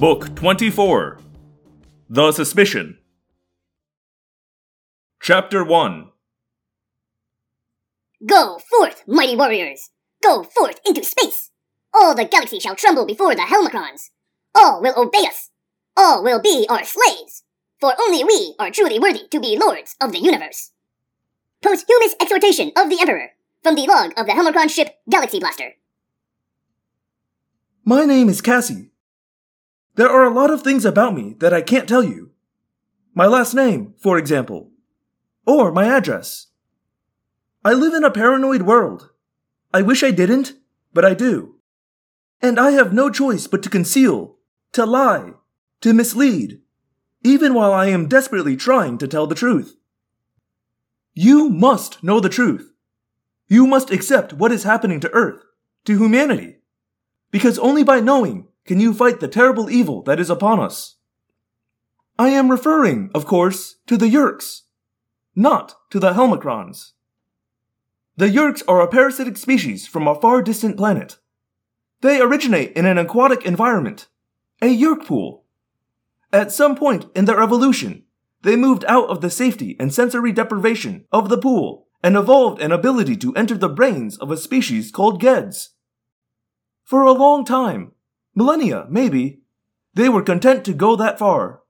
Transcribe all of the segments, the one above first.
Book 24 The Suspicion. Chapter 1 Go forth, mighty warriors! Go forth into space! All the galaxy shall tremble before the Helmacrons. All will obey us. All will be our slaves. For only we are truly worthy to be lords of the universe. Posthumous exhortation of the Emperor from the log of the Helmacron ship Galaxy Blaster. My name is Cassie. There are a lot of things about me that I can't tell you. My last name, for example. Or my address. I live in a paranoid world. I wish I didn't, but I do. And I have no choice but to conceal, to lie, to mislead, even while I am desperately trying to tell the truth. You must know the truth. You must accept what is happening to Earth, to humanity. Because only by knowing can you fight the terrible evil that is upon us? I am referring, of course, to the Yeerks, not to the Helmacrons. The Yeerks are a parasitic species from a far distant planet. They originate in an aquatic environment, a Yeerk pool. At some point in their evolution, they moved out of the safety and sensory deprivation of the pool and evolved an ability to enter the brains of a species called Geds. For a long time, millennia, maybe, they were content to go that far.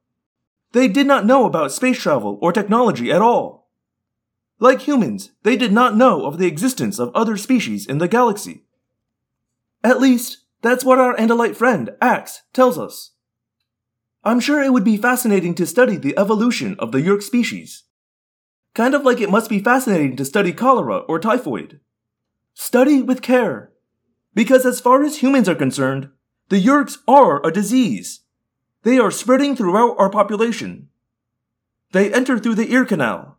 They did not know about space travel or technology at all. Like humans, they did not know of the existence of other species in the galaxy. At least, that's what our Andalite friend, Ax, tells us. I'm sure it would be fascinating to study the evolution of the Yeerk species. Kind of like it must be fascinating to study cholera or typhoid. Study with care. Because as far as humans are concerned, the Yeerks are a disease. They are spreading throughout our population. They enter through the ear canal.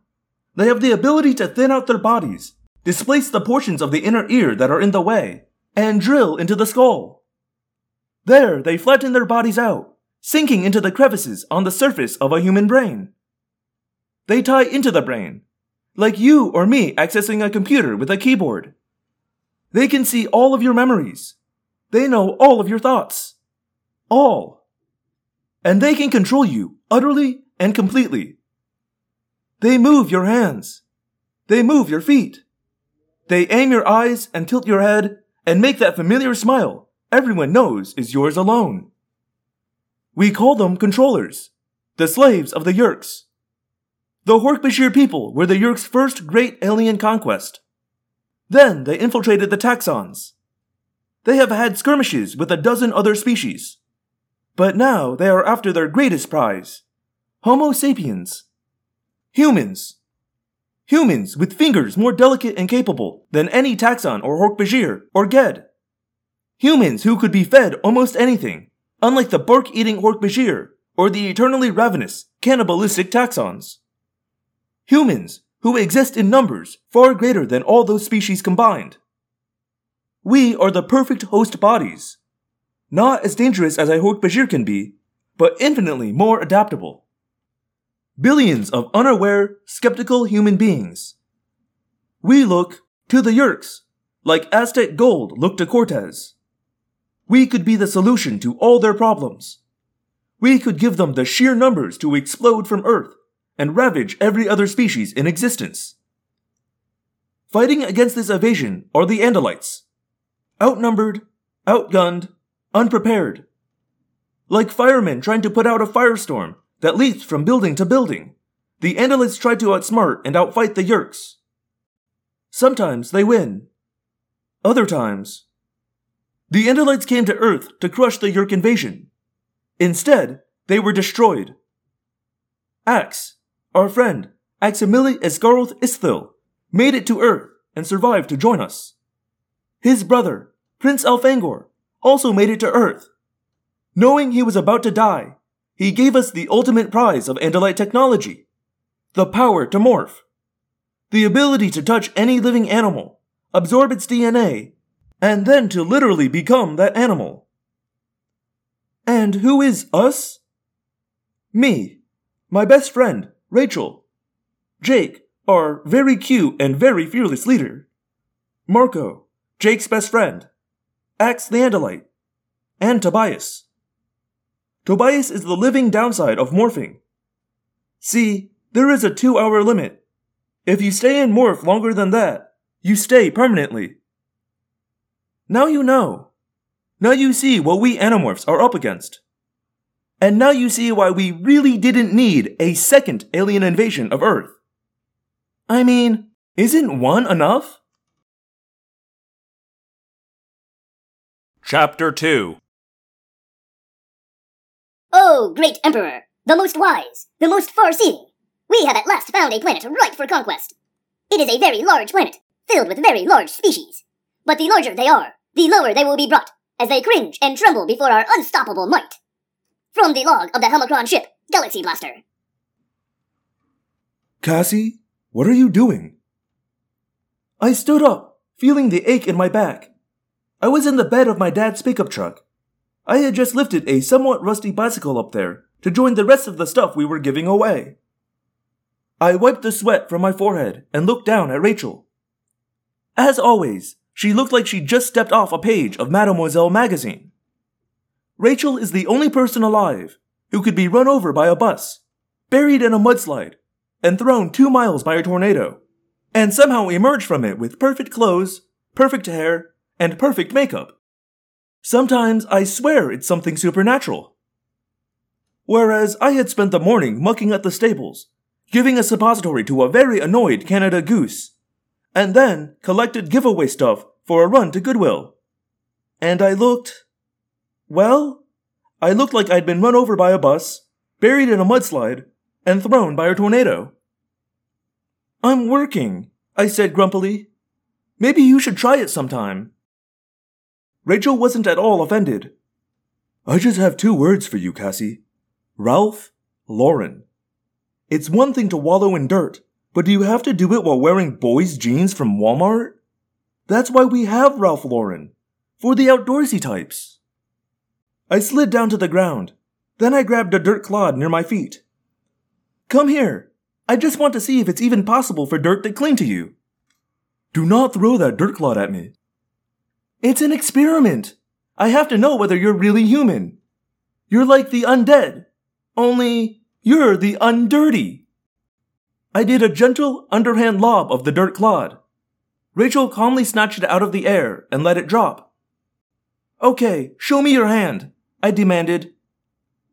They have the ability to thin out their bodies, displace the portions of the inner ear that are in the way, and drill into the skull. There, they flatten their bodies out, sinking into the crevices on the surface of a human brain. They tie into the brain, like you or me accessing a computer with a keyboard. They can see all of your memories, they know all of your thoughts. All. And they can control you utterly and completely. They move your hands. They move your feet. They aim your eyes and tilt your head and make that familiar smile everyone knows is yours alone. We call them controllers, the slaves of the Yeerks. The Hork-Bajir people were the Yeerks' first great alien conquest. Then they infiltrated the Taxxons, they have had skirmishes with a dozen other species. But now they are after their greatest prize Homo sapiens. Humans. Humans with fingers more delicate and capable than any Taxxon or Hork-Bajir or Ged. Humans who could be fed almost anything, unlike the bark eating Hork-Bajir or the eternally ravenous, cannibalistic Taxxons. Humans who exist in numbers far greater than all those species combined. We are the perfect host bodies. Not as dangerous as I Hork-Bajir can be, but infinitely more adaptable. Billions of unaware, skeptical human beings. We look to the Yeerks, like Aztec gold looked to Cortez. We could be the solution to all their problems. We could give them the sheer numbers to explode from Earth and ravage every other species in existence. Fighting against this invasion are the Andalites, outnumbered, outgunned, unprepared. Like firemen trying to put out a firestorm that leaps from building to building, the Andalites try to outsmart and outfight the Yeerks. Sometimes they win. Other times, the Andalites came to Earth to crush the Yeerk invasion. Instead, they were destroyed. Ax, our friend, Aximili Esgarrouth Isthill, made it to Earth and survived to join us. His brother, Prince Elfangor, also made it to Earth. Knowing he was about to die, he gave us the ultimate prize of Andalite technology the power to morph. The ability to touch any living animal, absorb its DNA, and then to literally become that animal. And who is us? Me, my best friend, Rachel, Jake, our very cute and very fearless leader, Marco, Jake's best friend, Ax the Andalite, and Tobias. Tobias is the living downside of morphing. See, there is a two hour limit. If you stay in morph longer than that, you stay permanently. Now you know. Now you see what we Animorphs are up against. And now you see why we really didn't need a second alien invasion of Earth. I mean, isn't one enough? Chapter 2 Oh, great Emperor, the most wise, the most far-seeing, we have at last found a planet ripe for conquest. It is a very large planet, filled with very large species. But the larger they are, the lower they will be brought, as they cringe and tremble before our unstoppable might. From the log of the Helmacron ship, Galaxy Blaster. Cassie, what are you doing? I stood up, feeling the ache in my back. I was in the bed of my dad's pickup truck. I had just lifted a somewhat rusty bicycle up there to join the rest of the stuff we were giving away. I wiped the sweat from my forehead and looked down at Rachel. As always, she looked like she'd just stepped off a page of Mademoiselle magazine. Rachel is the only person alive who could be run over by a bus, buried in a mudslide, and thrown two miles by a tornado, and somehow emerge from it with perfect clothes, perfect hair, and perfect makeup. Sometimes I swear it's something supernatural. Whereas I had spent the morning mucking at the stables, giving a suppository to a very annoyed Canada goose, and then collected giveaway stuff for a run to Goodwill. And I looked. Well, I looked like I'd been run over by a bus, buried in a mudslide, and thrown by a tornado. I'm working, I said grumpily. Maybe you should try it sometime. Rachel wasn't at all offended. I just have two words for you, Cassie. Ralph Lauren. It's one thing to wallow in dirt, but do you have to do it while wearing boys' jeans from Walmart? That's why we have Ralph Lauren. For the outdoorsy types. I slid down to the ground. Then I grabbed a dirt clod near my feet. Come here. I just want to see if it's even possible for dirt to cling to you. Do not throw that dirt clod at me. It's an experiment. I have to know whether you're really human. You're like the undead. Only, you're the undirty. I did a gentle, underhand lob of the dirt clod. Rachel calmly snatched it out of the air and let it drop. Okay, show me your hand, I demanded.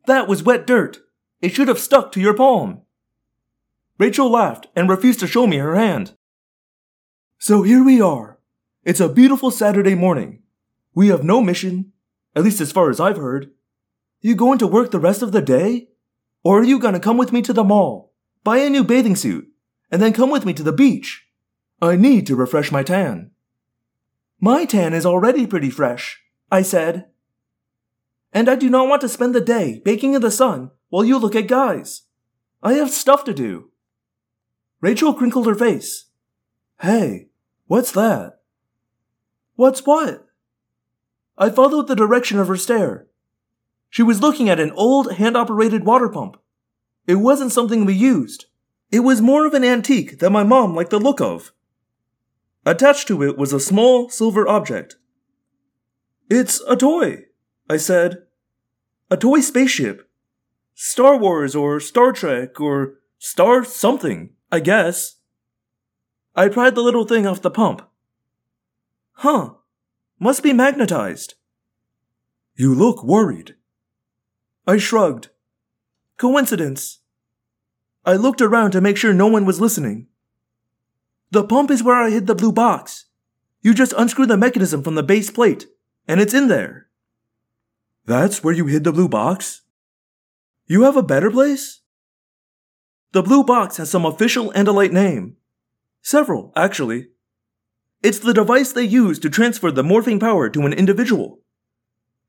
That was wet dirt. It should have stuck to your palm. Rachel laughed and refused to show me her hand. So here we are. It's a beautiful Saturday morning. We have no mission, at least as far as I've heard. You going to work the rest of the day? Or are you gonna come with me to the mall, buy a new bathing suit, and then come with me to the beach? I need to refresh my tan. My tan is already pretty fresh, I said. And I do not want to spend the day baking in the sun while you look at guys. I have stuff to do. Rachel crinkled her face. Hey, what's that? What's what? I followed the direction of her stare. She was looking at an old hand operated water pump. It wasn't something we used. It was more of an antique that my mom liked the look of. Attached to it was a small silver object. It's a toy, I said. A toy spaceship. Star Wars or Star Trek or Star something, I guess. I pried the little thing off the pump. Huh. Must be magnetized. You look worried. I shrugged. Coincidence. I looked around to make sure no one was listening. The pump is where I hid the blue box. You just unscrew the mechanism from the base plate, and it's in there. That's where you hid the blue box? You have a better place? The blue box has some official Andalite name. Several, actually. It's the device they use to transfer the morphing power to an individual.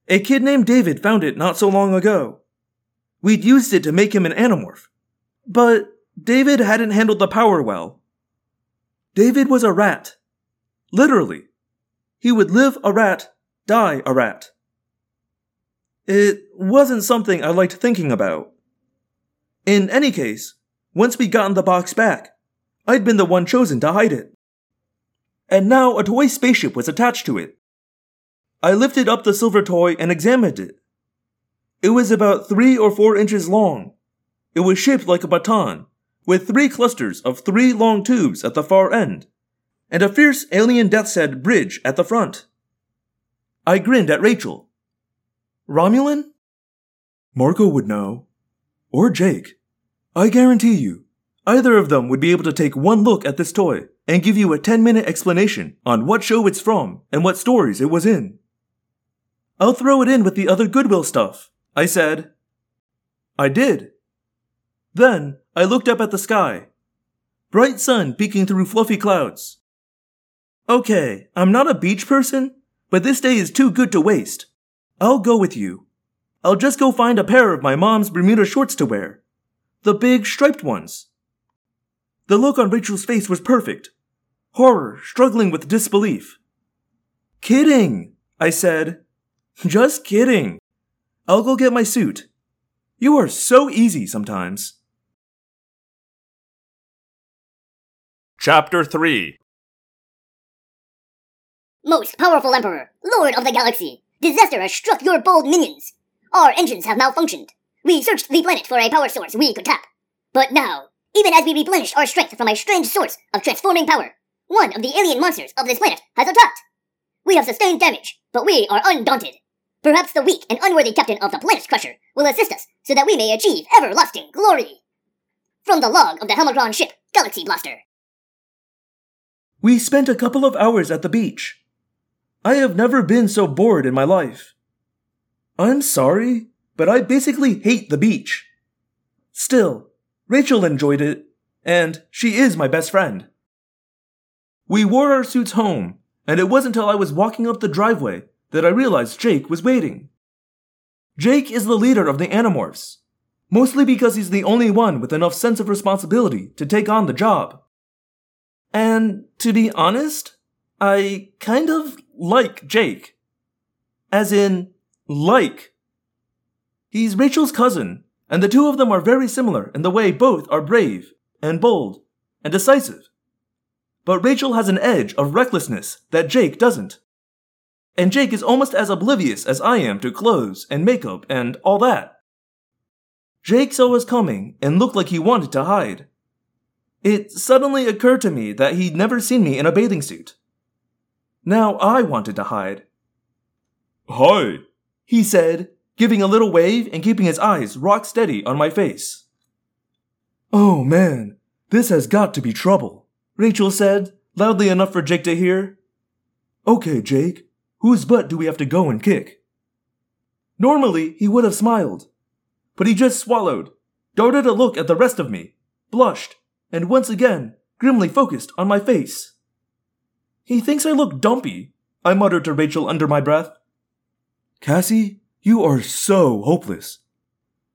A kid named David found it not so long ago. We'd used it to make him an Animorph. But David hadn't handled the power well. David was a rat. Literally. He would live a rat, die a rat. It wasn't something I liked thinking about. In any case, once we'd gotten the box back, I'd been the one chosen to hide it. And now a toy spaceship was attached to it. I lifted up the silver toy and examined it. It was about three or four inches long. It was shaped like a baton, with three clusters of three long tubes at the far end, and a fierce alien death's head bridge at the front. I grinned at Rachel. Romulan? Marco would know. Or Jake. I guarantee you, either of them would be able to take one look at this toy and give you a 10 minute explanation on what show it's from and what stories it was in. I'll throw it in with the other Goodwill stuff, I said. I did. Then I looked up at the sky. Bright sun peeking through fluffy clouds. Okay, I'm not a beach person, but this day is too good to waste. I'll go with you. I'll just go find a pair of my mom's Bermuda shorts to wear. The big striped ones. The look on Rachel's face was perfect. Horror struggling with disbelief. Kidding, I said. Just kidding. I'll go get my suit. You are so easy sometimes. Chapter 3 Most powerful Emperor, Lord of the Galaxy, disaster has struck your bold minions. Our engines have malfunctioned. We searched the planet for a power source we could tap. But now, even as we replenish our strength from a strange source of transforming power, one of the alien monsters of this planet has attacked. We have sustained damage, but we are undaunted. Perhaps the weak and unworthy captain of the Planet Crusher will assist us so that we may achieve everlasting glory. From the log of the Helmacron ship, Galaxy Blaster. We spent a couple of hours at the beach. I have never been so bored in my life. I'm sorry, but I basically hate the beach. Still, Rachel enjoyed it, and she is my best friend. We wore our suits home, and it wasn't until I was walking up the driveway that I realized Jake was waiting. Jake is the leader of the Animorphs, mostly because he's the only one with enough sense of responsibility to take on the job. And to be honest, I kind of like Jake. As in, like. He's Rachel's cousin, and the two of them are very similar in the way both are brave, and bold, and decisive. But Rachel has an edge of recklessness that Jake doesn't and Jake is almost as oblivious as I am to clothes and makeup and all that. Jake saw us coming and looked like he wanted to hide. It suddenly occurred to me that he'd never seen me in a bathing suit. Now I wanted to hide. Hi, he said, giving a little wave and keeping his eyes rock steady on my face. Oh man, this has got to be trouble, Rachel said, loudly enough for Jake to hear. Okay, Jake, Whose butt do we have to go and kick? Normally, he would have smiled, but he just swallowed, darted a look at the rest of me, blushed, and once again grimly focused on my face. He thinks I look dumpy, I muttered to Rachel under my breath. Cassie, you are so hopeless.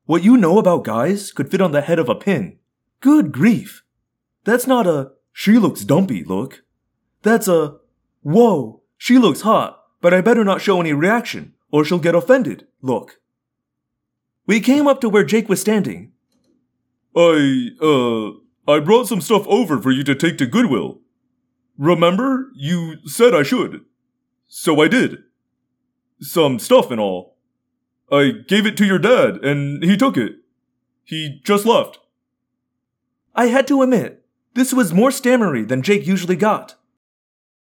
What you know about guys could fit on the head of a pin. Good grief. That's not a she looks dumpy look. That's a whoa, she looks hot but I better not show any reaction, or she'll get offended. Look. We came up to where Jake was standing. I, uh, I brought some stuff over for you to take to Goodwill. Remember? You said I should. So I did. Some stuff and all. I gave it to your dad, and he took it. He just left. I had to admit, this was more stammery than Jake usually got.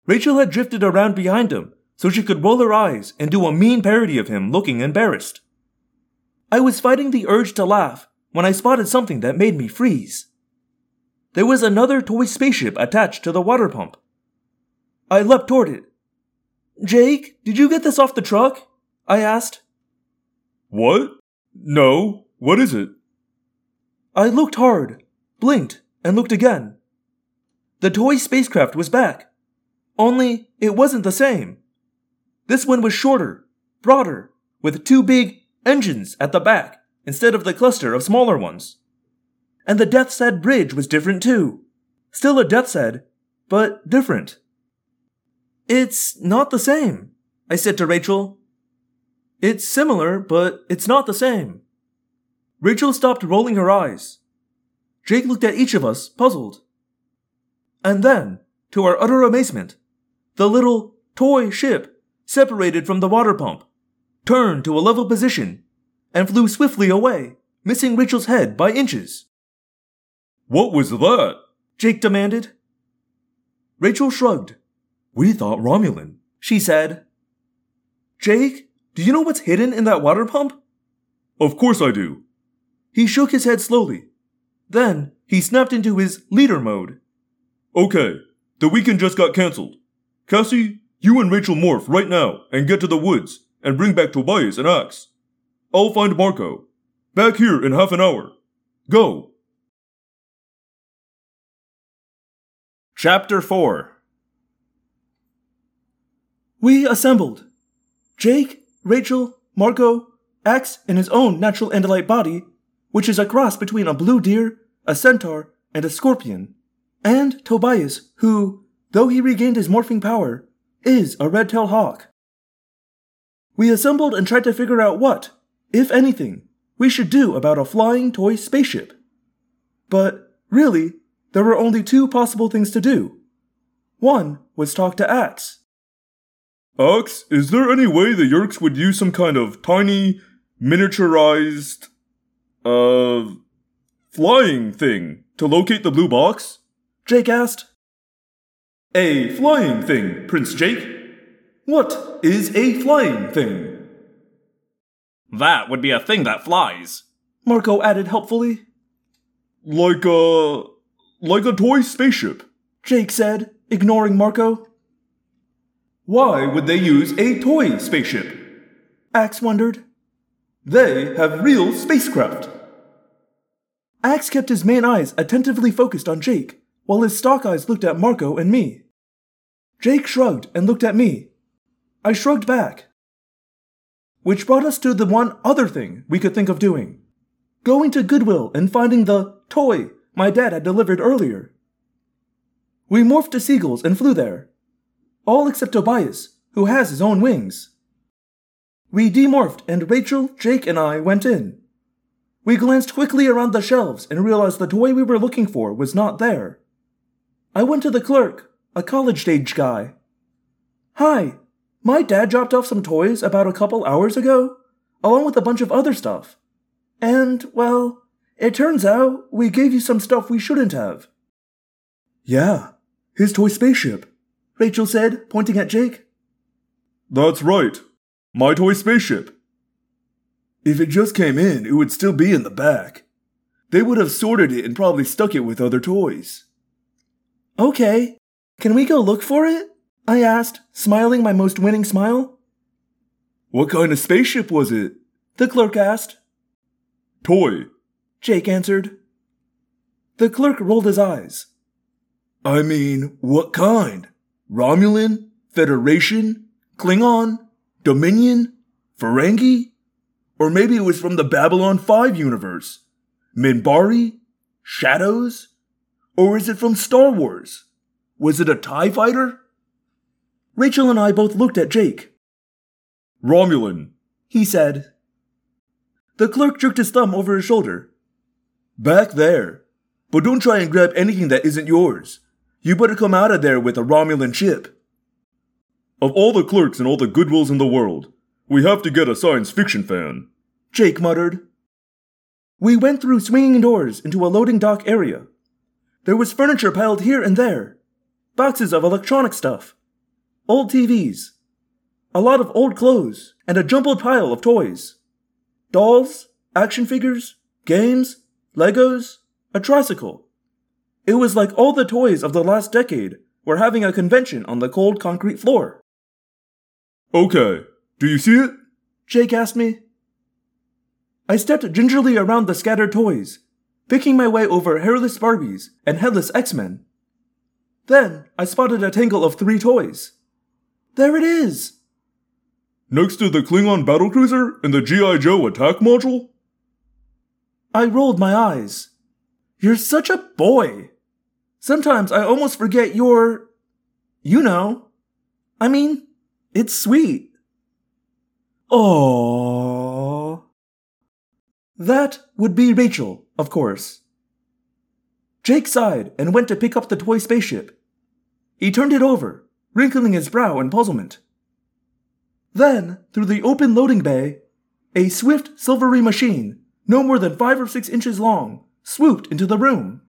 Rachel had drifted around behind him so she could roll her eyes and do a mean parody of him looking embarrassed. I was fighting the urge to laugh when I spotted something that made me freeze. There was another toy spaceship attached to the water pump. I leapt toward it. Jake, did you get this off the truck? I asked. What? No. What is it? I looked hard, blinked, and looked again. The toy spacecraft was back. Only it wasn't the same. This one was shorter, broader, with two big engines at the back instead of the cluster of smaller ones. And the Death's Head Bridge was different too. Still a Death's Head, but different. It's not the same, I said to Rachel. It's similar, but it's not the same. Rachel stopped rolling her eyes. Jake looked at each of us, puzzled. And then, to our utter amazement, the little toy ship separated from the water pump, turned to a level position, and flew swiftly away, missing Rachel's head by inches. What was that? Jake demanded. Rachel shrugged. We thought Romulan, she said. Jake, do you know what's hidden in that water pump? Of course I do. He shook his head slowly. Then he snapped into his leader mode. Okay, the weekend just got cancelled. Cassie, you and Rachel morph right now and get to the woods and bring back Tobias and Ax. I'll find Marco. Back here in half an hour. Go. Chapter 4 We assembled. Jake, Rachel, Marco, Ax in his own natural Andalite body, which is a cross between a blue deer, a centaur, and a scorpion, and Tobias, who, though he regained his morphing power, is a red-tailed hawk. We assembled and tried to figure out what, if anything, we should do about a flying toy spaceship. But, really, there were only two possible things to do. One was talk to Ax. Ax, is there any way the Yeerks would use some kind of tiny, miniaturized, uh, flying thing to locate the blue box? Jake asked. A flying thing, Prince Jake. What is a flying thing? That would be a thing that flies. Marco added helpfully. Like a. like a toy spaceship. Jake said, ignoring Marco. Why would they use a toy spaceship? Ax wondered. They have real spacecraft. Ax kept his main eyes attentively focused on Jake, while his stalk eyes looked at Marco and me. Jake shrugged and looked at me. I shrugged back. Which brought us to the one other thing we could think of doing going to Goodwill and finding the toy my dad had delivered earlier. We morphed to seagulls and flew there. All except Tobias, who has his own wings. We demorphed and Rachel, Jake, and I went in. We glanced quickly around the shelves and realized the toy we were looking for was not there. I went to the clerk, a college stage guy. Hi, my dad dropped off some toys about a couple hours ago, along with a bunch of other stuff. And, well, it turns out we gave you some stuff we shouldn't have. Yeah, his toy spaceship, Rachel said, pointing at Jake. That's right. My toy spaceship. If it just came in, it would still be in the back. They would have sorted it and probably stuck it with other toys. Okay, can we go look for it? I asked, smiling my most winning smile. What kind of spaceship was it? The clerk asked. Toy, Jake answered. The clerk rolled his eyes. I mean, what kind? Romulan? Federation? Klingon? Dominion? Ferengi? Or maybe it was from the Babylon 5 universe? Minbari? Shadows? Or is it from Star Wars? Was it a TIE fighter? Rachel and I both looked at Jake. Romulan, he said. The clerk jerked his thumb over his shoulder. Back there. But don't try and grab anything that isn't yours. You better come out of there with a Romulan chip. Of all the clerks and all the goodwills in the world, we have to get a science fiction fan. Jake muttered. We went through swinging doors into a loading dock area. There was furniture piled here and there, boxes of electronic stuff, old TVs, a lot of old clothes, and a jumbled pile of toys. Dolls, action figures, games, Legos, a tricycle. It was like all the toys of the last decade were having a convention on the cold concrete floor. Okay, do you see it? Jake asked me. I stepped gingerly around the scattered toys, picking my way over hairless Barbies and headless X-Men. Then I spotted a tangle of three toys. There it is! Next to the Klingon battlecruiser and the G.I. Joe attack module? I rolled my eyes. You're such a boy. Sometimes I almost forget you're. You know. I mean, it's sweet. Oh. That would be Rachel, of course. Jake sighed and went to pick up the toy spaceship. He turned it over, wrinkling his brow in puzzlement. Then, through the open loading bay, a swift silvery machine, no more than five or six inches long, swooped into the room.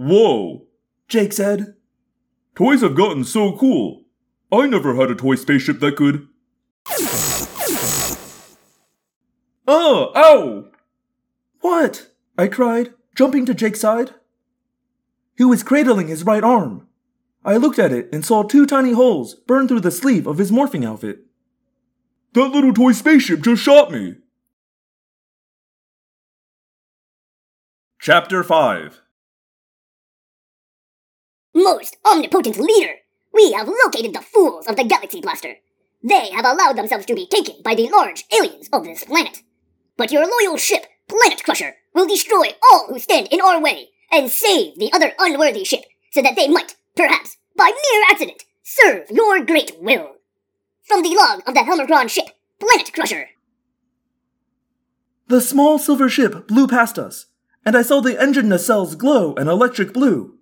Whoa! Jake said, Toys have gotten so cool. I never had a toy spaceship that could. Oh, ow! What? I cried, jumping to Jake's side. He was cradling his right arm. I looked at it and saw two tiny holes burn through the sleeve of his morphing outfit. That little toy spaceship just shot me. Chapter 5 Most omnipotent leader, we have located the fools of the Galaxy Blaster. They have allowed themselves to be taken by the large aliens of this planet. But your loyal ship, Planet Crusher, will destroy all who stand in our way and save the other unworthy ship so that they might, perhaps, by mere accident, serve your great will. From the log of the Helmacron ship, Planet Crusher. The small silver ship blew past us, and I saw the engine nacelles glow an electric blue.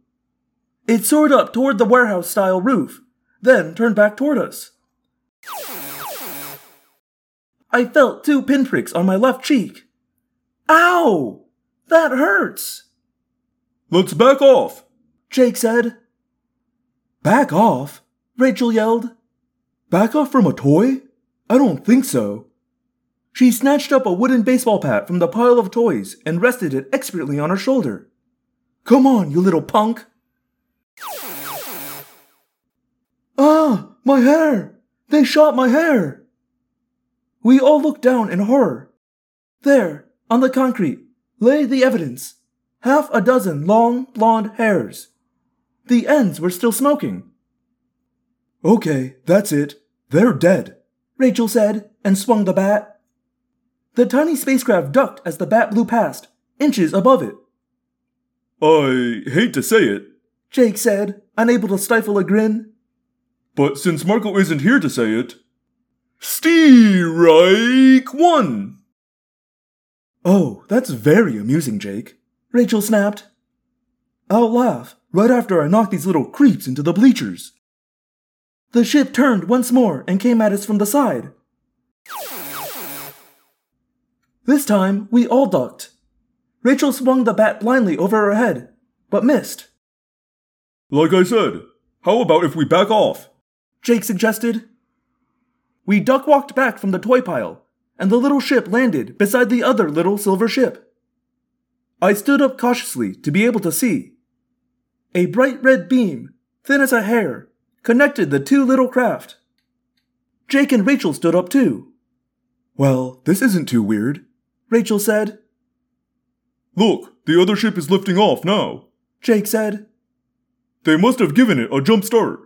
It soared up toward the warehouse style roof, then turned back toward us. I felt two pinpricks on my left cheek. Ow! That hurts! Let's back off. Jake said. Back off? Rachel yelled. Back off from a toy? I don't think so. She snatched up a wooden baseball bat from the pile of toys and rested it expertly on her shoulder. Come on, you little punk. Ah, my hair! They shot my hair! We all looked down in horror. There, on the concrete, lay the evidence. Half a dozen long, blonde hairs. The ends were still smoking. Okay, that's it. They're dead, Rachel said, and swung the bat. The tiny spacecraft ducked as the bat blew past, inches above it. I hate to say it, Jake said, unable to stifle a grin. but since Marco isn't here to say it, Strike one! Oh, that's very amusing, Jake, Rachel snapped. I'll laugh right after I knock these little creeps into the bleachers. The ship turned once more and came at us from the side. This time, we all ducked. Rachel swung the bat blindly over her head, but missed. Like I said, how about if we back off? Jake suggested. We duck walked back from the toy pile, and the little ship landed beside the other little silver ship. I stood up cautiously to be able to see. A bright red beam, thin as a hair, connected the two little craft. Jake and Rachel stood up too. Well, this isn't too weird, Rachel said. Look, the other ship is lifting off now. Jake said. They must have given it a jump start.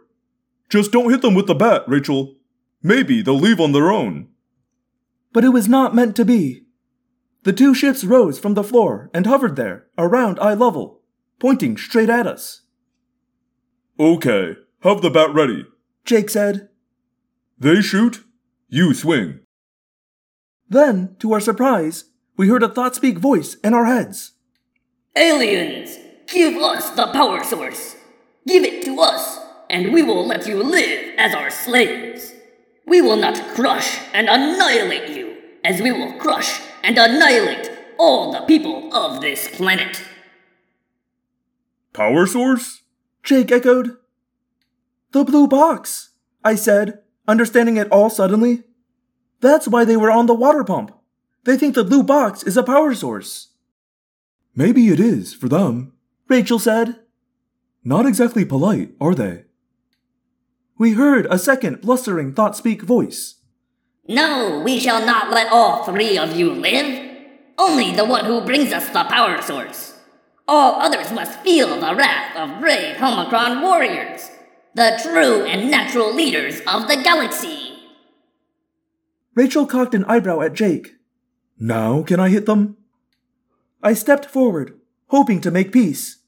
Just don't hit them with the bat, Rachel. Maybe they'll leave on their own. But it was not meant to be. The two ships rose from the floor and hovered there, around eye level, pointing straight at us. Okay, have the bat ready. Jake said. They shoot, you swing. Then, to our surprise, we heard a thought speak voice in our heads. Aliens, give us the power source. Give it to us, and we will let you live as our slaves. We will not crush and annihilate you, as we will crush and annihilate all the people of this planet. Power source? Jake echoed. The blue box, I said, understanding it all suddenly. That's why they were on the water pump. They think the blue box is a power source. Maybe it is for them, Rachel said. Not exactly polite, are they? We heard a second blustering thought speak voice. No, we shall not let all three of you live. Only the one who brings us the power source. All others must feel the wrath of brave Helmacron warriors, the true and natural leaders of the galaxy. Rachel cocked an eyebrow at Jake. Now can I hit them? I stepped forward, hoping to make peace.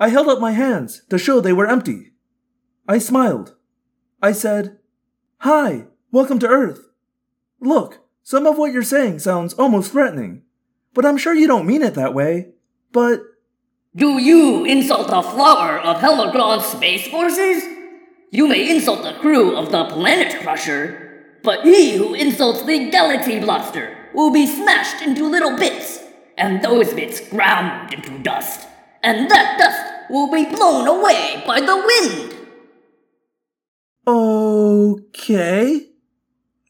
I held up my hands to show they were empty. I smiled. I said, Hi, welcome to Earth. Look, some of what you're saying sounds almost threatening, but I'm sure you don't mean it that way. But Do you insult the flower of Helmacron's space forces? You may insult the crew of the Planet Crusher, but he who insults the Galaxy Blaster will be smashed into little bits, and those bits ground into dust, and that dust will be blown away by the wind. okay.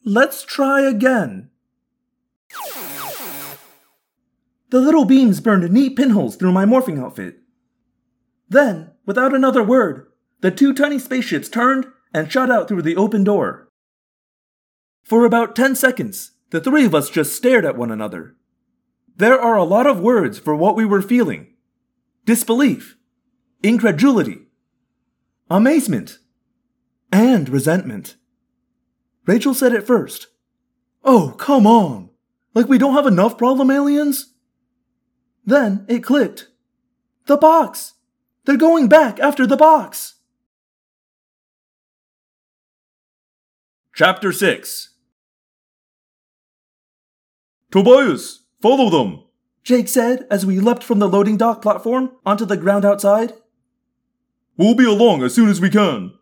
Let's try again. The little beams burned neat pinholes through my morphing outfit. Then, without another word, the two tiny spaceships turned and shot out through the open door. For about 10 seconds, the three of us just stared at one another. There are a lot of words for what we were feeling disbelief, incredulity, amazement, and resentment. Rachel said it first. Oh, come on! Like we don't have enough problem aliens? Then it clicked. The box! They're going back after the box! Chapter 6 Tobias, follow them! Jake said as we leapt from the loading dock platform onto the ground outside. We'll be along as soon as we can.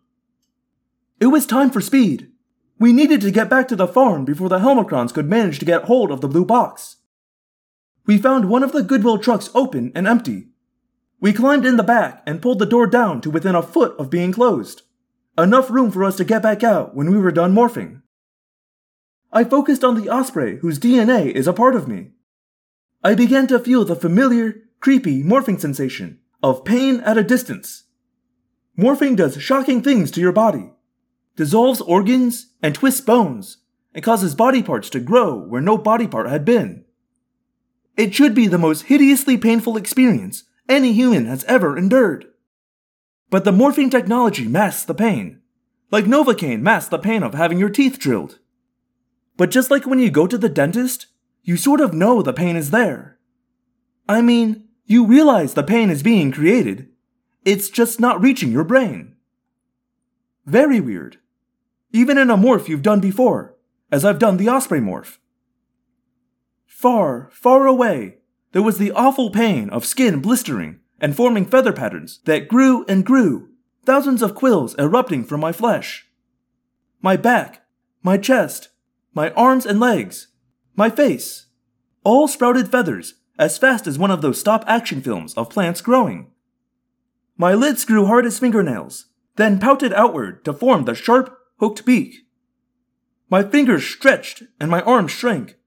It was time for speed. We needed to get back to the farm before the Helmacrons could manage to get hold of the blue box. We found one of the Goodwill trucks open and empty. We climbed in the back and pulled the door down to within a foot of being closed. Enough room for us to get back out when we were done morphing. I focused on the osprey whose DNA is a part of me. I began to feel the familiar, creepy morphing sensation of pain at a distance. Morphing does shocking things to your body, dissolves organs and twists bones, and causes body parts to grow where no body part had been. It should be the most hideously painful experience any human has ever endured. But the morphine technology masks the pain, like Novocaine masks the pain of having your teeth drilled. But just like when you go to the dentist, you sort of know the pain is there. I mean, you realize the pain is being created, it's just not reaching your brain. Very weird. Even in a morph you've done before, as I've done the Osprey morph. Far, far away, there was the awful pain of skin blistering and forming feather patterns that grew and grew, thousands of quills erupting from my flesh. My back, my chest, my arms and legs, my face, all sprouted feathers as fast as one of those stop action films of plants growing. My lids grew hard as fingernails, then pouted outward to form the sharp, hooked beak. My fingers stretched and my arms shrank,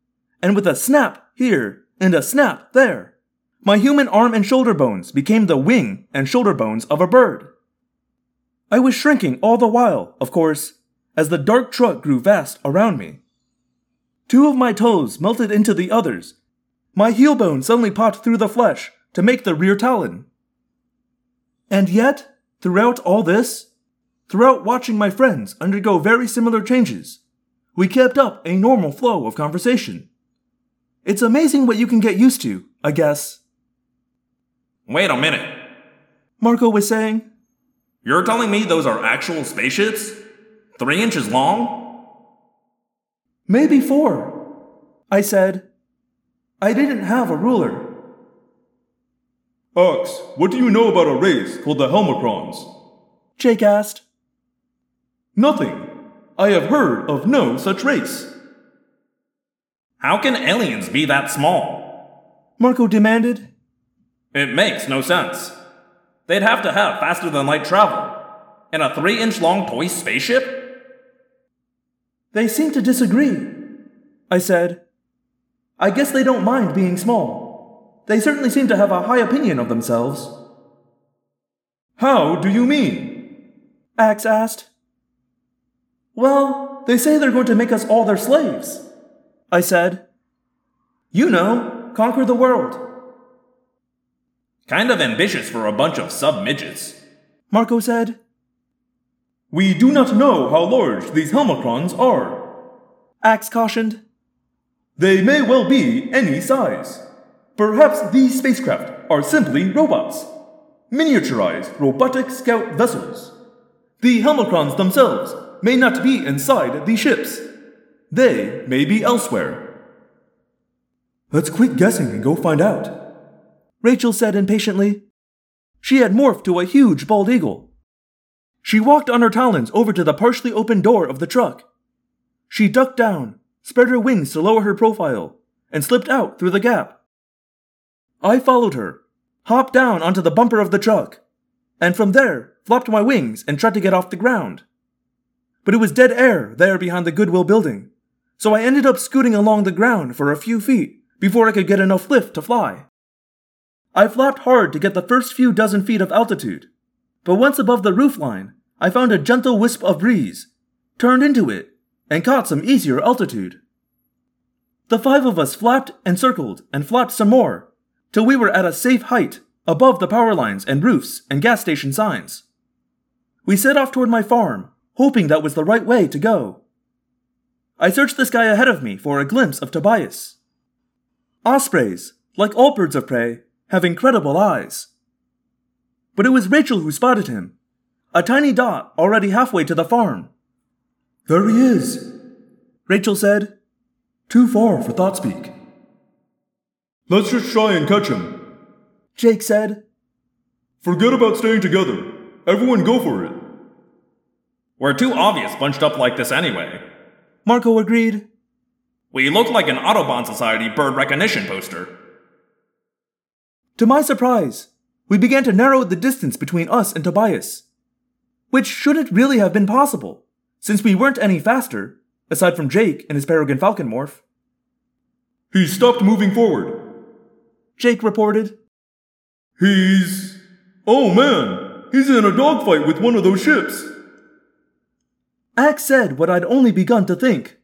and with a snap here and a snap there, my human arm and shoulder bones became the wing and shoulder bones of a bird. I was shrinking all the while, of course, as the dark truck grew vast around me. Two of my toes melted into the others. My heel bone suddenly popped through the flesh to make the rear talon. And yet, throughout all this, throughout watching my friends undergo very similar changes, we kept up a normal flow of conversation. It's amazing what you can get used to, I guess. Wait a minute. Marco was saying. You're telling me those are actual spaceships? Three inches long? Maybe four. I said. I didn't have a ruler. Ax, what do you know about a race called the Helmacrons? Jake asked. Nothing. I have heard of no such race. How can aliens be that small? Marco demanded. It makes no sense. They'd have to have faster than light travel. In a three inch long toy spaceship? They seem to disagree. I said. I guess they don't mind being small. They certainly seem to have a high opinion of themselves. How do you mean? Ax asked. Well, they say they're going to make us all their slaves. I said. You know, conquer the world. Kind of ambitious for a bunch of sub midgets. Marco said. We do not know how large these Helmacrons are. Ax cautioned. They may well be any size. Perhaps these spacecraft are simply robots. Miniaturized robotic scout vessels. The Helmicrons themselves may not be inside these ships. They may be elsewhere. Let's quit guessing and go find out. Rachel said impatiently. She had morphed to a huge bald eagle. She walked on her talons over to the partially open door of the truck. She ducked down, spread her wings to lower her profile, and slipped out through the gap. I followed her, hopped down onto the bumper of the truck, and from there flopped my wings and tried to get off the ground. But it was dead air there behind the Goodwill building, so I ended up scooting along the ground for a few feet before I could get enough lift to fly. I flapped hard to get the first few dozen feet of altitude, but once above the roof line, I found a gentle wisp of breeze, turned into it, and caught some easier altitude. The five of us flapped and circled and flapped some more, till we were at a safe height above the power lines and roofs and gas station signs. We set off toward my farm, hoping that was the right way to go. I searched the sky ahead of me for a glimpse of Tobias. Ospreys, like all birds of prey, have incredible eyes. But it was Rachel who spotted him, a tiny dot already halfway to the farm. There he is, Rachel said. Too far for thought speak. Let's just try and catch him, Jake said. Forget about staying together. Everyone go for it. We're too obvious bunched up like this anyway. Marco agreed. We look like an Audubon Society bird recognition poster. To my surprise, we began to narrow the distance between us and Tobias, which shouldn't really have been possible, since we weren't any faster, aside from Jake and his Peregrine Falcon morph. He stopped moving forward. Jake reported. He's. Oh man, he's in a dogfight with one of those ships. Ax said what I'd only begun to think.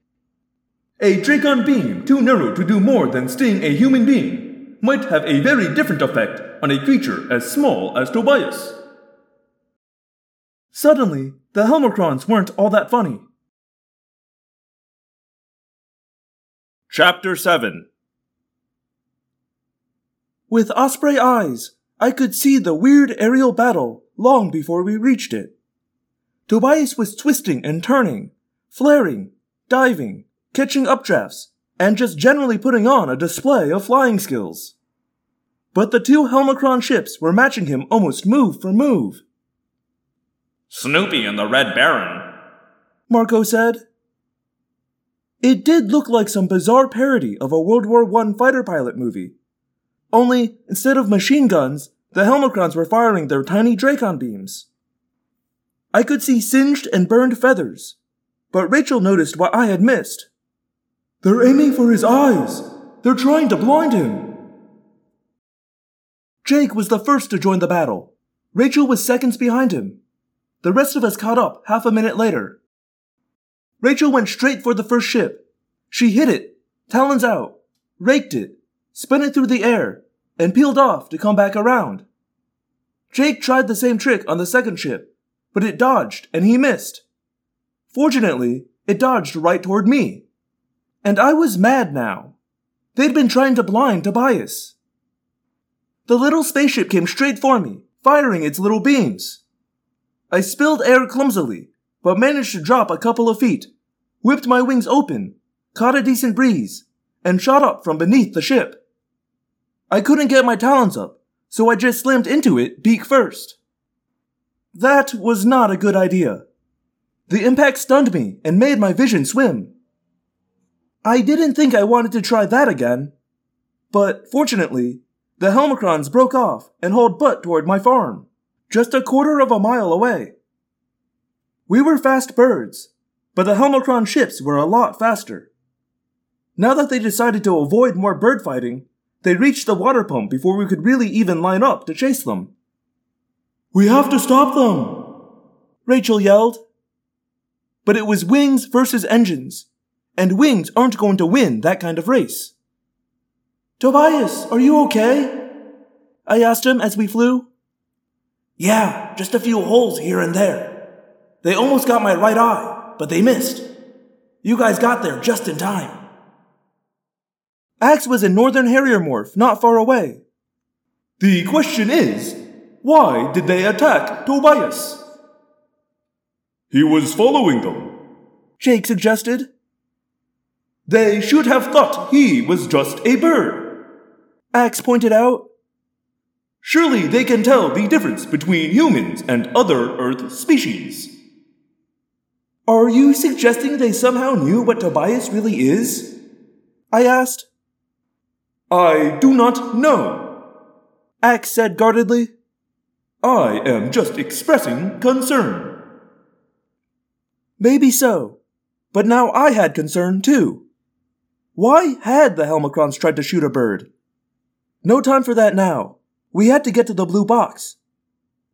A Dracon beam too narrow to do more than sting a human being might have a very different effect on a creature as small as Tobias. Suddenly, the Helmacrons weren't all that funny. Chapter 7 With osprey eyes, I could see the weird aerial battle long before we reached it. Tobias was twisting and turning, flaring, diving, catching updrafts, and just generally putting on a display of flying skills. But the two Helmacron ships were matching him almost move for move. Snoopy and the Red Baron, Marco said. It did look like some bizarre parody of a World War I fighter pilot movie. Only, instead of machine guns, the Helmacrons were firing their tiny Dracon beams. I could see singed and burned feathers, but Rachel noticed what I had missed. They're aiming for his eyes. They're trying to blind him. Jake was the first to join the battle. Rachel was seconds behind him. The rest of us caught up half a minute later. Rachel went straight for the first ship. She hit it, talons out, raked it, spun it through the air, and peeled off to come back around. Jake tried the same trick on the second ship, but it dodged and he missed. Fortunately, it dodged right toward me. And I was mad now. They'd been trying to blind Tobias. The little spaceship came straight for me, firing its little beams. I spilled air clumsily, but managed to drop a couple of feet, whipped my wings open, caught a decent breeze, and shot up from beneath the ship. I couldn't get my talons up, so I just slammed into it beak first. That was not a good idea. The impact stunned me and made my vision swim. I didn't think I wanted to try that again. But fortunately, the Helmacrons broke off and hauled butt toward my farm, just a quarter of a mile away. We were fast birds, but the Helmacron ships were a lot faster. Now that they decided to avoid more bird fighting, they reached the water pump before we could really even line up to chase them. We have to stop them, Rachel yelled. But it was wings versus engines, and wings aren't going to win that kind of race. Tobias, are you okay? I asked him as we flew. Yeah, just a few holes here and there. They almost got my right eye, but they missed. You guys got there just in time. Ax was in Northern Harrier Morph, not far away. The question is, why did they attack Tobias? He was following them. Jake suggested. They should have thought he was just a bird. Ax pointed out. Surely they can tell the difference between humans and other Earth species. Are you suggesting they somehow knew what Tobias really is? I asked. I do not know. Ax said guardedly. I am just expressing concern. Maybe so, but now I had concern too. Why had the Helmacrons tried to shoot a bird? No time for that now. We had to get to the blue box.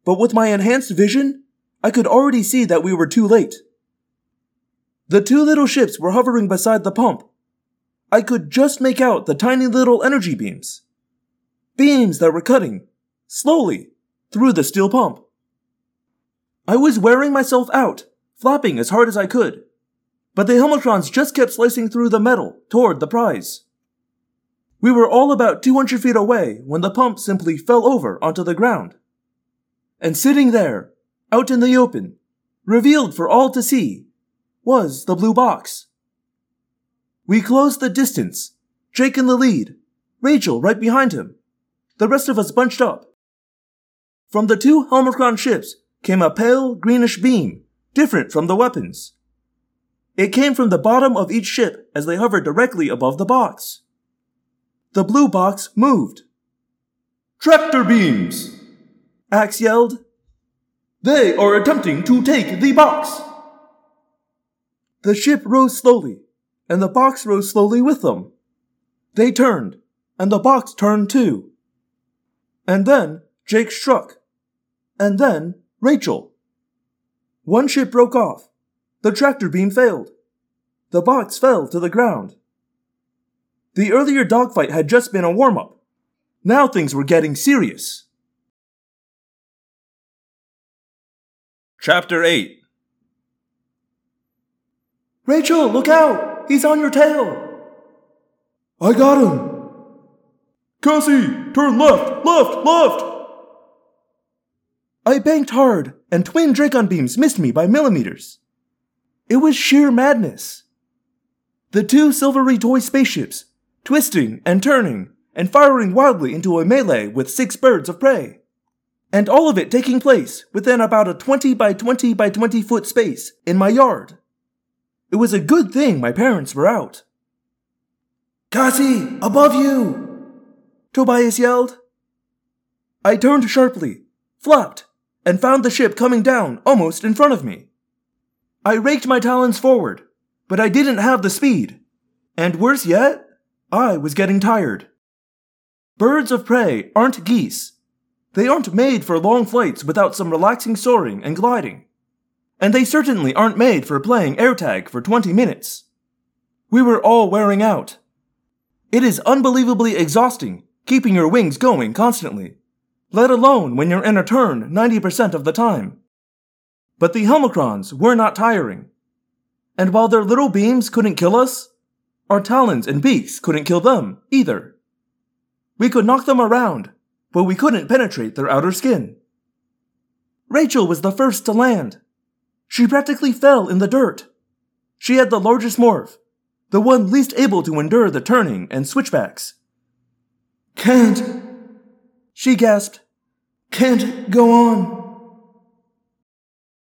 But with my enhanced vision, I could already see that we were too late. The two little ships were hovering beside the pump. I could just make out the tiny little energy beams. Beams that were cutting, slowly, through the steel pump. I was wearing myself out, flapping as hard as I could. But the Helmacrons just kept slicing through the metal toward the prize. We were all about 200 feet away when the pump simply fell over onto the ground. And sitting there, out in the open, revealed for all to see, was the blue box. We closed the distance, Jake in the lead, Rachel right behind him, the rest of us bunched up. From the two Helmacron ships came a pale greenish beam, different from the weapons. It came from the bottom of each ship as they hovered directly above the box. The blue box moved. Tractor beams! Ax yelled. They are attempting to take the box! The ship rose slowly, and the box rose slowly with them. They turned, and the box turned too. And then Jake struck. And then Rachel. One ship broke off. The tractor beam failed. The box fell to the ground. The earlier dogfight had just been a warm up. Now things were getting serious. Chapter 8 Rachel, look out! He's on your tail! I got him! Cassie, turn left, left, left! I banked hard, and twin Dracon beams missed me by millimeters. It was sheer madness. The two silvery toy spaceships, twisting and turning and firing wildly into a melee with six birds of prey. And all of it taking place within about a 20 by 20 by 20 foot space in my yard. It was a good thing my parents were out. Cassie, above you! Tobias yelled. I turned sharply, flapped, and found the ship coming down almost in front of me. I raked my talons forward, but I didn't have the speed. And worse yet, I was getting tired. Birds of prey aren't geese. They aren't made for long flights without some relaxing soaring and gliding and they certainly aren't made for playing AirTag for 20 minutes. We were all wearing out. It is unbelievably exhausting keeping your wings going constantly, let alone when you're in a turn 90% of the time. But the Helmacrons were not tiring. And while their little beams couldn't kill us, our talons and beaks couldn't kill them either. We could knock them around, but we couldn't penetrate their outer skin. Rachel was the first to land. She practically fell in the dirt. She had the largest morph, the one least able to endure the turning and switchbacks. Can't, she gasped. Can't go on.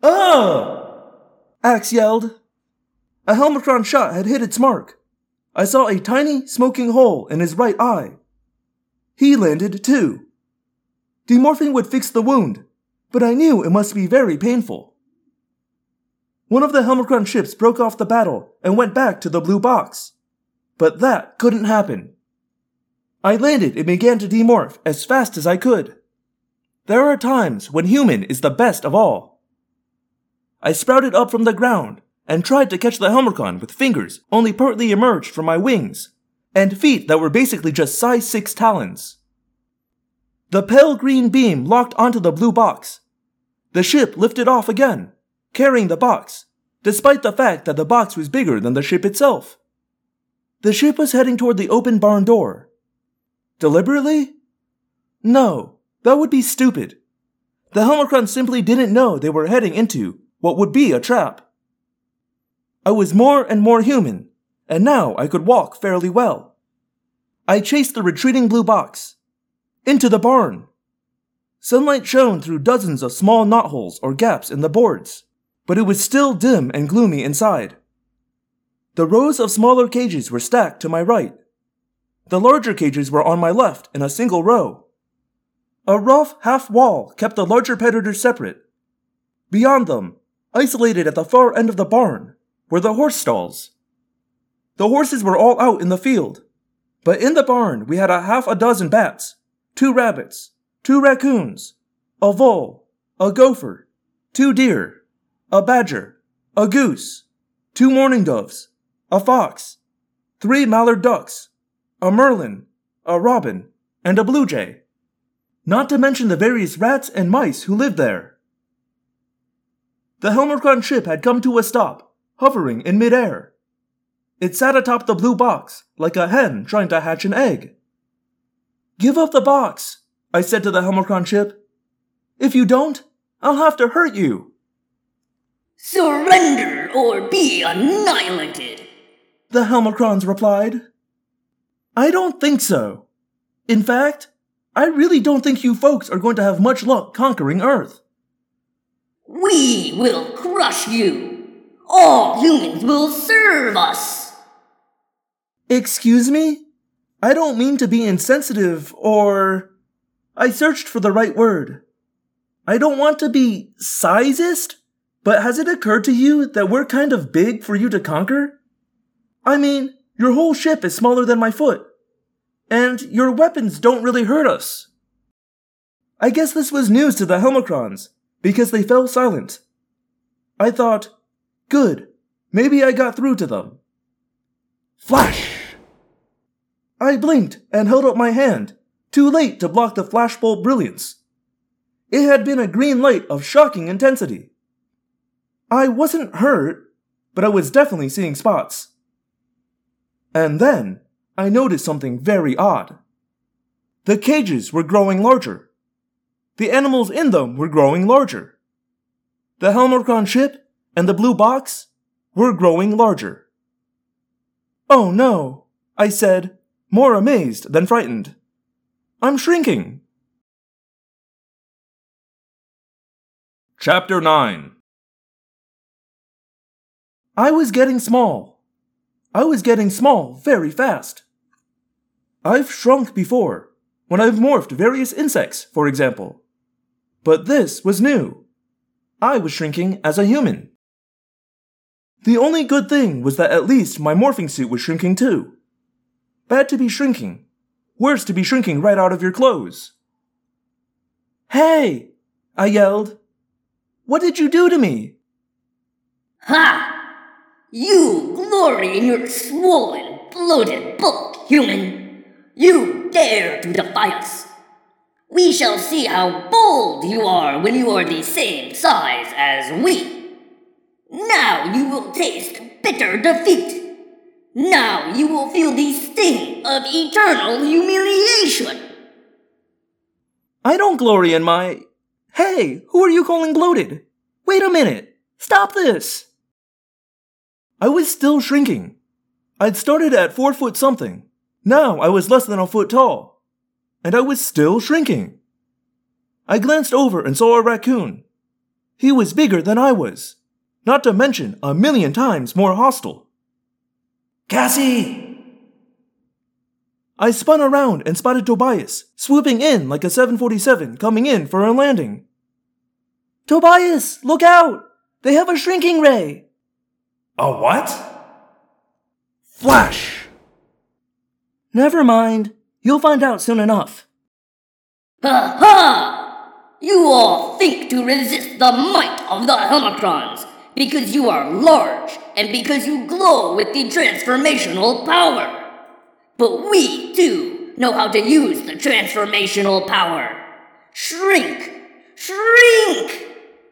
Ah! Ax yelled. A Helmacron shot had hit its mark. I saw a tiny, smoking hole in his right eye. He landed too. Demorphing would fix the wound, but I knew it must be very painful. One of the Helmacron ships broke off the battle and went back to the blue box. But that couldn't happen. I landed and began to demorph as fast as I could. There are times when human is the best of all. I sprouted up from the ground and tried to catch the Helmacron with fingers only partly emerged from my wings, and feet that were basically just size 6 talons. The pale green beam locked onto the blue box. The ship lifted off again, carrying the box, despite the fact that the box was bigger than the ship itself. The ship was heading toward the open barn door. Deliberately? No, that would be stupid. The Helmacrons simply didn't know they were heading into what would be a trap. I was more and more human, and now I could walk fairly well. I chased the retreating blue box into the barn. Sunlight shone through dozens of small knotholes or gaps in the boards, but it was still dim and gloomy inside. The rows of smaller cages were stacked to my right. The larger cages were on my left in a single row. A rough half wall kept the larger predators separate. Beyond them, isolated at the far end of the barn, were the horse stalls. The horses were all out in the field, but in the barn we had a half a dozen bats, two rabbits, two raccoons, a vole, a gopher, two deer, a badger, a goose, two mourning doves, a fox, three mallard ducks, a merlin, a robin, and a blue jay. Not to mention the various rats and mice who lived there. The Helmacron ship had come to a stop, hovering in midair. It sat atop the blue box, like a hen trying to hatch an egg. Give up the box, I said to the Helmacron ship. If you don't, I'll have to hurt you. Surrender or be annihilated. The Helmacrons replied. I don't think so. In fact, I really don't think you folks are going to have much luck conquering Earth. We will crush you. All humans will serve us. Excuse me? I don't mean to be insensitive or. I searched for the right word. I don't want to be sizist, but has it occurred to you that we're kind of big for you to conquer? I mean, your whole ship is smaller than my foot, and your weapons don't really hurt us. I guess this was news to the Helmacrons, because they fell silent. I thought, good, maybe I got through to them. Flash! I blinked and held up my hand, too late to block the flashbulb brilliance. It had been a green light of shocking intensity. I wasn't hurt, but I was definitely seeing spots. And then I noticed something very odd. The cages were growing larger. The animals in them were growing larger. The Helmacron ship and the blue box were growing larger. Oh no, I said, more amazed than frightened. I'm shrinking. Chapter 9 I was getting small. I was getting small very fast. I've shrunk before, when I've morphed various insects, for example. But this was new. I was shrinking as a human. The only good thing was that at least my morphing suit was shrinking too. Bad to be shrinking. Worse to be shrinking right out of your clothes. Hey! I yelled. What did you do to me? Ha! You glory in your swollen, bloated bulk, human. You dare to defy us. We shall see how bold you are when you are the same size as we. Now you will taste bitter defeat. Now you will feel the sting of eternal humiliation. I don't glory in my. Hey, who are you calling bloated? Wait a minute. Stop this. I was still shrinking. I'd started at four foot something. Now I was less than a foot tall. And I was still shrinking. I glanced over and saw a raccoon. He was bigger than I was, not to mention a million times more hostile. Cassie! I spun around and spotted Tobias, swooping in like a 747 coming in for a landing. Tobias, look out! They have a shrinking ray! A what? Flash! Never mind. You'll find out soon enough. Ha ha! You all think to resist the might of the Helmacrons because you are large and because you glow with the transformational power. But we, too, know how to use the transformational power. Shrink, shrink,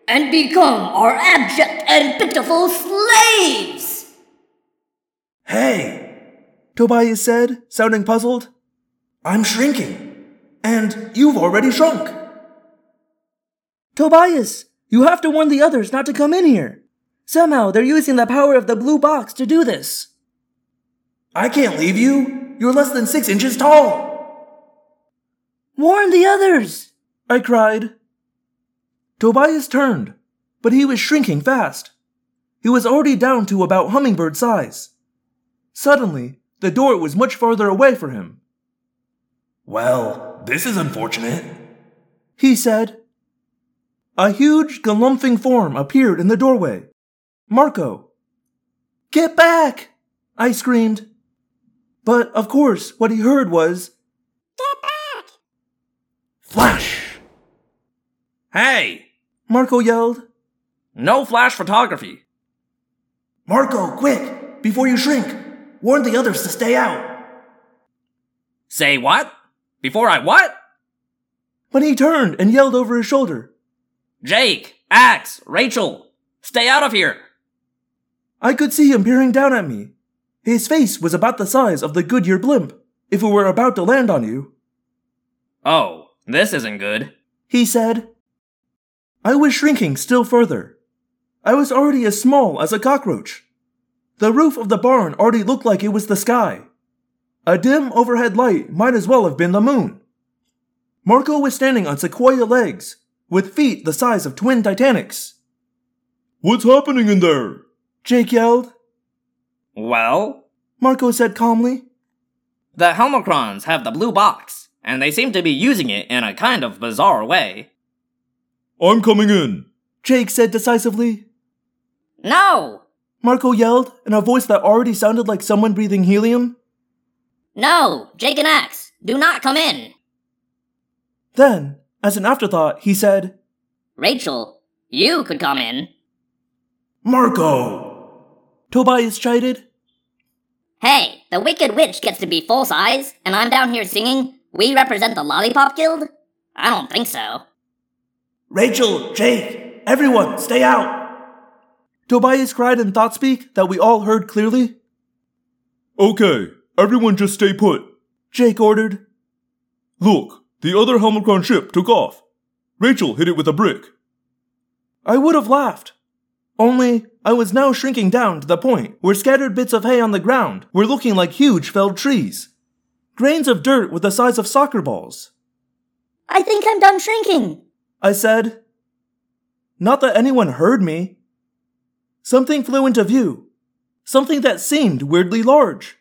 and become our abject and pitiful slaves! Hey! Tobias said, sounding puzzled. I'm shrinking. And you've already shrunk. Tobias, you have to warn the others not to come in here. Somehow they're using the power of the blue box to do this. I can't leave you. You're less than six inches tall. Warn the others, I cried. Tobias turned, but he was shrinking fast. He was already down to about hummingbird size. Suddenly, the door was much farther away for him. Well, this is unfortunate, he said. A huge, galumphing form appeared in the doorway. Marco. Get back! I screamed. But, of course, what he heard was Get back! Flash! Hey! Marco yelled. No flash photography. Marco, quick! Before you shrink! Warn the others to stay out! Say what? Before I what? But he turned and yelled over his shoulder. Jake, Ax, Rachel, stay out of here. I could see him peering down at me. His face was about the size of the Goodyear blimp, if it were about to land on you. Oh, this isn't good. He said. I was shrinking still further. I was already as small as a cockroach. The roof of the barn already looked like it was the sky. A dim overhead light might as well have been the moon. Marco was standing on sequoia legs, with feet the size of twin Titanics. What's happening in there? Jake yelled. Well, Marco said calmly. the Helmacrons have the blue box, and they seem to be using it in a kind of bizarre way. I'm coming in. Jake said decisively. No! Marco yelled in a voice that already sounded like someone breathing helium. No! Jake and Ax, do not come in! Then, as an afterthought, he said, Rachel, you could come in. Marco! Tobias chided. Hey, the Wicked Witch gets to be full size, and I'm down here singing, We represent the Lollipop Guild? I don't think so. Rachel, Jake, everyone, stay out! Tobias cried in thought speak that we all heard clearly. Okay, everyone just stay put. Jake ordered. Look, the other Helmacron ship took off. Rachel hit it with a brick. I would have laughed. Only, I was now shrinking down to the point where scattered bits of hay on the ground were looking like huge felled trees. Grains of dirt with the size of soccer balls. I think I'm done shrinking. I said. Not that anyone heard me. Something flew into view. Something that seemed weirdly large.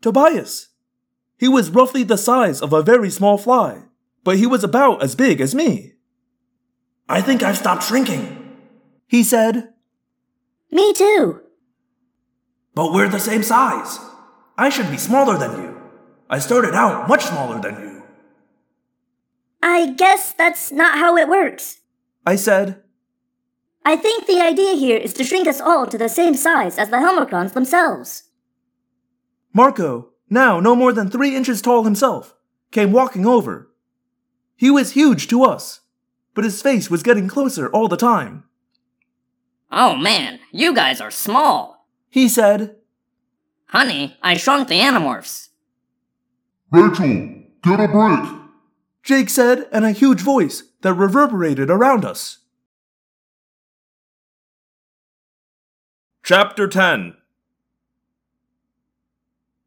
Tobias. He was roughly the size of a very small fly, but he was about as big as me. I think I've stopped shrinking, he said. Me too. But we're the same size. I should be smaller than you. I started out much smaller than you. I guess that's not how it works. I said. I think the idea here is to shrink us all to the same size as the Helmacrons themselves. Marco, now no more than three inches tall himself, came walking over. He was huge to us, but his face was getting closer all the time. Oh man, you guys are small. He said, Honey, I shrunk the Animorphs. Rachel, get a break. Jake said in a huge voice that reverberated around us. Chapter 10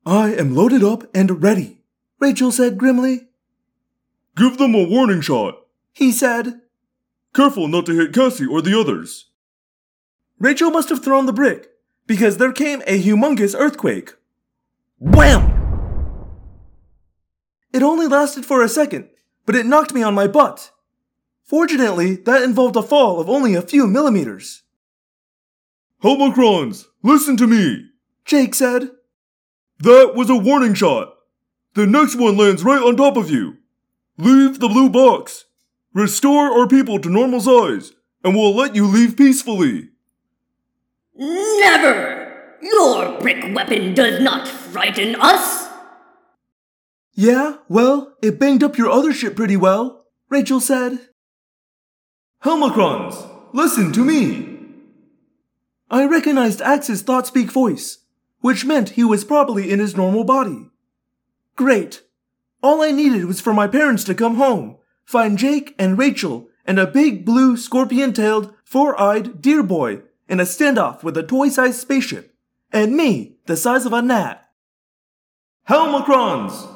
I am loaded up and ready, Rachel said grimly. Give them a warning shot. He said, Careful not to hit Cassie or the others. Rachel must have thrown the brick, because there came a humongous earthquake. Wham! It only lasted for a second, but it knocked me on my butt. Fortunately, that involved a fall of only a few millimeters. Helmacrons, listen to me. Jake said, That was a warning shot. The next one lands right on top of you. Leave the blue box. Restore our people to normal size, and we'll let you leave peacefully. Never! Your brick weapon does not frighten us! Yeah, well, it banged up your other ship pretty well, Rachel said. Helmacrons, listen to me. I recognized Ax's thought speak voice. Which meant he was probably in his normal body. Great. All I needed was for my parents to come home, find Jake and Rachel and a big blue scorpion tailed, four eyed deer boy in a standoff with a toy sized spaceship, and me the size of a gnat. Helmacrons!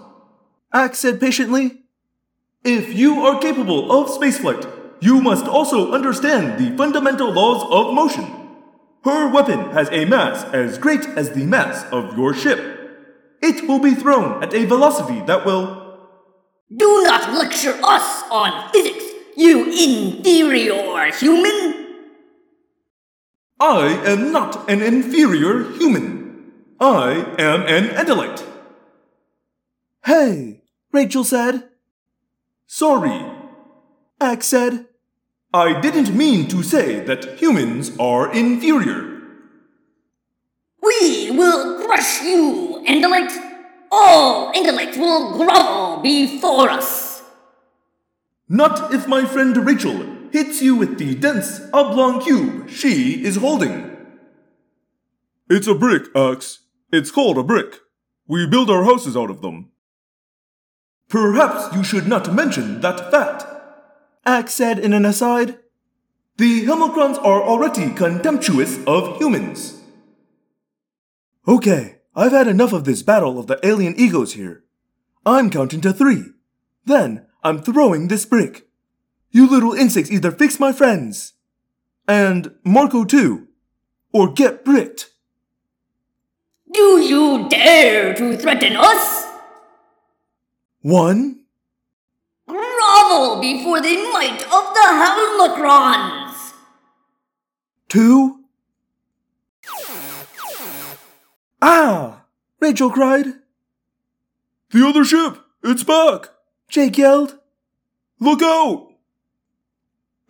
Ax said patiently. If you are capable of spaceflight, you must also understand the fundamental laws of motion. Her weapon has a mass as great as the mass of your ship. It will be thrown at a velocity that will. Do not lecture us on physics, you inferior human! I am not an inferior human. I am an Andalite. Hey, Rachel said. Sorry, Ax said. I didn't mean to say that humans are inferior. We will crush you, Andalite! All Andalites will grovel before us! Not if my friend Rachel hits you with the dense oblong cube she is holding. It's a brick, Ax. It's called a brick. We build our houses out of them. Perhaps you should not mention that fact. Ax said in an aside. The Helmacrons are already contemptuous of humans. Okay, I've had enough of this battle of the alien egos here. I'm counting to three. Then I'm throwing this brick. You little insects either fix my friends, and Marco too, or get bricked. Do you dare to threaten us? One, Grovel before the might of the Helmacrons! two. Ah! Rachel cried. The other ship! It's back! Jake yelled. Look out!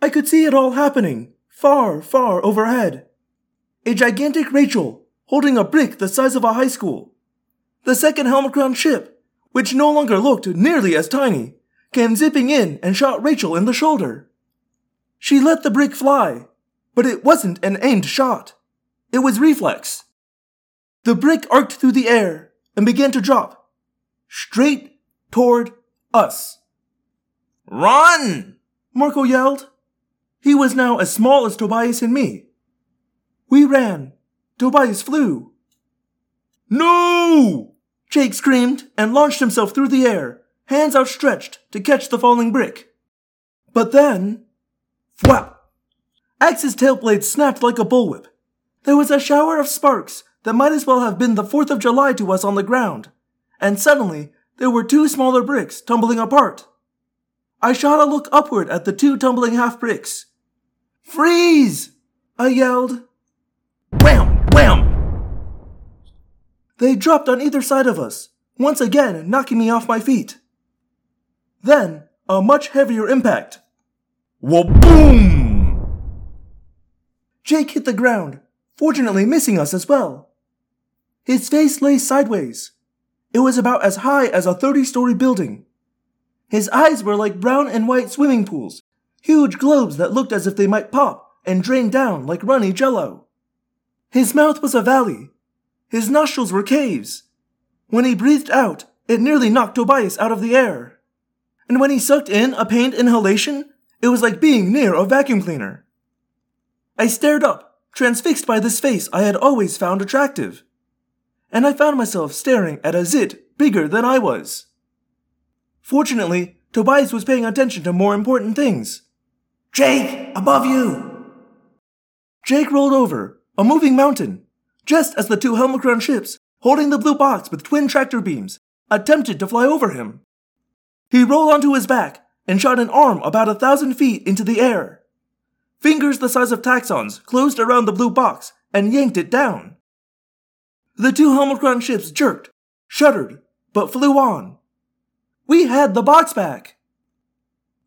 I could see it all happening, far, far overhead. A gigantic Rachel, holding a brick the size of a high school. The second Helmacron ship, which no longer looked nearly as tiny, came zipping in and shot Rachel in the shoulder. She let the brick fly, but it wasn't an aimed shot. It was reflex. The brick arced through the air and began to drop, straight toward us. Run! Marco yelled. He was now as small as Tobias and me. We ran. Tobias flew. No! Jake screamed and launched himself through the air, hands outstretched to catch the falling brick. But then, thwap! Ax's tail blade snapped like a bullwhip. There was a shower of sparks that might as well have been the 4th of July to us on the ground, and suddenly there were two smaller bricks tumbling apart. I shot a look upward at the two tumbling half bricks. Freeze! I yelled. Wham! Wham! They dropped on either side of us, once again knocking me off my feet. Then, a much heavier impact. Waboom! Jake hit the ground, fortunately missing us as well. His face lay sideways. It was about as high as a 30 story building. His eyes were like brown and white swimming pools, huge globes that looked as if they might pop and drain down like runny jello. His mouth was a valley. His nostrils were caves. When he breathed out, it nearly knocked Tobias out of the air. And when he sucked in a pained inhalation, it was like being near a vacuum cleaner. I stared up, transfixed by this face I had always found attractive. And I found myself staring at a zit bigger than I was. Fortunately, Tobias was paying attention to more important things. Jake, above you! Jake rolled over, a moving mountain, just as the two Helmacron ships, holding the blue box with twin tractor beams, attempted to fly over him. He rolled onto his back and shot an arm about a thousand feet into the air. Fingers the size of Taxxons closed around the blue box and yanked it down. The two Helmacron ships jerked, shuddered, but flew on. We had the box back.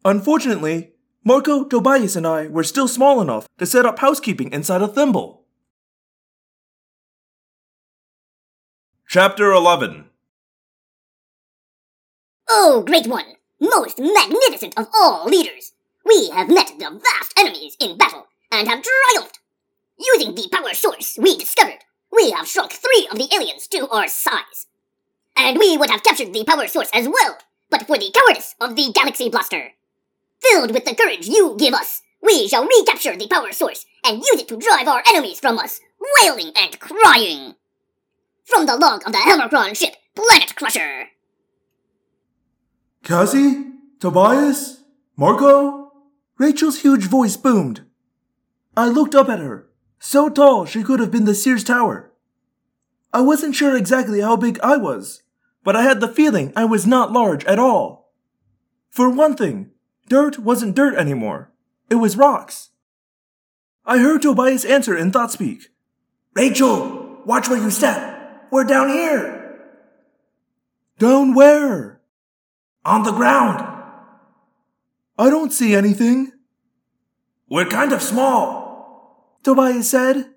Unfortunately, Marco, Tobias, and I were still small enough to set up housekeeping inside a thimble. Chapter 11 Oh, great one! Most magnificent of all leaders! We have met the vast enemies in battle and have triumphed! Using the power source we discovered, we have shrunk three of the aliens to our size. And we would have captured the power source as well, but for the cowardice of the Galaxy Blaster. Filled with the courage you give us, we shall recapture the power source and use it to drive our enemies from us, wailing and crying. From the log of the Helmacron ship, Planet Crusher. Cassie? Tobias? Marco? Rachel's huge voice boomed. I looked up at her, so tall she could have been the Sears Tower. I wasn't sure exactly how big I was, but I had the feeling I was not large at all. For one thing, dirt wasn't dirt anymore. It was rocks. I heard Tobias answer in thought speak. Rachel, watch where you step. We're down here. Down where? On the ground. I don't see anything. We're kind of small, Tobias said.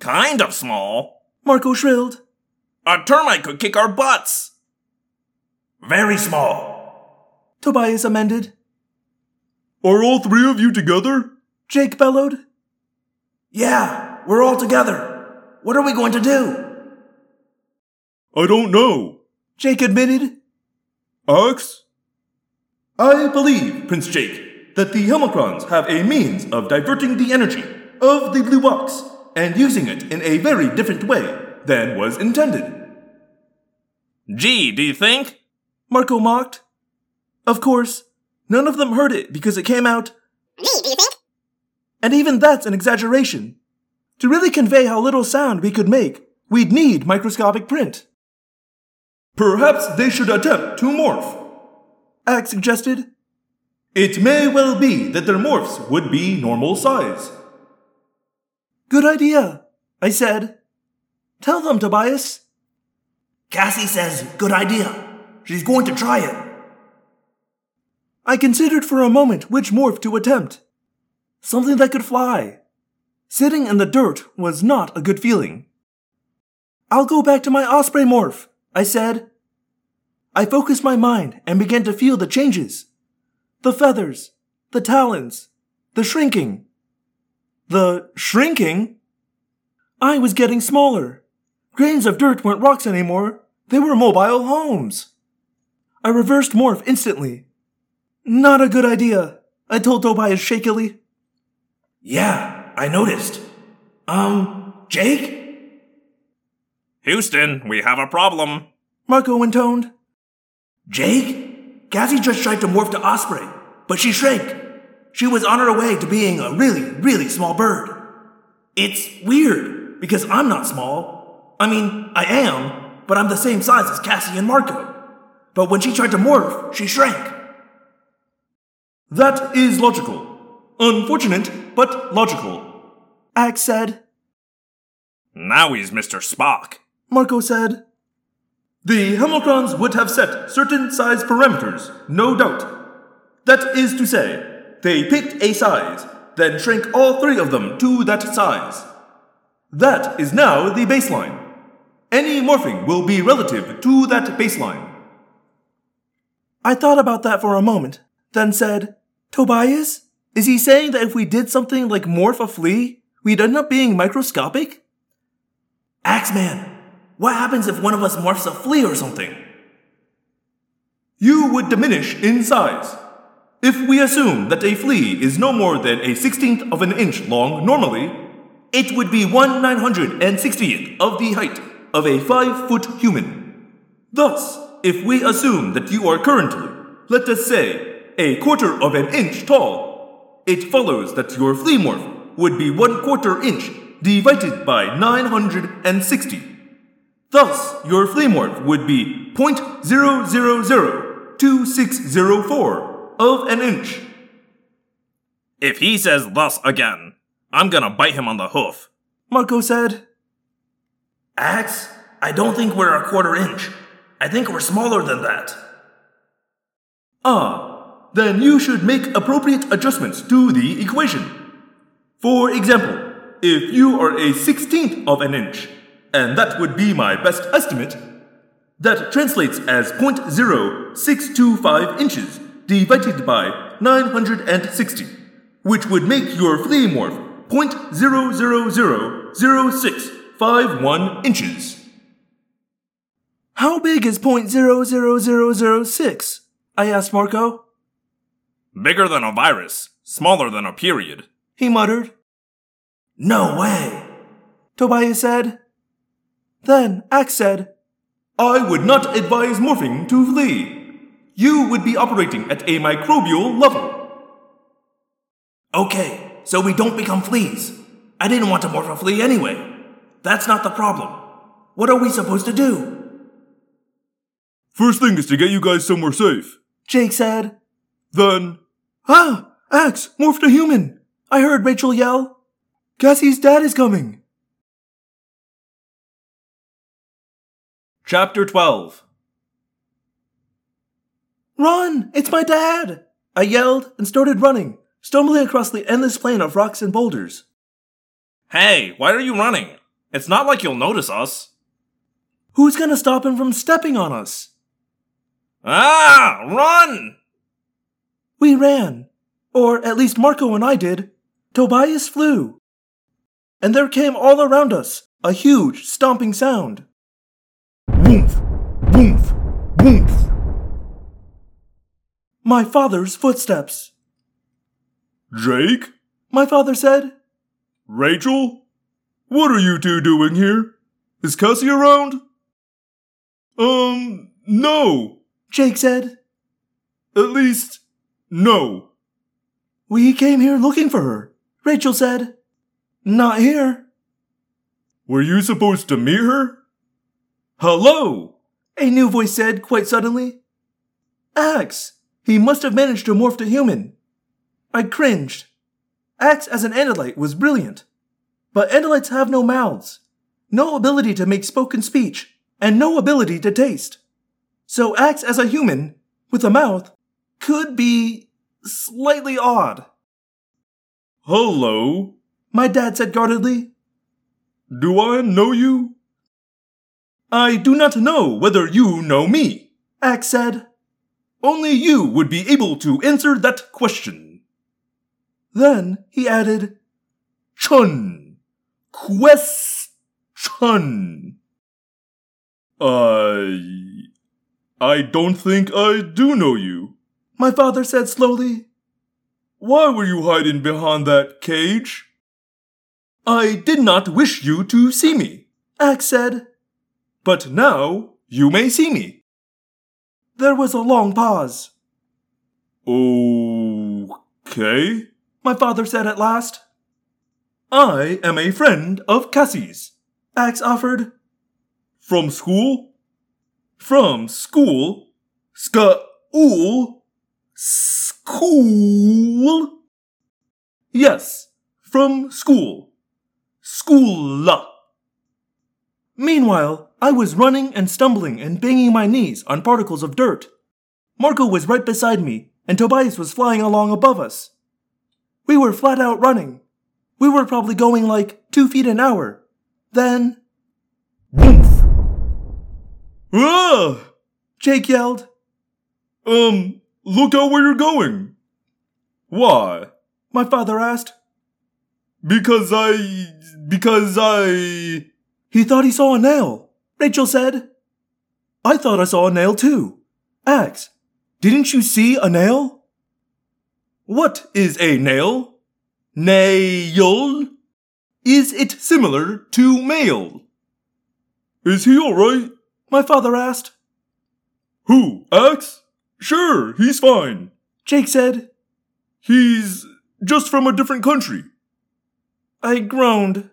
Kind of small. Marco shrilled. A termite could kick our butts. Very small, Tobias amended. Are all three of you together? Jake bellowed. Yeah, we're all together. What are we going to do? I don't know. Jake admitted. Ax? I believe, Prince Jake, that the Helmacrons have a means of diverting the energy of the Blue Box and using it in a very different way than was intended. Gee, do you think? Marco mocked. Of course, none of them heard it because it came out, Me, do you think? and even that's an exaggeration. To really convey how little sound we could make, we'd need microscopic print. Perhaps they should attempt to morph. Ax suggested. It may well be that their morphs would be normal size. Good idea, I said. Tell them, Tobias. Cassie says, good idea. She's going to try it. I considered for a moment which morph to attempt. Something that could fly. Sitting in the dirt was not a good feeling. I'll go back to my osprey morph, I said. I focused my mind and began to feel the changes. The feathers, the talons, the shrinking. The shrinking? I was getting smaller. Grains of dirt weren't rocks anymore. They were mobile homes. I reversed morph instantly. Not a good idea, I told Tobias shakily. Yeah, I noticed. Um, Jake? Houston, we have a problem. Marco intoned. Jake? Cassie just tried to morph to Osprey, but she shrank. She was on her way to being a really, really small bird. It's weird, because I'm not small. I mean, I am, but I'm the same size as Cassie and Marco. But when she tried to morph, she shrank. That is logical. Unfortunate, but logical. Ax said. Now he's Mr. Spock. Marco said. The Helmacrons would have set certain size parameters, no doubt. That is to say, they picked a size, then shrank all three of them to that size. That is now the baseline. Any morphing will be relative to that baseline. I thought about that for a moment, then said, Tobias? Is he saying that if we did something like morph a flea, we'd end up being microscopic? Axeman, what happens if one of us morphs a flea or something? You would diminish in size. If we assume that a flea is no more than a sixteenth of an inch long normally, it would be one nine hundred and sixtieth of the height of a five foot human. Thus, if we assume that you are currently, let us say, a quarter of an inch tall, it follows that your flea morph would be one quarter inch divided by 960. Thus, your flea morph would be 0.0002604 of an inch. If he says thus again, I'm gonna bite him on the hoof. Marco said. Ax, I don't think we're a quarter inch. I think we're smaller than that. Ah, then you should make appropriate adjustments to the equation. For example, if you are a sixteenth of an inch, and that would be my best estimate, that translates as 0.0625 inches divided by 960, which would make your flea morph 0.51 inches. How big is point zero zero zero zero six? I asked Marco. Bigger than a virus, smaller than a period. He muttered. No way. Tobias said. Then Ax said, I would not advise morphing to flee. You would be operating at a microbial level. Okay, so we don't become fleas. I didn't want to morph a flea anyway. That's not the problem. What are we supposed to do? First thing is to get you guys somewhere safe. Jake said. Then, Ah! Ax, morphed to human! I heard Rachel yell. Cassie's dad is coming. Chapter 12 Run! It's my dad! I yelled and started running, stumbling across the endless plain of rocks and boulders. Hey, why are you running? It's not like you'll notice us. Who's gonna stop him from stepping on us? Ah! Run! We ran. Or at least Marco and I did. Tobias flew. And there came all around us a huge stomping sound. Woomph! Woomph! Woomph! My father's footsteps. Jake? My father said, Rachel? What are you two doing here? Is Cassie around? Um, no. Jake said, At least, no. We came here looking for her. Rachel said, Not here. Were you supposed to meet her? Hello? A new voice said quite suddenly. Ax! He must have managed to morph to human. I cringed. Ax as an Andalite was brilliant. But Andalites have no mouths, no ability to make spoken speech, and no ability to taste. So Ax as a human, with a mouth, could be slightly odd. Hello? My dad said guardedly. Do I know you? I do not know whether you know me. Ax said. Only you would be able to answer that question. Then he added, Chun. Question. I. I don't think I do know you. My father said slowly. Why were you hiding behind that cage? I did not wish you to see me. Ax said. But now you may see me. There was a long pause. Okay. My father said at last. I am a friend of Cassie's. Ax offered. From school? From school? School? School? Yes, from school. School. Meanwhile, I was running and stumbling and banging my knees on particles of dirt. Marco was right beside me, and Tobias was flying along above us. We were flat out running. We were probably going like two feet an hour. Then, Woof! Ah! Jake yelled. Um, look out where you're going. Why? My father asked. Because I. Because I. He thought he saw a nail. Rachel said. I thought I saw a nail too. Ax, didn't you see a nail? What is a nail? Nail? Is it similar to male? Is he alright? My father asked. Who, Ax? Sure, he's fine. Jake said. He's just from a different country. I groaned.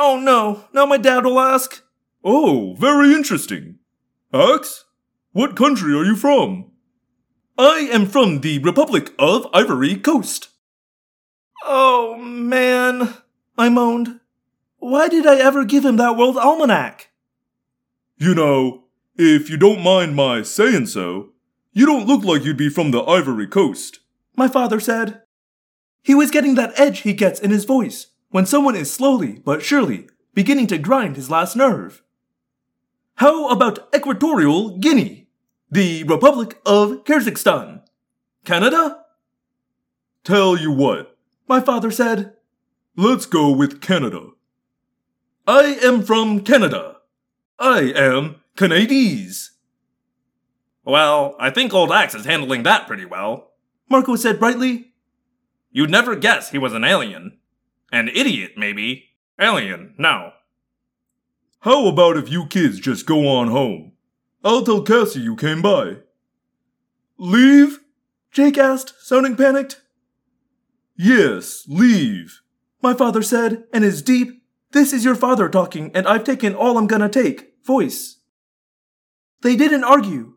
Oh no, now my dad will ask. Oh, very interesting. Ax, what country are you from? I am from the Republic of Ivory Coast. Oh man, I moaned. Why did I ever give him that world almanac? You know, if you don't mind my saying so, you don't look like you'd be from the Ivory Coast. My father said. He was getting that edge he gets in his voice when someone is slowly but surely beginning to grind his last nerve. How about Equatorial Guinea? The Republic of Kyrgyzstan? Canada? Tell you what, My father said. let's go with Canada. I am from Canada. I am Canadies. Well, I think Old Ax is handling that pretty well. Marco said brightly. You'd never guess he was an alien. An idiot, maybe. Alien, no. How about if you kids just go on home? I'll tell Cassie you came by. Leave? Jake asked, sounding panicked. Yes, leave. My father said, and his deep, This is your father talking, and I've taken all I'm gonna take voice. They didn't argue.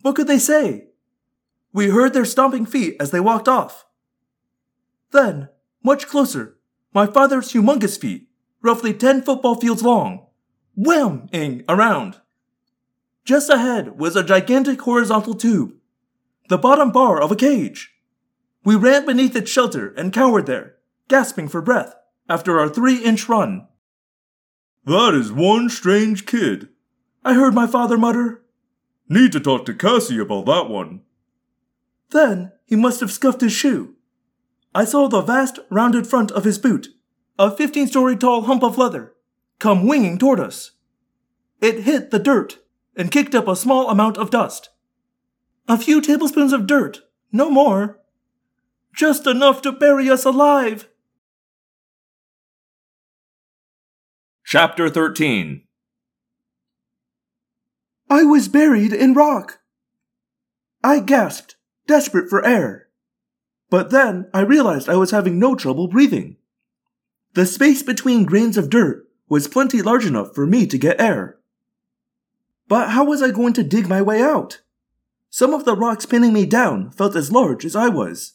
What could they say? We heard their stomping feet as they walked off. Then, much closer, my father's humongous feet, roughly 10 football fields long, wham-ing around. Just ahead was a gigantic horizontal tube, the bottom bar of a cage. We ran beneath its shelter and cowered there, gasping for breath after our three inch run. That is one strange kid. I heard my father mutter. Need to talk to Cassie about that one. Then he must have scuffed his shoe. I saw the vast, rounded front of his boot, a 15 story tall hump of leather, come winging toward us. It hit the dirt and kicked up a small amount of dust. A few tablespoons of dirt, no more. Just enough to bury us alive. Chapter 13 I was buried in rock. I gasped, desperate for air. But then I realized I was having no trouble breathing. The space between grains of dirt was plenty large enough for me to get air. But how was I going to dig my way out? Some of the rocks pinning me down felt as large as I was.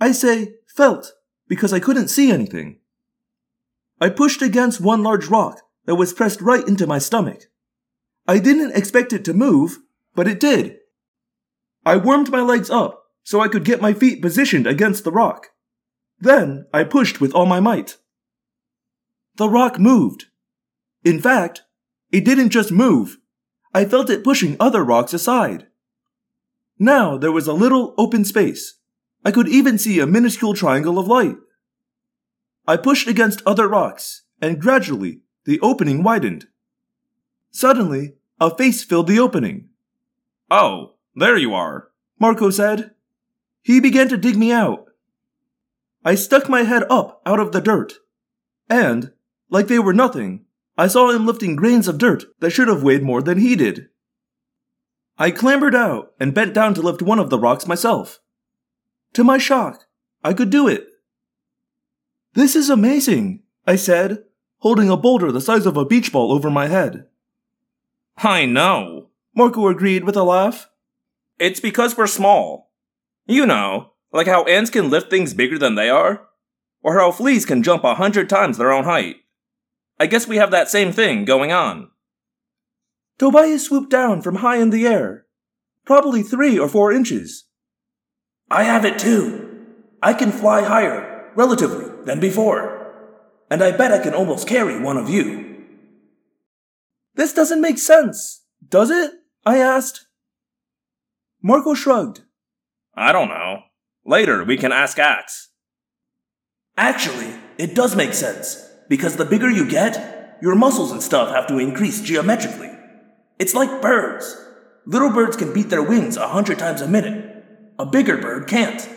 I say felt because I couldn't see anything. I pushed against one large rock that was pressed right into my stomach. I didn't expect it to move, but it did. I warmed my legs up so I could get my feet positioned against the rock. Then I pushed with all my might. The rock moved. In fact, it didn't just move. I felt it pushing other rocks aside. Now there was a little open space. I could even see a minuscule triangle of light. I pushed against other rocks, and gradually the opening widened. Suddenly, a face filled the opening. Oh, there you are, Marco said. He began to dig me out. I stuck my head up out of the dirt, and, like they were nothing, I saw him lifting grains of dirt that should have weighed more than he did. I clambered out and bent down to lift one of the rocks myself. To my shock, I could do it. This is amazing, I said, holding a boulder the size of a beach ball over my head. I know, Marco agreed with a laugh. It's because we're small. You know, like how ants can lift things bigger than they are, or how fleas can jump a hundred times their own height. I guess we have that same thing going on. Tobias swooped down from high in the air, probably three or four inches. I have it too. I can fly higher, relatively, than before. And I bet I can almost carry one of you. This doesn't make sense, does it? I asked. Marco shrugged. I don't know. Later, we can ask Ax. Actually, it does make sense, because the bigger you get, your muscles and stuff have to increase geometrically. It's like birds. Little birds can beat their wings a hundred times a minute. A bigger bird can't.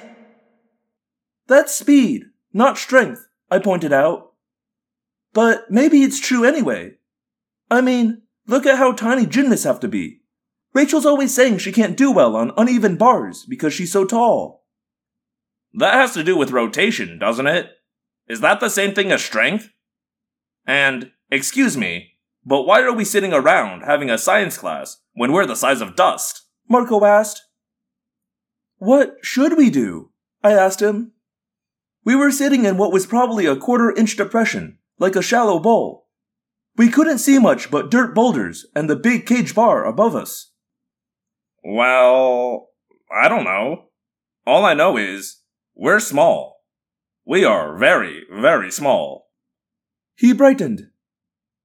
That's speed, not strength, I pointed out. But maybe it's true anyway. I mean, look at how tiny gymnasts have to be. Rachel's always saying she can't do well on uneven bars because she's so tall. That has to do with rotation, doesn't it? Is that the same thing as strength? And, excuse me, but why are we sitting around having a science class when we're the size of dust? Marco asked. What should we do? I asked him. We were sitting in what was probably a quarter inch depression, like a shallow bowl. We couldn't see much but dirt boulders and the big cage bar above us. Well, I don't know. All I know is we're small. We are very, very small. He brightened.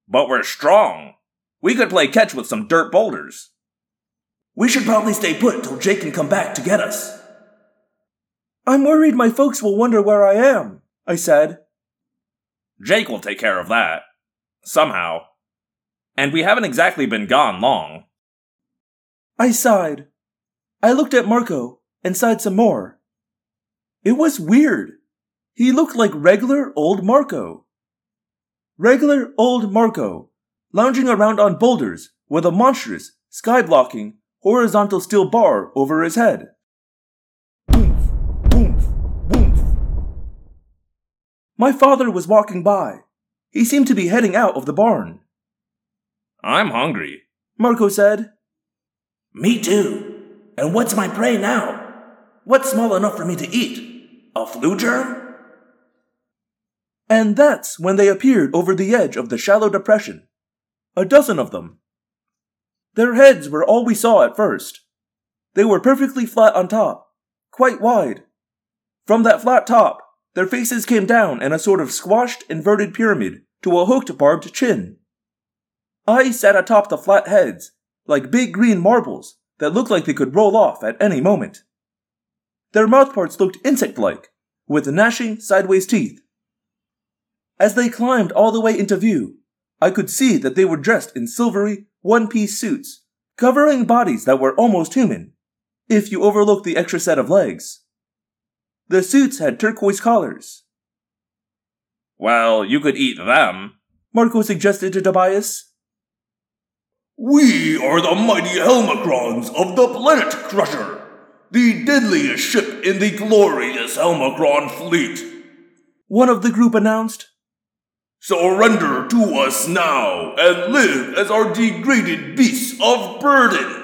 But we're strong. We could play catch with some dirt boulders. We should probably stay put till Jake can come back to get us. I'm worried my folks will wonder where I am, I said. Jake will take care of that. somehow. And we haven't exactly been gone long. I sighed. I looked at Marco and sighed some more. It was weird. He looked like regular old Marco. Regular old Marco, lounging around on boulders with a monstrous, sky blocking, horizontal steel bar over his head. Boomf, boomf, boomf. My father was walking by. He seemed to be heading out of the barn. I'm hungry. Marco said, Me too. And what's my prey now? What's small enough for me to eat? A flu germ? And that's when they appeared over the edge of the shallow depression. A dozen of them. Their heads were all we saw at first. They were perfectly flat on top, quite wide. From that flat top, their faces came down in a sort of squashed inverted pyramid to a hooked barbed chin. Eyes sat atop the flat heads, like big green marbles that looked like they could roll off at any moment. Their mouthparts looked insect like, with gnashing sideways teeth. As they climbed all the way into view, I could see that they were dressed in silvery, one piece suits, covering bodies that were almost human, if you overlook the extra set of legs. The suits had turquoise collars. Well, you could eat them. Marco suggested to Tobias. We are the mighty Helmacrons of the Planet Crusher, the deadliest ship in the glorious Helmacron fleet. One of the group announced. Surrender to us now and live as our degraded beasts of burden,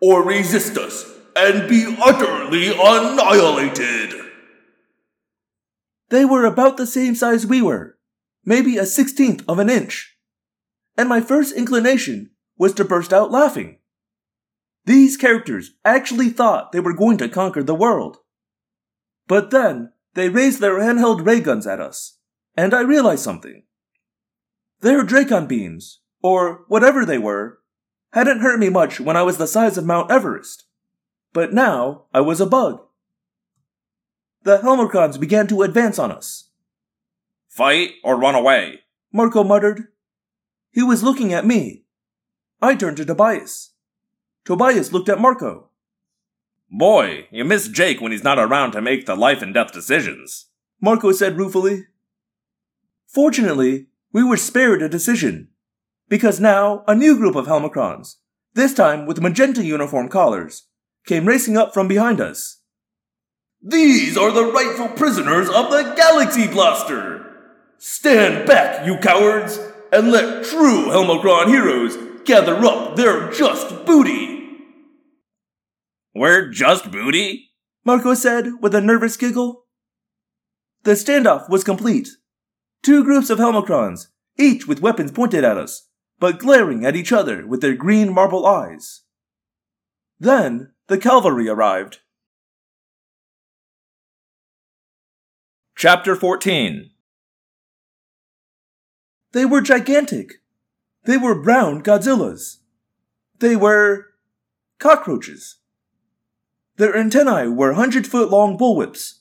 or resist us and be utterly annihilated. They were about the same size we were, maybe a sixteenth of an inch. And my first inclination was to burst out laughing. These characters actually thought they were going to conquer the world. But then they raised their handheld ray guns at us, and I realized something. Their Dracon beams, or whatever they were, hadn't hurt me much when I was the size of Mount Everest. But now I was a bug. The Helmacrons began to advance on us. Fight or run away? Marco muttered. He was looking at me. I turned to Tobias. Tobias looked at Marco. Boy, you miss Jake when he's not around to make the life and death decisions. Marco said ruefully. Fortunately, we were spared a decision. Because now a new group of Helmacrons, this time with magenta uniform collars, came racing up from behind us. These are the rightful prisoners of the Galaxy Blaster! Stand back, you cowards, and let true Helmacron heroes gather up their just booty! We're just booty? Marco said with a nervous giggle. The standoff was complete. Two groups of Helmacrons, each with weapons pointed at us, but glaring at each other with their green marble eyes. Then the cavalry arrived. Chapter 14 They were gigantic. They were brown Godzillas. They were cockroaches. Their antennae were hundred foot long bullwhips.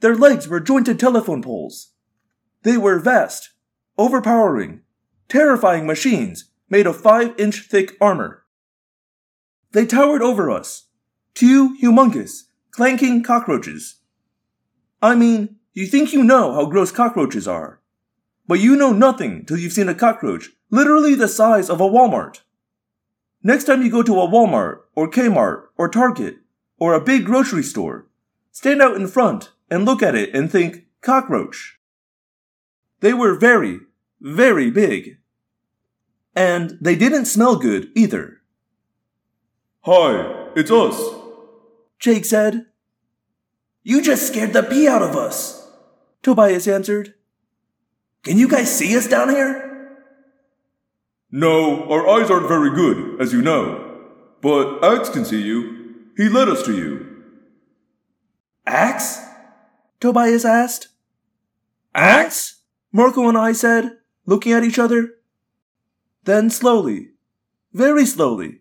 Their legs were jointed telephone poles. They were vast, overpowering, terrifying machines made of five inch thick armor. They towered over us, two humongous, clanking cockroaches. I mean, you think you know how gross cockroaches are, but you know nothing till you've seen a cockroach literally the size of a Walmart. Next time you go to a Walmart, or Kmart, or Target, or a big grocery store, stand out in front and look at it and think, cockroach. They were very, very big. And they didn't smell good either. Hi, it's us. Jake said. You just scared the pee out of us. Tobias answered. Can you guys see us down here? No, our eyes aren't very good, as you know. But Ax can see you. He led us to you. Ax? Tobias asked. Ax? Marco and I said, looking at each other. Then slowly, very slowly,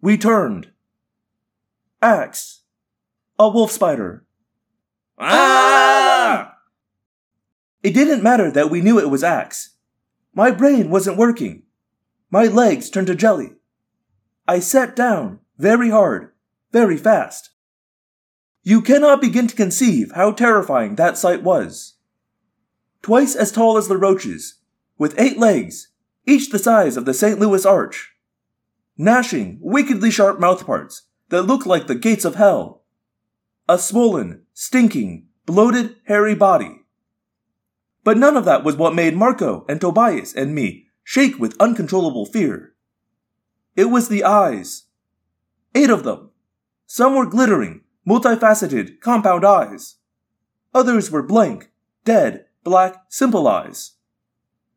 we turned. Ax. A wolf spider. Ah! It didn't matter that we knew it was Ax. My brain wasn't working. My legs turned to jelly. I sat down very hard, very fast. You cannot begin to conceive how terrifying that sight was. Twice as tall as the roaches, with eight legs, each the size of the St. Louis Arch. Gnashing, wickedly sharp mouthparts that looked like the gates of hell. A swollen, stinking, bloated, hairy body. But none of that was what made Marco and Tobias and me shake with uncontrollable fear. It was the eyes. Eight of them. Some were glittering, multifaceted, compound eyes. Others were blank, dead, black, simple eyes.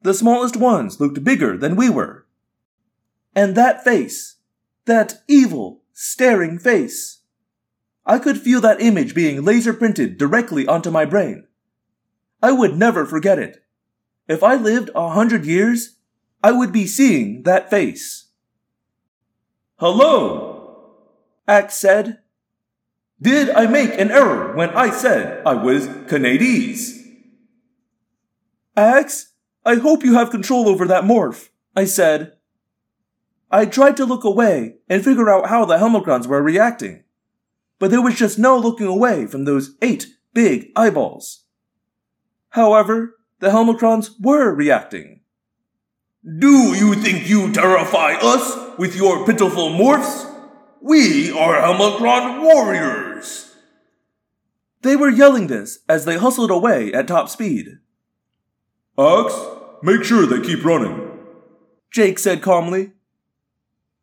The smallest ones looked bigger than we were. And that face, that evil, staring face. I could feel that image being laser printed directly onto my brain. I would never forget it. If I lived a hundred years, I would be seeing that face. Hello, Ax said. Did I make an error when I said I was Canadies? Ax, I hope you have control over that morph, I said. I tried to look away and figure out how the Helmacrons were reacting, but there was just no looking away from those eight big eyeballs. However, the Helmacrons were reacting. Do you think you terrify us with your pitiful morphs? We are Helmacron warriors! They were yelling this as they hustled away at top speed. Ax, make sure they keep running. Jake said calmly.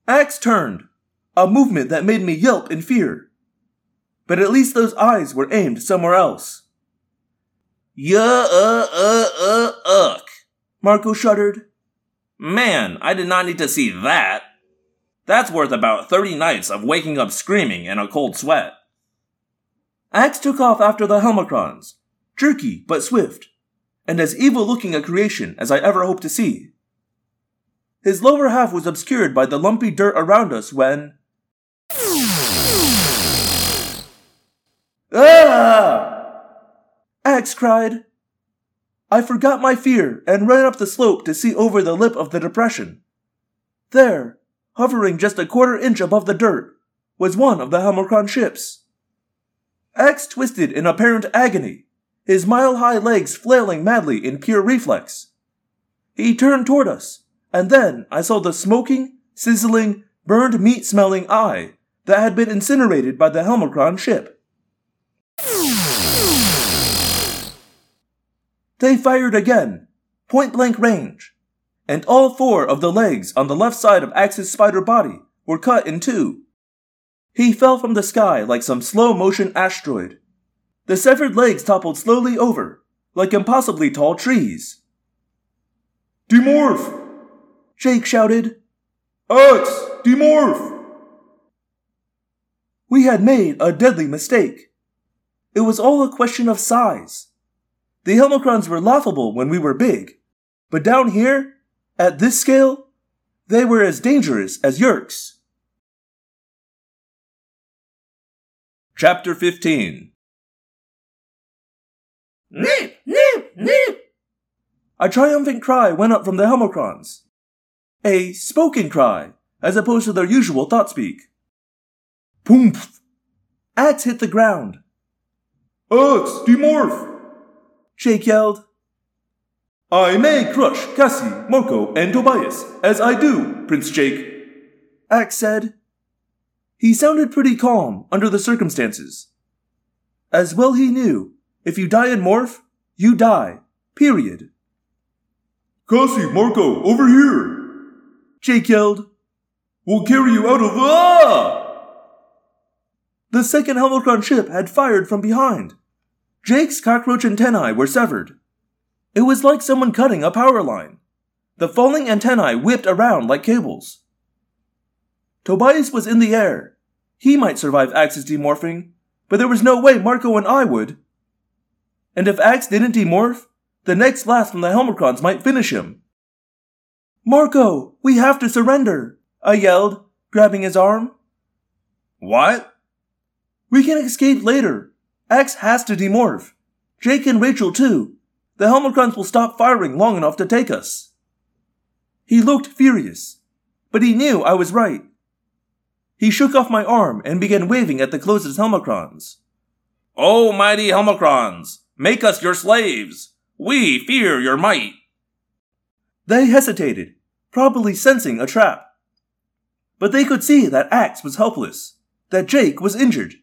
Ax turned, a movement that made me yelp in fear. But at least those eyes were aimed somewhere else. Yeah, uh, uh, uh, ugh. Marco shuddered. Man, I did not need to see that. That's worth about 30 nights of waking up screaming in a cold sweat. Ax took off after the Helmacrons, jerky but swift, and as evil looking a creation as I ever hoped to see. His lower half was obscured by the lumpy dirt around us when. Ah! Ax cried. I forgot my fear and ran up the slope to see over the lip of the depression. There, hovering just a quarter inch above the dirt, was one of the Helmacron ships. Ax twisted in apparent agony, his mile high legs flailing madly in pure reflex. He turned toward us, and then I saw the smoking, sizzling, burned meat smelling eye that had been incinerated by the Helmacron ship. They fired again, point blank range, and all four of the legs on the left side of Ax's spider body were cut in two. He fell from the sky like some slow motion asteroid. The severed legs toppled slowly over, like impossibly tall trees. Demorph! Jake shouted. Ax, demorph! We had made a deadly mistake. It was all a question of size. The Helmacrons were laughable when we were big, but down here, at this scale, they were as dangerous as Yeerks. Chapter 15 Nip, nip, nip! A triumphant cry went up from the Helmacrons. A spoken cry, as opposed to their usual thought speak. Poomph! Ax hit the ground. Ax, demorph! Jake yelled. I may crush Cassie, Marco, and Tobias, as I do, Prince Jake. Ax said. He sounded pretty calm under the circumstances. As well he knew, if you die in morph, you die. Period. Cassie, Marco, over here! Jake yelled. We'll carry you out of the... ah! The second Helmacron ship had fired from behind. Jake's cockroach antennae were severed. It was like someone cutting a power line. The falling antennae whipped around like cables. Tobias was in the air. He might survive Ax's demorphing, but there was no way Marco and I would. And if Ax didn't demorph, the next blast from the Helmacrons might finish him. Marco, we have to surrender, I yelled, grabbing his arm. What? We can escape later. Ax has to demorph. Jake and Rachel too. The Helmacrons will stop firing long enough to take us. He looked furious, but he knew I was right. He shook off my arm and began waving at the closest Helmacrons. O mighty Helmacrons, make us your slaves! We fear your might! They hesitated, probably sensing a trap. But they could see that Ax was helpless, that Jake was injured.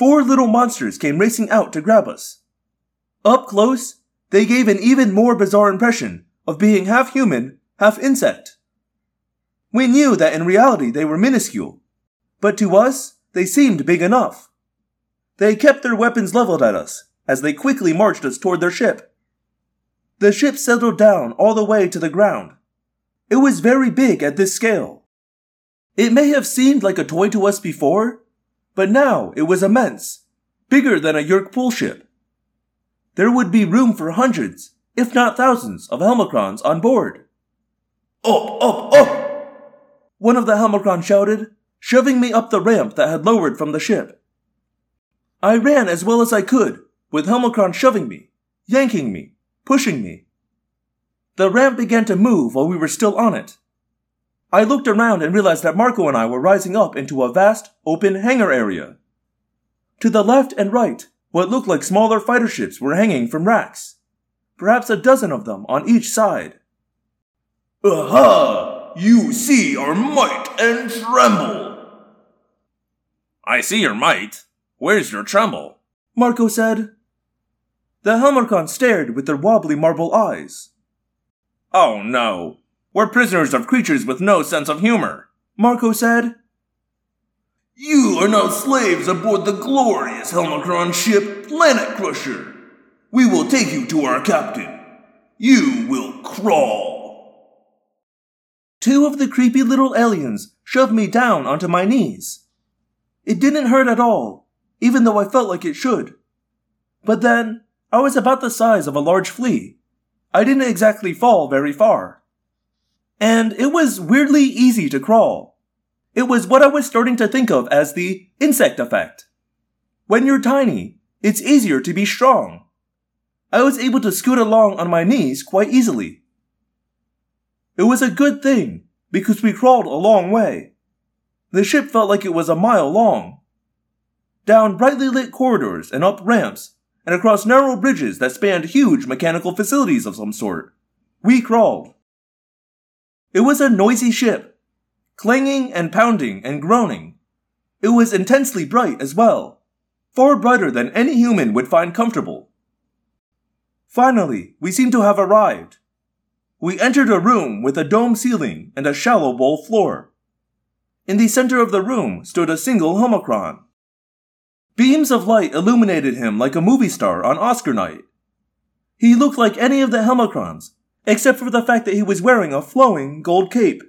Four little monsters came racing out to grab us. Up close, they gave an even more bizarre impression of being half human, half insect. We knew that in reality they were minuscule, but to us, they seemed big enough. They kept their weapons leveled at us as they quickly marched us toward their ship. The ship settled down all the way to the ground. It was very big at this scale. It may have seemed like a toy to us before, but now it was immense, bigger than a Yeerk pool ship. There would be room for hundreds, if not thousands, of Helmacrons on board. Up, up, up! One of the Helmacron shouted, shoving me up the ramp that had lowered from the ship. I ran as well as I could, with Helmacron shoving me, yanking me, pushing me. The ramp began to move while we were still on it. I looked around and realized that Marco and I were rising up into a vast, open hangar area. To the left and right, what looked like smaller fighter ships were hanging from racks, perhaps a dozen of them on each side. Aha! You see our might and tremble! I see your might. Where's your tremble? Marco said. The Helmacron stared with their wobbly marble eyes. Oh no. We're prisoners of creatures with no sense of humor. Marco said. You are now slaves aboard the glorious Helmacron ship Planet Crusher. We will take you to our captain. You will crawl. Two of the creepy little aliens shoved me down onto my knees. It didn't hurt at all, even though I felt like it should. But then, I was about the size of a large flea. I didn't exactly fall very far. And it was weirdly easy to crawl. It was what I was starting to think of as the insect effect. When you're tiny, it's easier to be strong. I was able to scoot along on my knees quite easily. It was a good thing, because we crawled a long way. The ship felt like it was a mile long. Down brightly lit corridors and up ramps, and across narrow bridges that spanned huge mechanical facilities of some sort, we crawled. It was a noisy ship, clanging and pounding and groaning. It was intensely bright as well, far brighter than any human would find comfortable. Finally, we seemed to have arrived. We entered a room with a dome ceiling and a shallow bowl floor. In the center of the room stood a single Helmacron. Beams of light illuminated him like a movie star on Oscar night. He looked like any of the Helmacrons, except for the fact that he was wearing a flowing gold cape.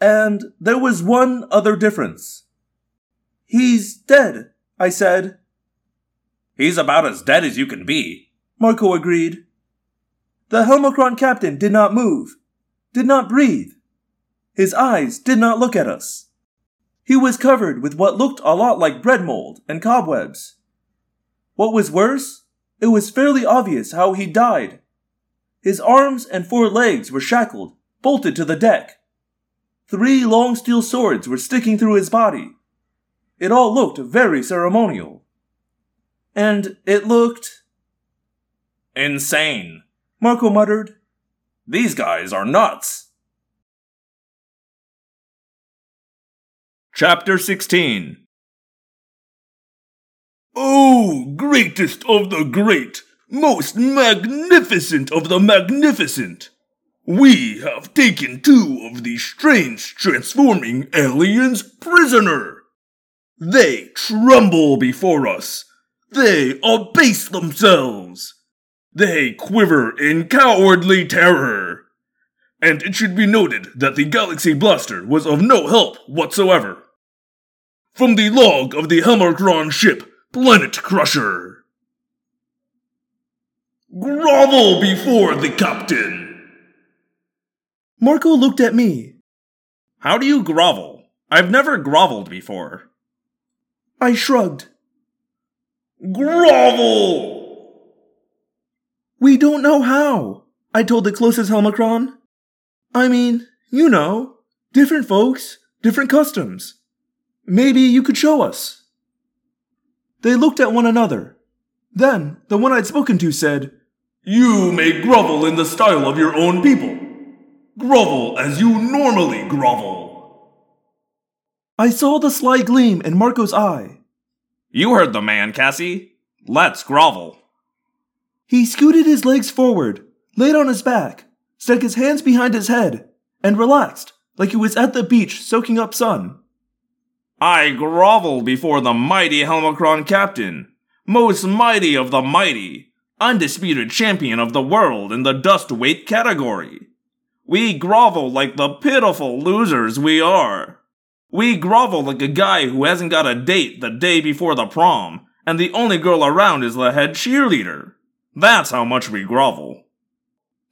And there was one other difference. He's dead, I said. He's about as dead as you can be, Marco agreed. The Helmacron captain did not move, did not breathe. His eyes did not look at us. He was covered with what looked a lot like bread mold and cobwebs. What was worse, it was fairly obvious how he died. His arms and four legs were shackled, bolted to the deck. Three long steel swords were sticking through his body. It all looked very ceremonial. And it looked. insane. Marco muttered. These guys are nuts. Chapter 16 Oh, greatest of the great, most magnificent of the magnificent! We have taken two of these strange transforming aliens prisoner! They tremble before us! They abase themselves! They quiver in cowardly terror. And it should be noted that the Galaxy Blaster was of no help whatsoever. From the log of the Helmacron ship, Planet Crusher. Grovel before the captain! Marco looked at me. How do you grovel? I've never groveled before. I shrugged. Grovel! We don't know how, I told the closest Helmacron. I mean, you know, different folks, different customs. Maybe you could show us. They looked at one another. Then the one I'd spoken to said, You may grovel in the style of your own people. Grovel as you normally grovel. I saw the sly gleam in Marco's eye. You heard the man, Cassie. Let's grovel. He scooted his legs forward, laid on his back, stuck his hands behind his head, and relaxed like he was at the beach soaking up sun. I grovel before the mighty Helmacron captain, most mighty of the mighty, undisputed champion of the world in the dust weight category. We grovel like the pitiful losers we are. We grovel like a guy who hasn't got a date the day before the prom, and the only girl around is the head cheerleader. That's how much we grovel.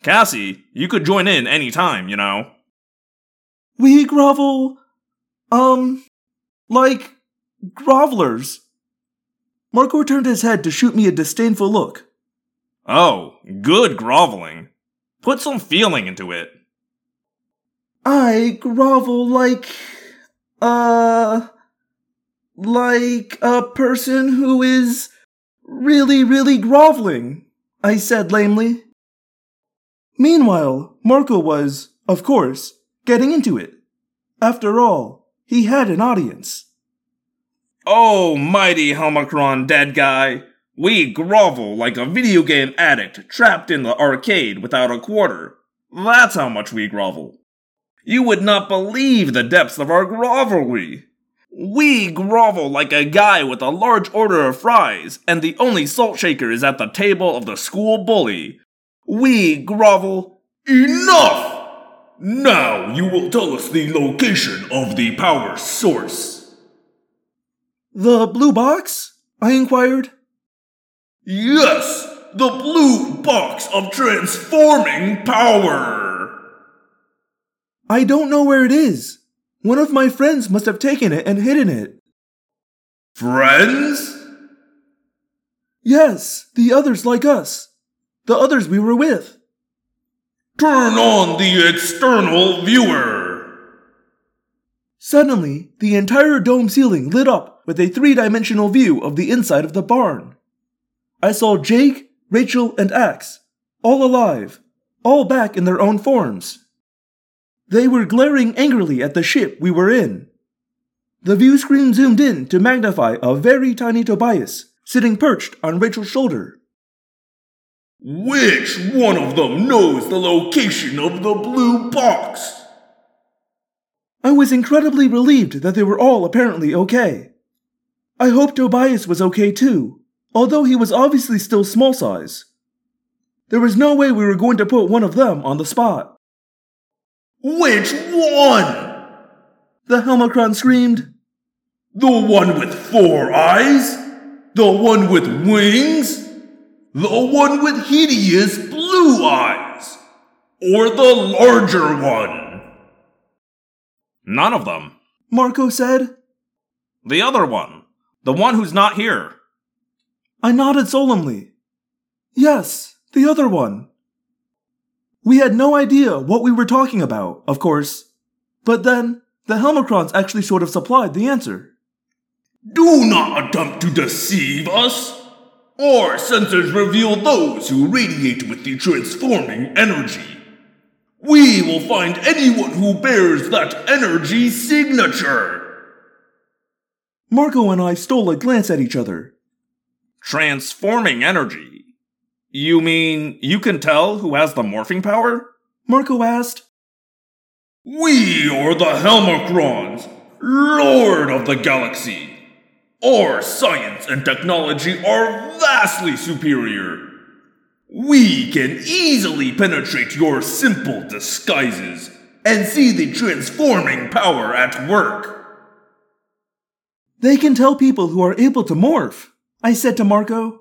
Cassie, you could join in any time, you know. We grovel, um, like grovelers. Marco turned his head to shoot me a disdainful look. Oh, good groveling. Put some feeling into it. I grovel like, uh, like a person who is really, really groveling, I said lamely. Meanwhile, Marco was, of course, getting into it. After all, he had an audience. Oh, mighty Helmacron dead guy. We grovel like a video game addict trapped in the arcade without a quarter. That's how much we grovel. You would not believe the depths of our grovelry. We grovel like a guy with a large order of fries, and the only salt shaker is at the table of the school bully. We grovel. Enough! Now you will tell us the location of the power source. The blue box? I inquired. Yes, the blue box of transforming power. I don't know where it is. One of my friends must have taken it and hidden it. Friends? Yes, the others like us. The others we were with. Turn on the external viewer. Suddenly, the entire dome ceiling lit up with a three dimensional view of the inside of the barn. I saw Jake, Rachel, and Ax, all alive, all back in their own forms. They were glaring angrily at the ship we were in. The view screen zoomed in to magnify a very tiny Tobias sitting perched on Rachel's shoulder. Which one of them knows the location of the blue box? I was incredibly relieved that they were all apparently okay. I hoped Tobias was okay too, although he was obviously still small size. There was no way we were going to put one of them on the spot. Which one? The Helmacron screamed. The one with four eyes? The one with wings? The one with hideous blue eyes? Or the larger one? None of them. Marco said. The other one. The one who's not here. I nodded solemnly. Yes, the other one. We had no idea what we were talking about, of course. But then, the Helmacrons actually sort of supplied the answer. Do not attempt to deceive us. Our sensors reveal those who radiate with the transforming energy. We will find anyone who bears that energy signature. Marco and I stole a glance at each other. Transforming energy? You mean you can tell who has the morphing power? Marco asked. We are the Helmacrons, Lord of the Galaxy. Our science and technology are vastly superior. We can easily penetrate your simple disguises and see the transforming power at work. They can tell people who are able to morph, I said to Marco.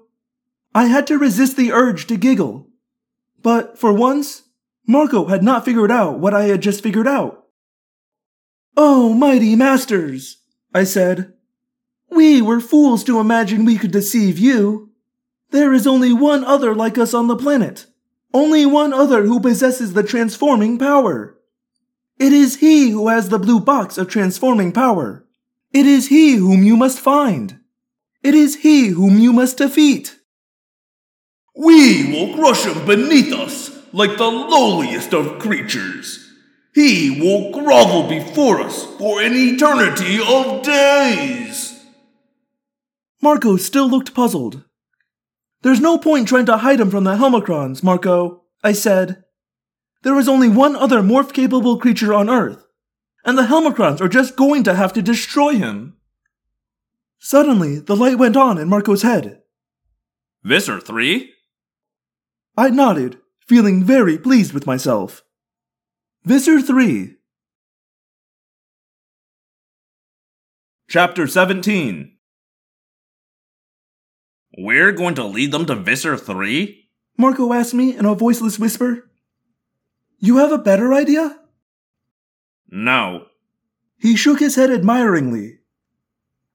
I had to resist the urge to giggle. But for once, Marco had not figured out what I had just figured out. Oh, mighty masters, I said. We were fools to imagine we could deceive you. There is only one other like us on the planet. Only one other who possesses the transforming power. It is he who has the blue box of transforming power. It is he whom you must find. It is he whom you must defeat. We will crush him beneath us like the lowliest of creatures. He will grovel before us for an eternity of days. Marco still looked puzzled. There's no point trying to hide him from the Helmacrons, Marco, I said. There is only one other morph capable creature on Earth, and the Helmacrons are just going to have to destroy him. Suddenly, the light went on in Marco's head. Visser 3? I nodded, feeling very pleased with myself. Visser 3. Chapter 17 We're going to lead them to Visser 3? Marco asked me in a voiceless whisper. You have a better idea? No. He shook his head admiringly.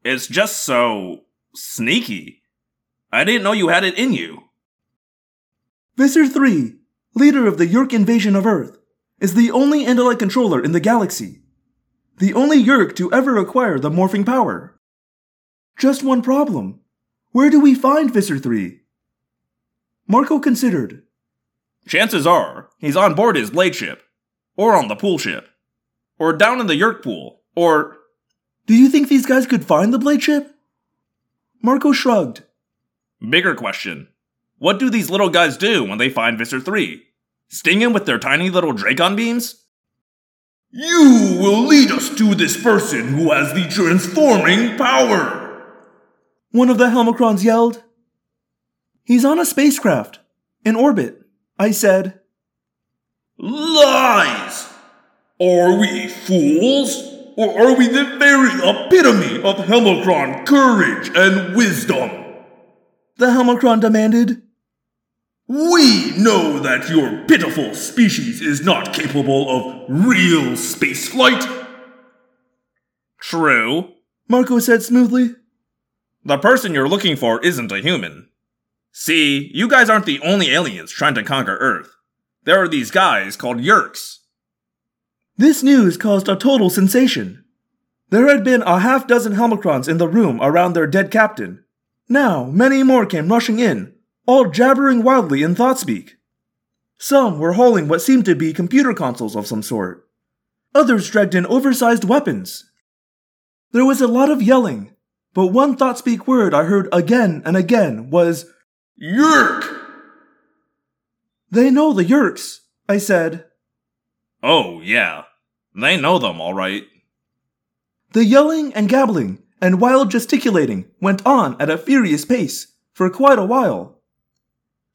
It's just so sneaky. I didn't know you had it in you. Visser 3, leader of the Yeerk invasion of Earth, is the only Andalite controller in the galaxy. The only Yeerk to ever acquire the morphing power. Just one problem. Where do we find Visser 3? Marco considered. Chances are he's on board his blade ship, or on the pool ship, or down in the Yeerk pool, or. Do you think these guys could find the blade ship? Marco shrugged. Bigger question. What do these little guys do when they find Visser 3? Sting him with their tiny little Dracon beams? You will lead us to this person who has the transforming power. One of the Helmacrons yelled. He's on a spacecraft, in orbit, I said. Lies! Are we fools? Or are we the very epitome of Helmacron courage and wisdom? The Helmacron demanded. We know that your pitiful species is not capable of real spaceflight. True. Marco said smoothly. The person you're looking for isn't a human. See, you guys aren't the only aliens trying to conquer Earth. There are these guys called Yeerks. This news caused a total sensation. There had been a half dozen Helmacrons in the room around their dead captain. Now, many more came rushing in, all jabbering wildly in Thoughtspeak. Some were hauling what seemed to be computer consoles of some sort. Others dragged in oversized weapons. There was a lot of yelling, but one Thoughtspeak word I heard again and again was Yeerk! They know the Yeerks, I said. Oh, yeah. They know them, all right. The yelling and gabbling and wild gesticulating went on at a furious pace for quite a while.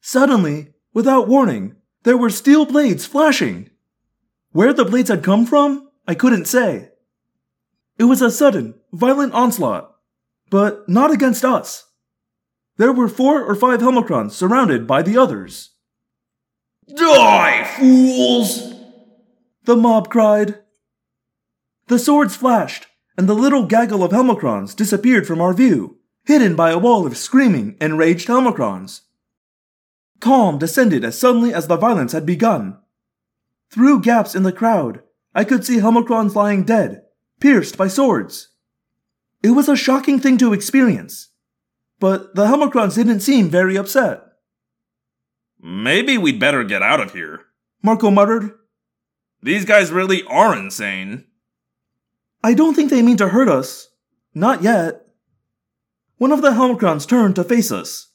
Suddenly, without warning, there were steel blades flashing. Where the blades had come from, I couldn't say. It was a sudden, violent onslaught, but not against us. There were four or five Helmacrons surrounded by the others. Die, fools! The mob cried. The swords flashed, and the little gaggle of Helmacrons disappeared from our view, hidden by a wall of screaming, enraged Helmacrons. Calm descended as suddenly as the violence had begun. Through gaps in the crowd, I could see Helmacrons lying dead, pierced by swords. It was a shocking thing to experience, but the Helmacrons didn't seem very upset. Maybe we'd better get out of here. Marco muttered. These guys really are insane. I don't think they mean to hurt us. Not yet. One of the Helmacrons turned to face us.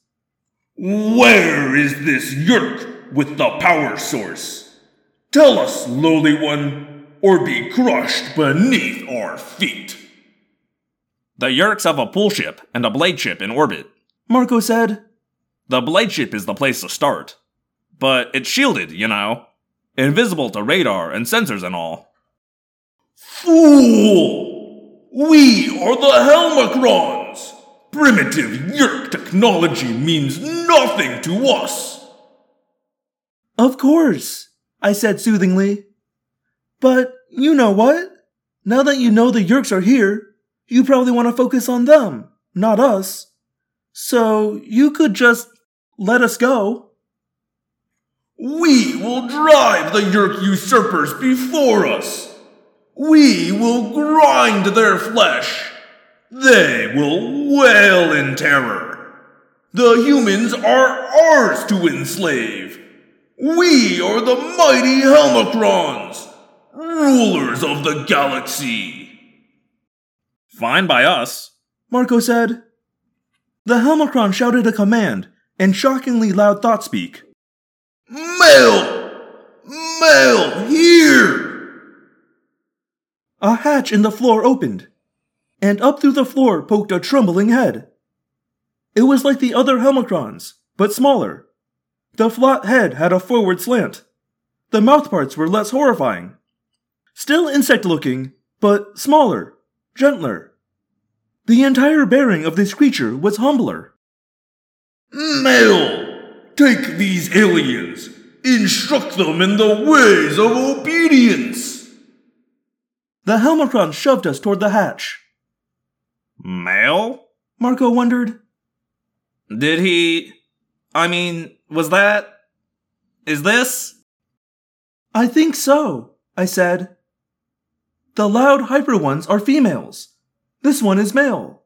Where is this Yeerk with the power source? Tell us, lowly one, or be crushed beneath our feet. The Yeerks have a pool ship and a blade ship in orbit. Marco said. The blade ship is the place to start. But it's shielded, you know. Invisible to radar and sensors and all. Fool! We are the Helmacrons! Primitive Yeerk technology means nothing to us! Of course, I said soothingly. But you know what? Now that you know the Yeerks are here, you probably want to focus on them, not us. So you could just let us go. We will drive the Yeerk usurpers before us. We will grind their flesh. They will wail in terror. The humans are ours to enslave. We are the mighty Helmacrons, rulers of the galaxy. Fine by us. Marco said. The Helmacron shouted a command in shockingly loud thought speak. Male! Male here! A hatch in the floor opened, and up through the floor poked a trembling head. It was like the other Helmacrons, but smaller. The flat head had a forward slant. The mouthparts were less horrifying. Still insect looking, but smaller, gentler. The entire bearing of this creature was humbler. Male! Take these aliens. Instruct them in the ways of obedience. The Helmacron shoved us toward the hatch. Male? Marco wondered. Did he. I mean, was that. Is this? I think so, I said. The loud hyper ones are females. This one is male.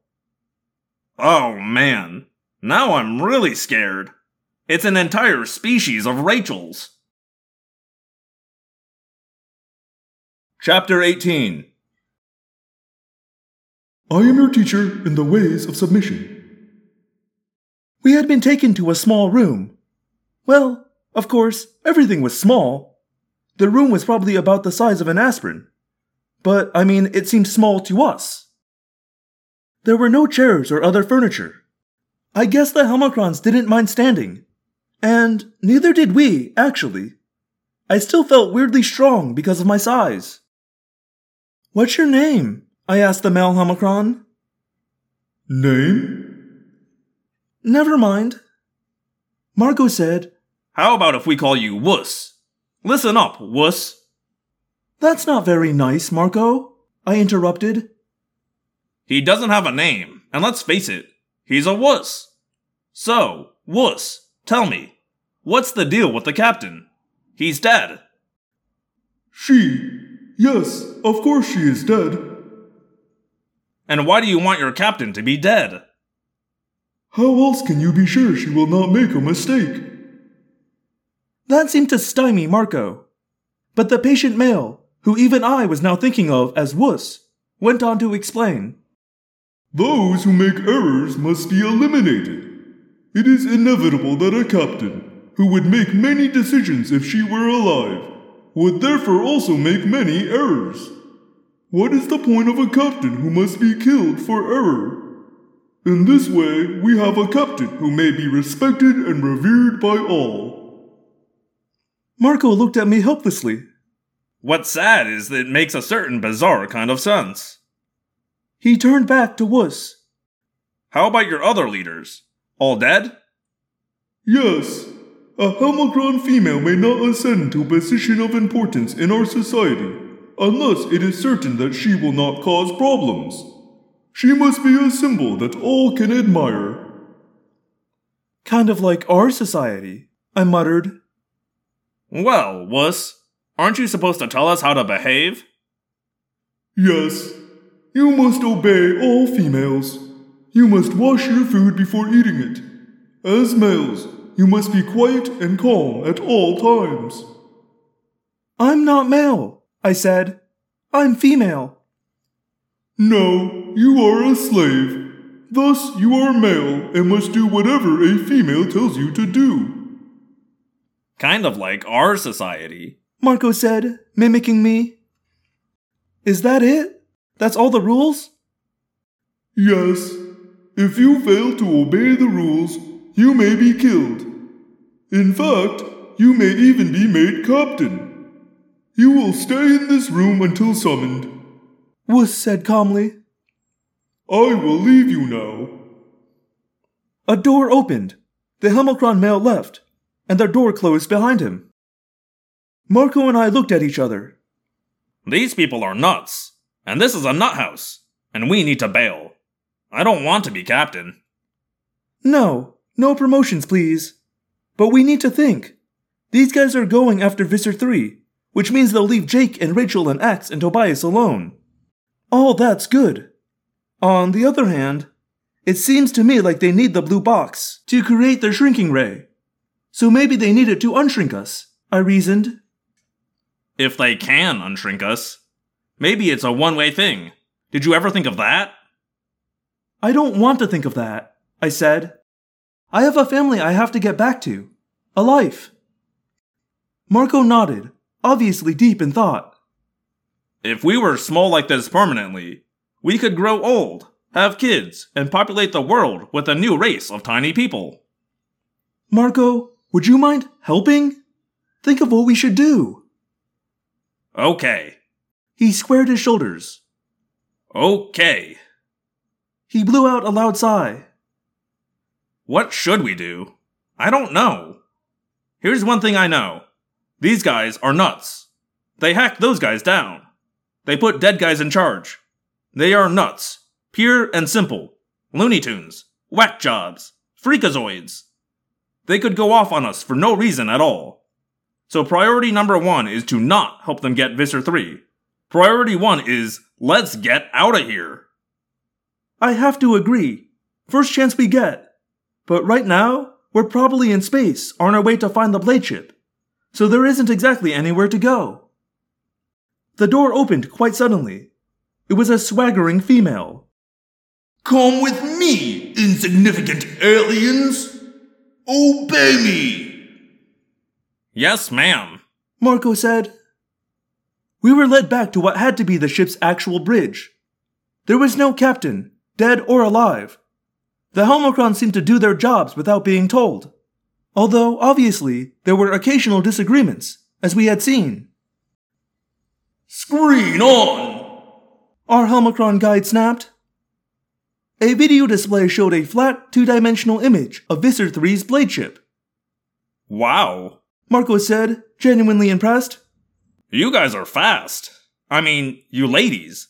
Oh man. Now I'm really scared. It's an entire species of Rachels. Chapter 18 I am your teacher in the ways of submission. We had been taken to a small room. Well, of course, everything was small. The room was probably about the size of an aspirin. But, I mean, it seemed small to us. There were no chairs or other furniture. I guess the Helmacrons didn't mind standing. And neither did we, actually. I still felt weirdly strong because of my size. What's your name? I asked the male Helmacron. Name? Never mind. Marco said, How about if we call you Wuss? Listen up, Wuss. That's not very nice, Marco, I interrupted. He doesn't have a name, and let's face it, he's a wuss. So, Wuss, tell me, what's the deal with the captain? He's dead. She. Yes, of course she is dead. And why do you want your captain to be dead? How else can you be sure she will not make a mistake? That seemed to stymie Marco. But the patient male, who even I was now thinking of as Wuss, went on to explain. Those who make errors must be eliminated. It is inevitable that a captain, who would make many decisions if she were alive, would therefore also make many errors. What is the point of a captain who must be killed for error? In this way, we have a captain who may be respected and revered by all. Marco looked at me helplessly. What's sad is that it makes a certain bizarre kind of sense. He turned back to Wuss. How about your other leaders? All dead? Yes, a Helmacron female may not ascend to a position of importance in our society unless it is certain that she will not cause problems. She must be a symbol that all can admire. Kind of like our society, I muttered. Well, Wuss, aren't you supposed to tell us how to behave? Yes, you must obey all females. You must wash your food before eating it. As males, you must be quiet and calm at all times. I'm not male, I said. I'm female. No, you are a slave. Thus, you are male and must do whatever a female tells you to do. Kind of like our society. Marco said, mimicking me. Is that it? That's all the rules? Yes. If you fail to obey the rules, you may be killed. In fact, you may even be made captain. You will stay in this room until summoned. Wuss said calmly. I will leave you now. A door opened. The Helmacron male left, and the door closed behind him. Marco and I looked at each other. These people are nuts, and this is a nut house, and we need to bail. I don't want to be captain. No, no promotions, please. But we need to think. These guys are going after Visser 3, which means they'll leave Jake and Rachel and Ax and Tobias alone. All that's good. On the other hand, it seems to me like they need the blue box to create their shrinking ray. So maybe they need it to unshrink us, I reasoned. If they can unshrink us, maybe it's a one way thing. Did you ever think of that? I don't want to think of that, I said. I have a family I have to get back to, a life. Marco nodded, obviously deep in thought. If we were small like this permanently, we could grow old, have kids, and populate the world with a new race of tiny people. Marco, would you mind helping? Think of what we should do. Okay. He squared his shoulders. Okay. He blew out a loud sigh. What should we do? I don't know. Here's one thing I know these guys are nuts. They hacked those guys down. They put dead guys in charge. They are nuts. Pure and simple. Looney Tunes. Whack jobs. Freakazoids. They could go off on us for no reason at all. So priority number one is to not help them get Visser 3. Priority one is let's get out of here. I have to agree. First chance we get. But right now, we're probably in space on our way to find the blade ship. So there isn't exactly anywhere to go. The door opened quite suddenly. It was a swaggering female. Come with me, insignificant aliens! Obey me! Yes, ma'am. Marco said. We were led back to what had to be the ship's actual bridge. There was no captain, dead or alive. The Helmacrons seemed to do their jobs without being told. Although, obviously, there were occasional disagreements, as we had seen. Screen on! Our Helmacron guide snapped. A video display showed a flat, two dimensional image of Visser 3's blade ship. Wow. Marco said, genuinely impressed. You guys are fast. I mean, you ladies.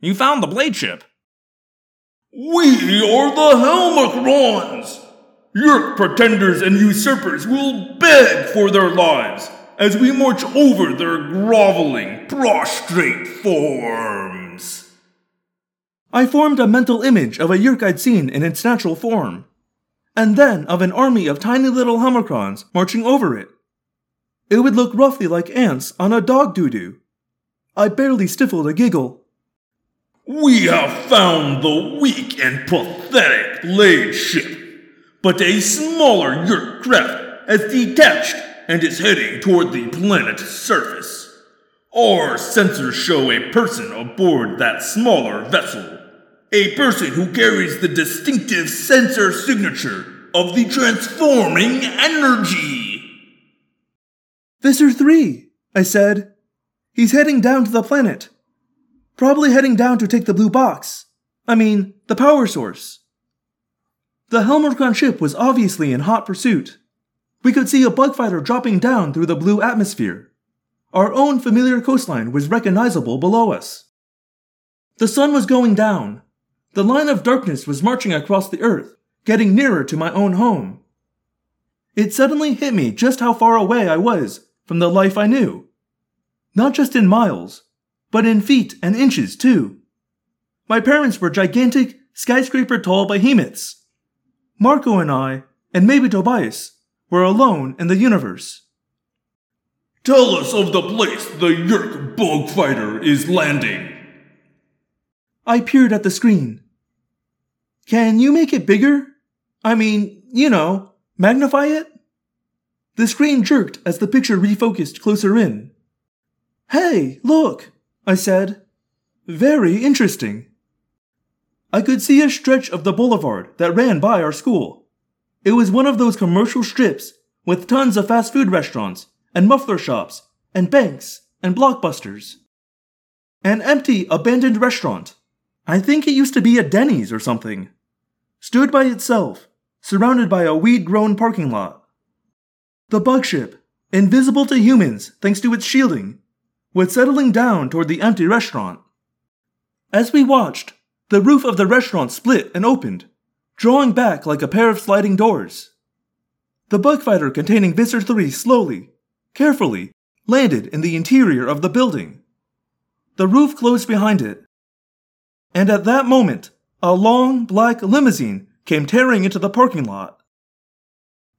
You found the blade ship. We are the Helmacrons! Yeerk pretenders and usurpers will beg for their lives as we march over their groveling, prostrate forms. I formed a mental image of a Yeerk I'd seen in its natural form, and then of an army of tiny little Helmacrons marching over it. It would look roughly like ants on a dog doo doo. I barely stifled a giggle. We have found the weak and pathetic blade ship, but a smaller Yeerk craft has detached and is heading toward the planet's surface. Our sensors show a person aboard that smaller vessel. A person who carries the distinctive sensor signature of the transforming energy. Visser 3, I said. He's heading down to the planet. Probably heading down to take the blue box. I mean, the power source. The Helmacron ship was obviously in hot pursuit. We could see a bug fighter dropping down through the blue atmosphere. Our own familiar coastline was recognizable below us. The sun was going down. The line of darkness was marching across the earth, getting nearer to my own home. It suddenly hit me just how far away I was from the life I knew. Not just in miles, but in feet and inches too. My parents were gigantic, skyscraper tall behemoths. Marco and I, and maybe Tobias, were alone in the universe. Tell us of the place the Yeerk bug fighter is landing. I peered at the screen. Can you make it bigger? I mean, you know, magnify it? The screen jerked as the picture refocused closer in. Hey, look, I said. Very interesting. I could see a stretch of the boulevard that ran by our school. It was one of those commercial strips with tons of fast food restaurants and muffler shops and banks and blockbusters. An empty, abandoned restaurant. I think it used to be a Denny's or something. Stood by itself, surrounded by a weed grown parking lot. The bug ship, invisible to humans thanks to its shielding, was settling down toward the empty restaurant. As we watched, the roof of the restaurant split and opened, drawing back like a pair of sliding doors. The bug fighter containing Visser 3 slowly, carefully, landed in the interior of the building. The roof closed behind it. And at that moment, a long black limousine came tearing into the parking lot.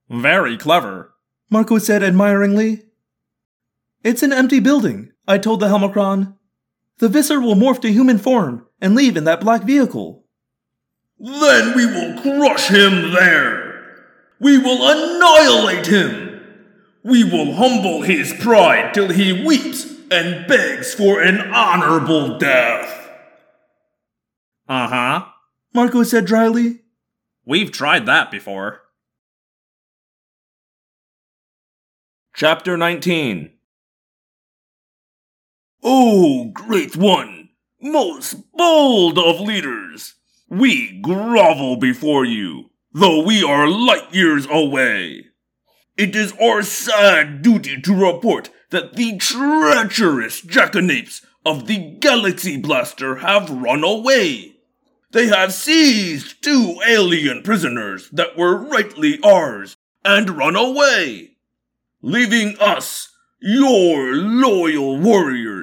Very clever. Marco said admiringly. It's an empty building, I told the Helmacron. The Visser will morph to human form and leave in that black vehicle. Then we will crush him there. We will annihilate him. We will humble his pride till he weeps and begs for an honorable death. Uh huh. Marco said dryly. We've tried that before. Chapter 19 O great one, most bold of leaders, we grovel before you, though we are light years away. It is our sad duty to report that the treacherous jackanapes of the Galaxy Blaster have run away. They have seized two alien prisoners that were rightly ours and run away, leaving us, your loyal warriors,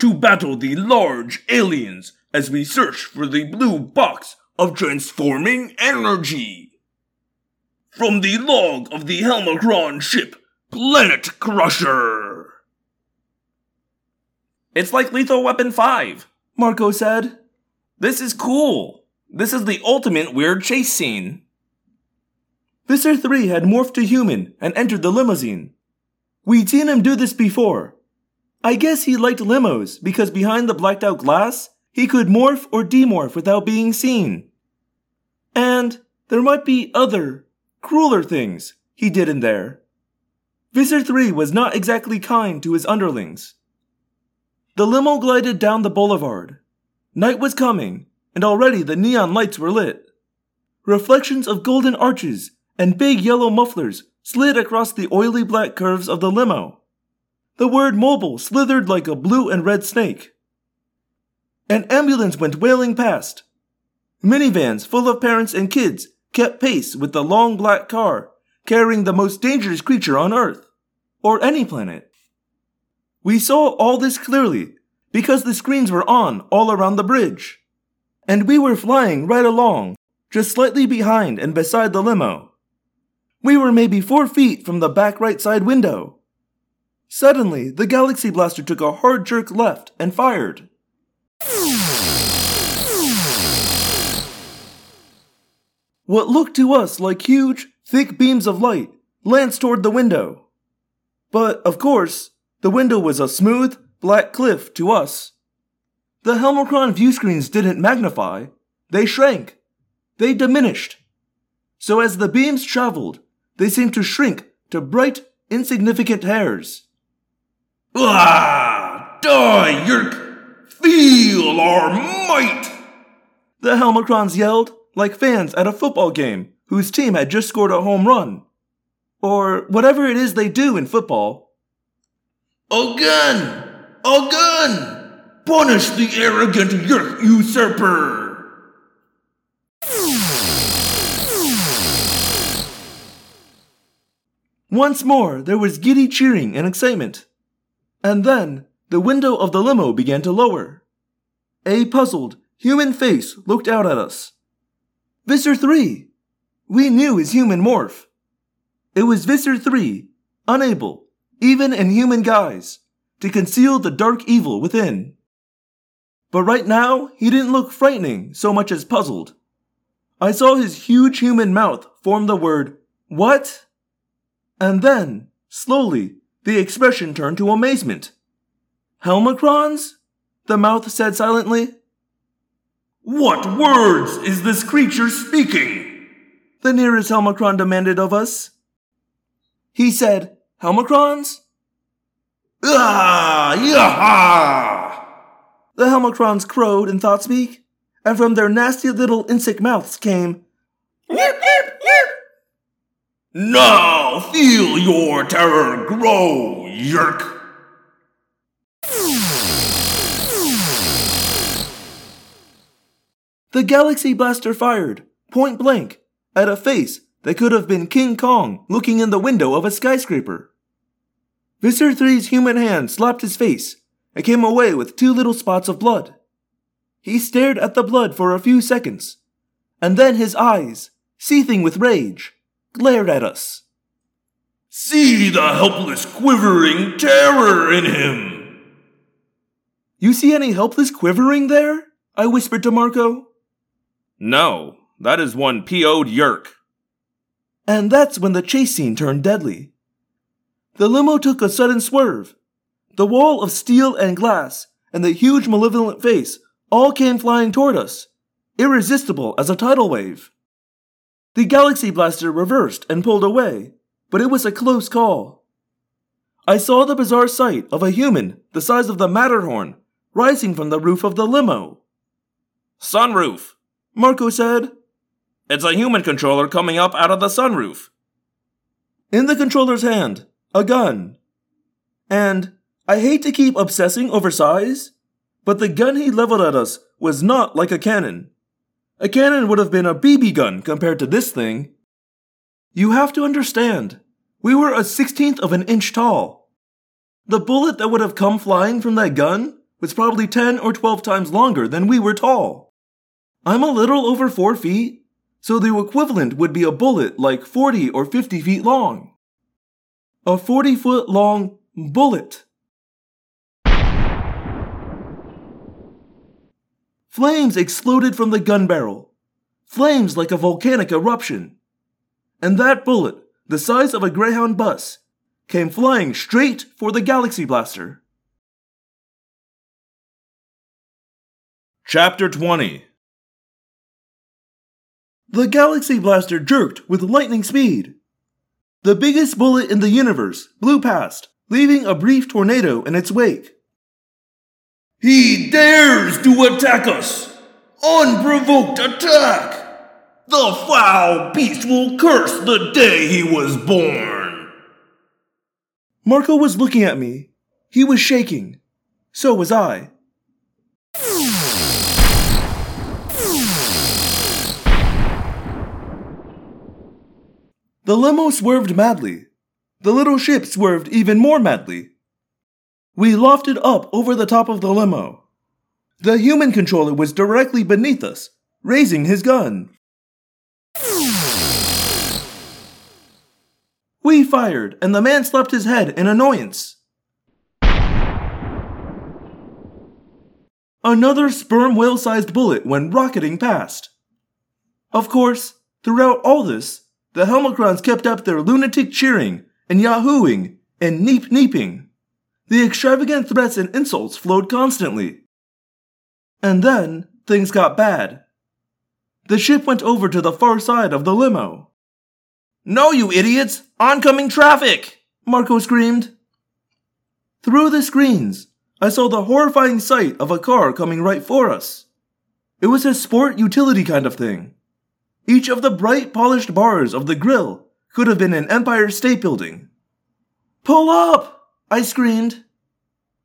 to battle the large aliens as we search for the blue box of transforming energy. From the log of the Helmacron ship, Planet Crusher. It's like Lethal Weapon 5. Marco said. This is cool. This is the ultimate weird chase scene. Visser 3 had morphed to human and entered the limousine. We'd seen him do this before. I guess he liked limos because behind the blacked out glass, he could morph or demorph without being seen. And there might be other, crueler things he did in there. Visser 3 was not exactly kind to his underlings. The limo glided down the boulevard. Night was coming, and already the neon lights were lit. Reflections of golden arches and big yellow mufflers slid across the oily black curves of the limo. The word mobile slithered like a blue and red snake. An ambulance went wailing past. Minivans full of parents and kids kept pace with the long black car carrying the most dangerous creature on Earth, or any planet. We saw all this clearly because the screens were on all around the bridge. And we were flying right along, just slightly behind and beside the limo. We were maybe four feet from the back right side window. Suddenly, the Galaxy Blaster took a hard jerk left and fired. What looked to us like huge, thick beams of light lanced toward the window. But, of course, the window was a smooth, black cliff to us. The Helmacron view screens didn't magnify, they shrank, they diminished. So as the beams traveled, they seemed to shrink to bright, insignificant hairs. Ah! Die, Yeerk! Feel our might! The Helmacrons yelled like fans at a football game whose team had just scored a home run. Or whatever it is they do in football. A gun! A gun! Punish the arrogant Yeerk usurper! Once more, there was giddy cheering and excitement. And then, the window of the limo began to lower. A puzzled, human face looked out at us. Visser 3! We knew his human morph. It was Visser 3, unable, even in human guise, to conceal the dark evil within. But right now, he didn't look frightening so much as puzzled. I saw his huge human mouth form the word, What? And then, slowly, the expression turned to amazement. Helmacrons? The mouth said silently. What words is this creature speaking? The nearest Helmacron demanded of us. He said, Helmacrons? Ah, yaha! The Helmacrons crowed in thought speak, and from their nasty little insect mouths came, Now feel your terror grow, Yeerk! The Galaxy Blaster fired, point blank, at a face that could have been King Kong looking in the window of a skyscraper. Visser 3's human hand slapped his face and came away with two little spots of blood. He stared at the blood for a few seconds, and then his eyes, seething with rage, glared at us. See the helpless, quivering terror in him! You see any helpless quivering there? I whispered to Marco. No, that is one PO'd Yeerk. And that's when the chase scene turned deadly. The limo took a sudden swerve. The wall of steel and glass and the huge malevolent face all came flying toward us, irresistible as a tidal wave. The Galaxy Blaster reversed and pulled away, but it was a close call. I saw the bizarre sight of a human the size of the Matterhorn rising from the roof of the limo. Sunroof, Marco said. It's a human controller coming up out of the sunroof. In the controller's hand, a gun. And I hate to keep obsessing over size, but the gun he leveled at us was not like a cannon. A cannon would have been a BB gun compared to this thing. You have to understand, we were a sixteenth of an inch tall. The bullet that would have come flying from that gun was probably 10 or 12 times longer than we were tall. I'm a little over 4 feet, so the equivalent would be a bullet like 40 or 50 feet long. A 40 foot long bullet. Flames exploded from the gun barrel. Flames like a volcanic eruption. And that bullet, the size of a Greyhound bus, came flying straight for the Galaxy Blaster. Chapter 20 The Galaxy Blaster jerked with lightning speed. The biggest bullet in the universe blew past, leaving a brief tornado in its wake. He dares to attack us! Unprovoked attack! The foul beast will curse the day he was born! Marco was looking at me. He was shaking. So was I. The limo swerved madly. The little ship swerved even more madly. We lofted up over the top of the limo. The human controller was directly beneath us, raising his gun. We fired, and the man slapped his head in annoyance. Another sperm whale sized bullet went rocketing past. Of course, throughout all this, the Helmacrons kept up their lunatic cheering and yahooing and neep neeping. The extravagant threats and insults flowed constantly. And then things got bad. The ship went over to the far side of the limo. No, you idiots! Oncoming traffic! Marco screamed. Through the screens, I saw the horrifying sight of a car coming right for us. It was a sport utility kind of thing. Each of the bright polished bars of the grill could have been an Empire State Building. Pull up! I screamed.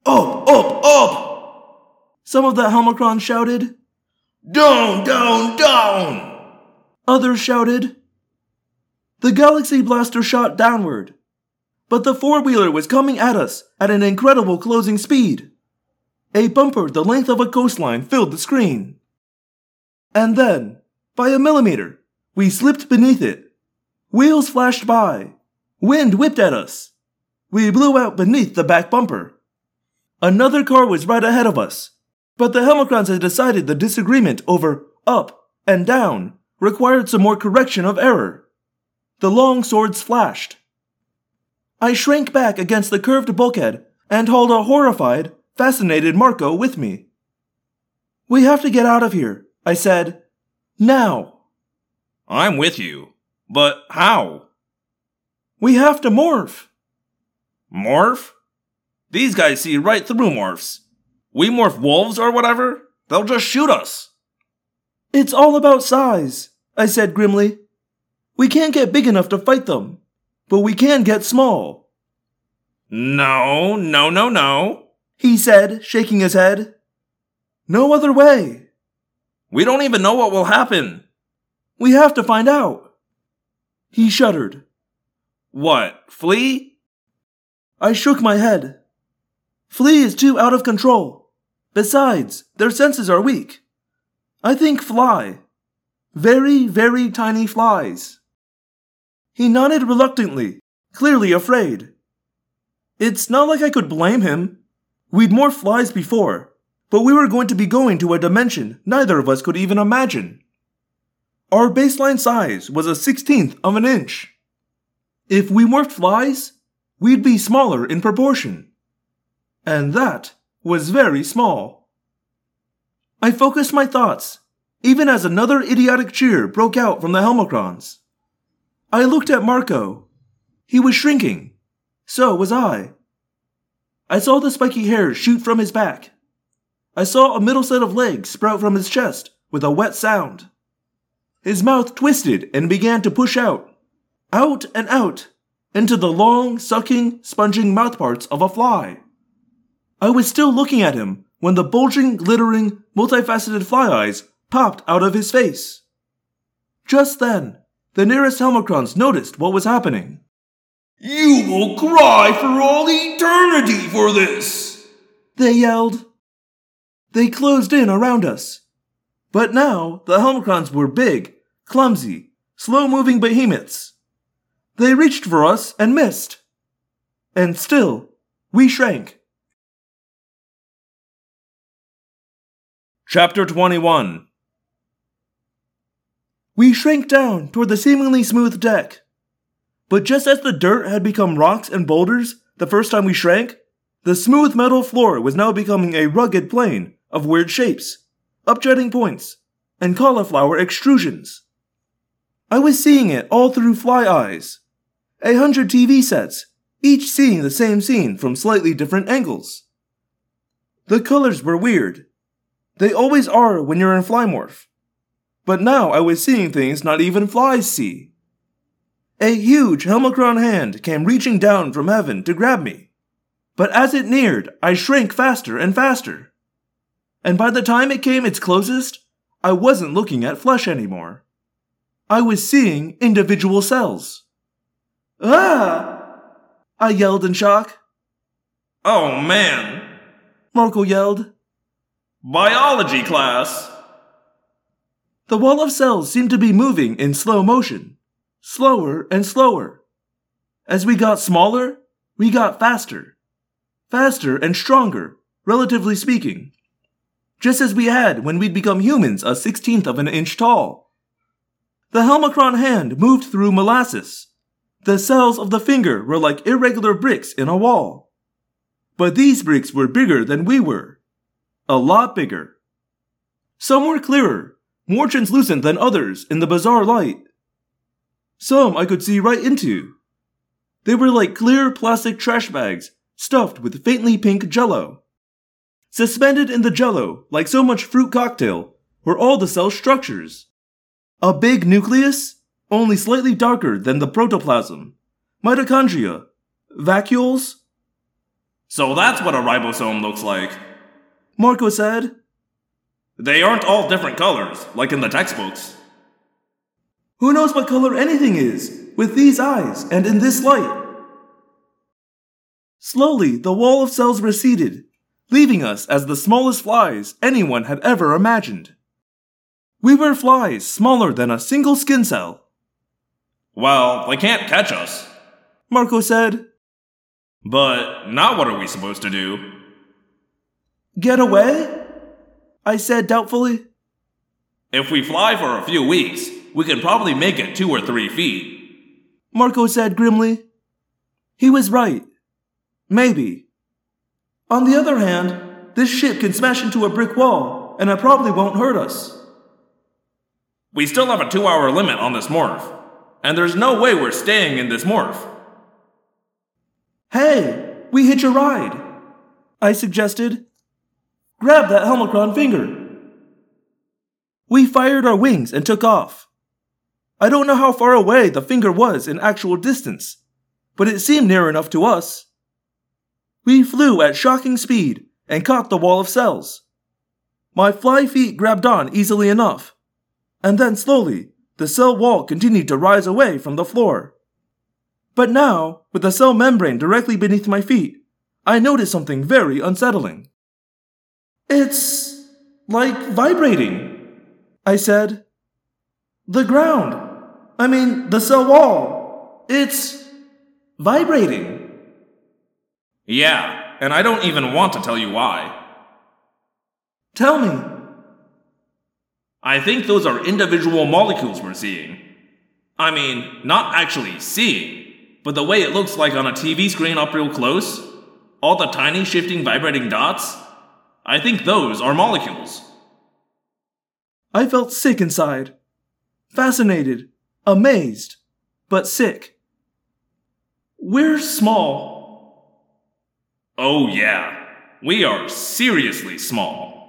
Up, up, up! Some of the Helmacrons shouted. Down, down, down! Others shouted. The Galaxy Blaster shot downward, but the four wheeler was coming at us at an incredible closing speed. A bumper the length of a coastline filled the screen. And then, by a millimeter, we slipped beneath it. Wheels flashed by. Wind whipped at us. We blew out beneath the back bumper. Another car was right ahead of us, but the Helmacrons had decided the disagreement over up and down required some more correction of error. The long swords flashed. I shrank back against the curved bulkhead and hauled a horrified, fascinated Marco with me. We have to get out of here, I said. Now. I'm with you. But how? We have to morph. Morph? These guys see right through morphs. We morph wolves or whatever? They'll just shoot us. It's all about size, I said grimly. We can't get big enough to fight them, but we can get small. No, no, no, no, he said, shaking his head. No other way. We don't even know what will happen. We have to find out. He shuddered. What, flee? I shook my head. Flea is too out of control. Besides, their senses are weak. I think fly. Very, very tiny flies. He nodded reluctantly, clearly afraid. It's not like I could blame him. We'd more flies before, but we were going to be going to a dimension neither of us could even imagine. Our baseline size was a sixteenth of an inch. If we weren't flies, we'd be smaller in proportion. And that was very small. I focused my thoughts, even as another idiotic cheer broke out from the Helmacrons. I looked at Marco. He was shrinking. So was I. I saw the spiky hair shoot from his back. I saw a middle set of legs sprout from his chest with a wet sound. His mouth twisted and began to push out, out and out, into the long, sucking, sponging mouthparts of a fly. I was still looking at him when the bulging, glittering, multifaceted fly eyes popped out of his face. Just then, the nearest Helmacrons noticed what was happening. You will cry for all eternity for this! They yelled. They closed in around us. But now the Helmacrons were big, clumsy, slow moving behemoths. They reached for us and missed. And still, we shrank. Chapter 21 We shrank down toward the seemingly smooth deck. But just as the dirt had become rocks and boulders the first time we shrank, the smooth metal floor was now becoming a rugged plane of weird shapes, upjutting points, and cauliflower extrusions. I was seeing it all through fly eyes. A hundred TV sets, each seeing the same scene from slightly different angles. The colors were weird. They always are when you're in Flymorph. But now I was seeing things not even flies see. A huge Helmacron hand came reaching down from heaven to grab me. But as it neared, I shrank faster and faster. And by the time it came its closest, I wasn't looking at flesh anymore. I was seeing individual cells. Ah! I yelled in shock. Oh man! Marco yelled. Biology class! The wall of cells seemed to be moving in slow motion, slower and slower. As we got smaller, we got faster. Faster and stronger, relatively speaking. Just as we had when we'd become humans a sixteenth of an inch tall. The Helmacron hand moved through molasses. The cells of the finger were like irregular bricks in a wall. But these bricks were bigger than we were. A lot bigger. Some were clearer, more translucent than others in the bizarre light. Some I could see right into. They were like clear plastic trash bags stuffed with faintly pink jello. Suspended in the jello, like so much fruit cocktail, were all the cell structures. A big nucleus, only slightly darker than the protoplasm, mitochondria, vacuoles. So that's what a ribosome looks like. Marco said. They aren't all different colors, like in the textbooks. Who knows what color anything is, with these eyes and in this light? Slowly, the wall of cells receded, leaving us as the smallest flies anyone had ever imagined. We were flies smaller than a single skin cell. Well, they can't catch us. Marco said. But now what are we supposed to do? Get away? I said doubtfully. If we fly for a few weeks, we can probably make it two or three feet. Marco said grimly. He was right. Maybe. On the other hand, this ship can smash into a brick wall, and it probably won't hurt us. We still have a two hour limit on this morph, and there's no way we're staying in this morph. Hey, we hitch a ride, I suggested. Grab that Helmacron finger. We fired our wings and took off. I don't know how far away the finger was in actual distance, but it seemed near enough to us. We flew at shocking speed and caught the wall of cells. My fly feet grabbed on easily enough, and then slowly the cell wall continued to rise away from the floor. But now, with the cell membrane directly beneath my feet, I noticed something very unsettling. It's like vibrating, I said. The ground. I mean, the cell wall. It's vibrating. Yeah, and I don't even want to tell you why. Tell me. I think those are individual molecules we're seeing. I mean, not actually seeing, but the way it looks like on a TV screen up real close, all the tiny shifting vibrating dots, I think those are molecules. I felt sick inside. Fascinated, amazed, but sick. We're small. Oh, yeah. We are seriously small.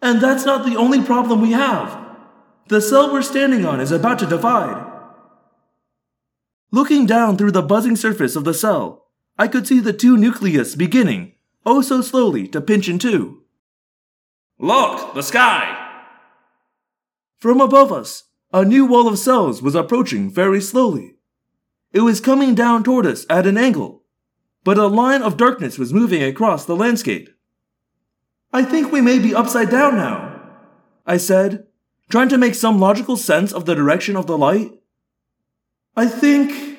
And that's not the only problem we have. The cell we're standing on is about to divide. Looking down through the buzzing surface of the cell, I could see the two nucleus beginning, oh so slowly, to pinch in two. Look, the sky! From above us, a new wall of cells was approaching very slowly. It was coming down toward us at an angle, but a line of darkness was moving across the landscape. I think we may be upside down now, I said, trying to make some logical sense of the direction of the light. I think.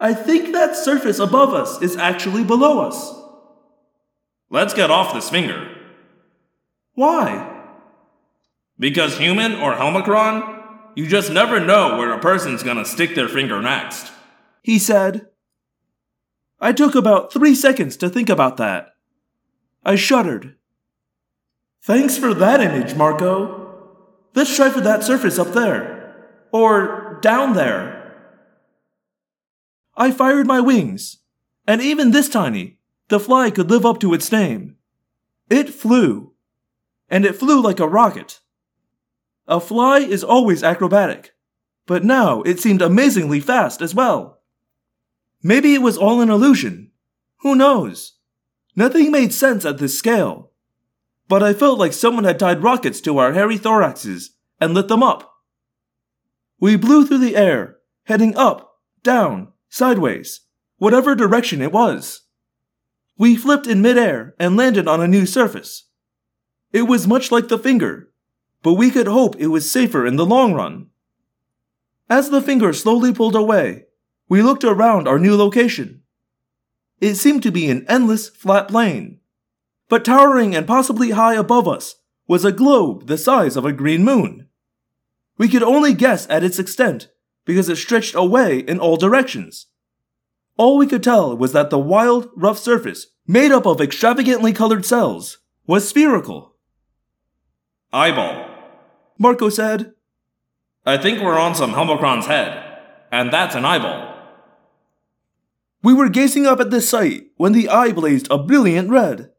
I think that surface above us is actually below us. Let's get off this finger. Why? Because human or Helmacron, you just never know where a person's gonna stick their finger next. He said. I took about three seconds to think about that. I shuddered. Thanks for that image, Marco. Let's try for that surface up there. Or down there. I fired my wings, and even this tiny, the fly could live up to its name. It flew, and it flew like a rocket. A fly is always acrobatic, but now it seemed amazingly fast as well. Maybe it was all an illusion. Who knows? Nothing made sense at this scale but I felt like someone had tied rockets to our hairy thoraxes and lit them up. We blew through the air, heading up, down, sideways, whatever direction it was. We flipped in midair and landed on a new surface. It was much like the finger, but we could hope it was safer in the long run. As the finger slowly pulled away, we looked around our new location. It seemed to be an endless flat plain but towering and possibly high above us was a globe the size of a green moon. We could only guess at its extent because it stretched away in all directions. All we could tell was that the wild, rough surface, made up of extravagantly colored cells, was spherical. Eyeball. Marco said. I think we're on some Helmacron's head, and that's an eyeball. We were gazing up at this sight when the eye blazed a brilliant red.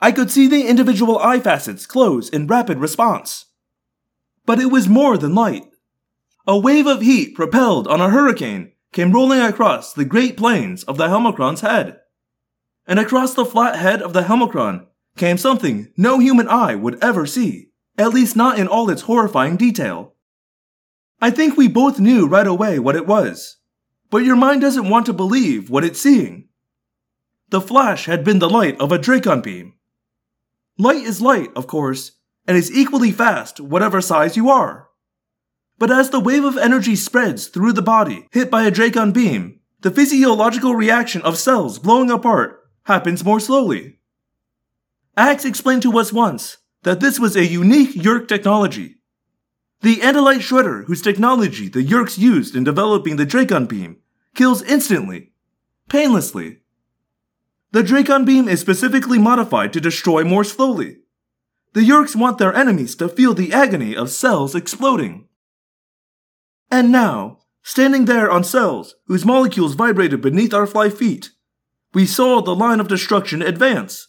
I could see the individual eye facets close in rapid response. But it was more than light. A wave of heat propelled on a hurricane came rolling across the great plains of the Helmacron's head. And across the flat head of the Helmacron came something no human eye would ever see, at least not in all its horrifying detail. I think we both knew right away what it was, but your mind doesn't want to believe what it's seeing. The flash had been the light of a Dracon beam. Light is light, of course, and is equally fast whatever size you are. But as the wave of energy spreads through the body hit by a Dracon beam, the physiological reaction of cells blowing apart happens more slowly. Ax explained to us once that this was a unique Yeerk technology. The Andalite Shredder, whose technology the Yeerks used in developing the Dracon beam, kills instantly, painlessly, the Dracon beam is specifically modified to destroy more slowly. The Yeerks want their enemies to feel the agony of cells exploding. And now, standing there on cells whose molecules vibrated beneath our fly feet, we saw the line of destruction advance.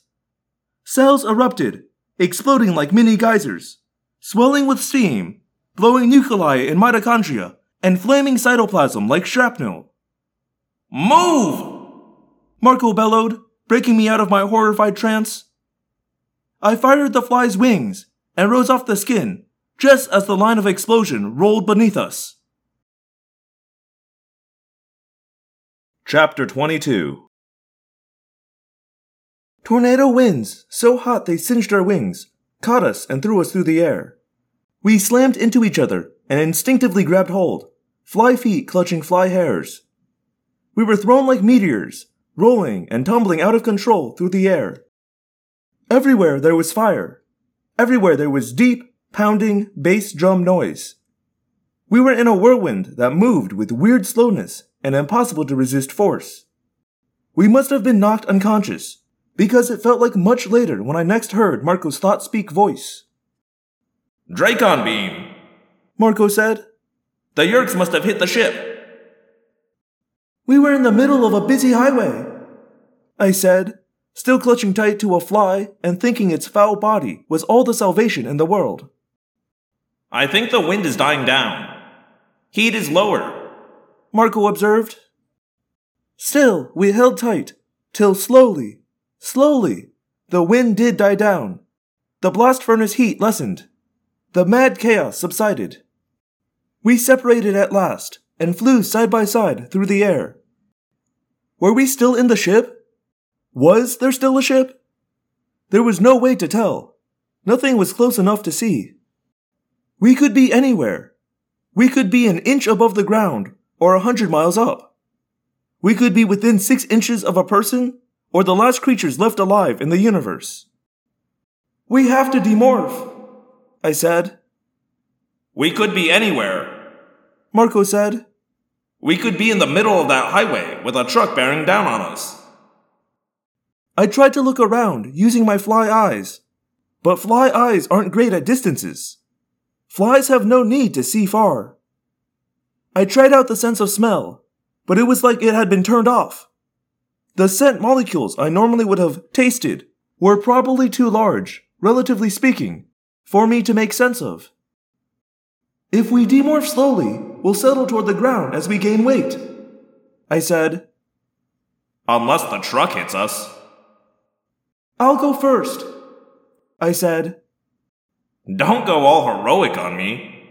Cells erupted, exploding like mini geysers, swelling with steam, blowing nuclei and mitochondria, and flaming cytoplasm like shrapnel. Move! Marco bellowed, breaking me out of my horrified trance. I fired the fly's wings and rose off the skin just as the line of explosion rolled beneath us. Chapter 22 Tornado winds, so hot they singed our wings, caught us and threw us through the air. We slammed into each other and instinctively grabbed hold, fly feet clutching fly hairs. We were thrown like meteors, rolling and tumbling out of control through the air. Everywhere there was fire. Everywhere there was deep, pounding bass drum noise. We were in a whirlwind that moved with weird slowness and impossible to resist force. We must have been knocked unconscious, because it felt like much later when I next heard Marco's thought speak voice. Dracon beam! Marco said. The Yeerks must have hit the ship. We were in the middle of a busy highway, I said, still clutching tight to a fly and thinking its foul body was all the salvation in the world. I think the wind is dying down. Heat is lower. Marco observed. Still, we held tight, till slowly, slowly, the wind did die down. The blast furnace heat lessened. The mad chaos subsided. We separated at last and flew side by side through the air. Were we still in the ship? Was there still a ship? There was no way to tell. Nothing was close enough to see. We could be anywhere. We could be an inch above the ground or a hundred miles up. We could be within six inches of a person or the last creatures left alive in the universe. We have to demorph, I said. We could be anywhere, Marco said. We could be in the middle of that highway with a truck bearing down on us. I tried to look around using my fly eyes, but fly eyes aren't great at distances. Flies have no need to see far. I tried out the sense of smell, but it was like it had been turned off. The scent molecules I normally would have tasted were probably too large, relatively speaking, for me to make sense of. If we demorph slowly, we'll settle toward the ground as we gain weight. I said. Unless the truck hits us. I'll go first. I said. Don't go all heroic on me.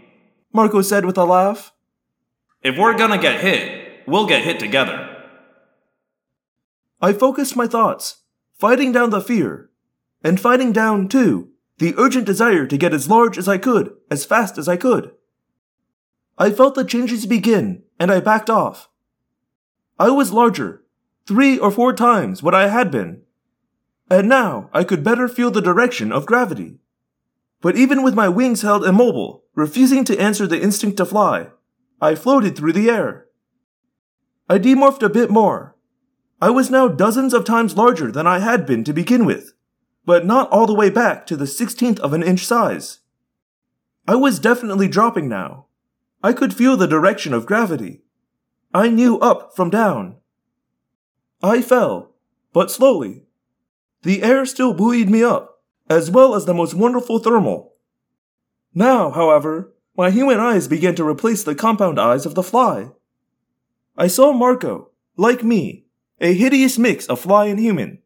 Marco said with a laugh. If we're gonna get hit, we'll get hit together. I focused my thoughts, fighting down the fear, and fighting down, too, the urgent desire to get as large as I could, as fast as I could. I felt the changes begin, and I backed off. I was larger, three or four times what I had been, and now I could better feel the direction of gravity. But even with my wings held immobile, refusing to answer the instinct to fly, I floated through the air. I demorphed a bit more. I was now dozens of times larger than I had been to begin with, but not all the way back to the sixteenth of an inch size. I was definitely dropping now. I could feel the direction of gravity. I knew up from down. I fell, but slowly. The air still buoyed me up, as well as the most wonderful thermal. Now, however, my human eyes began to replace the compound eyes of the fly. I saw Marco, like me, a hideous mix of fly and human,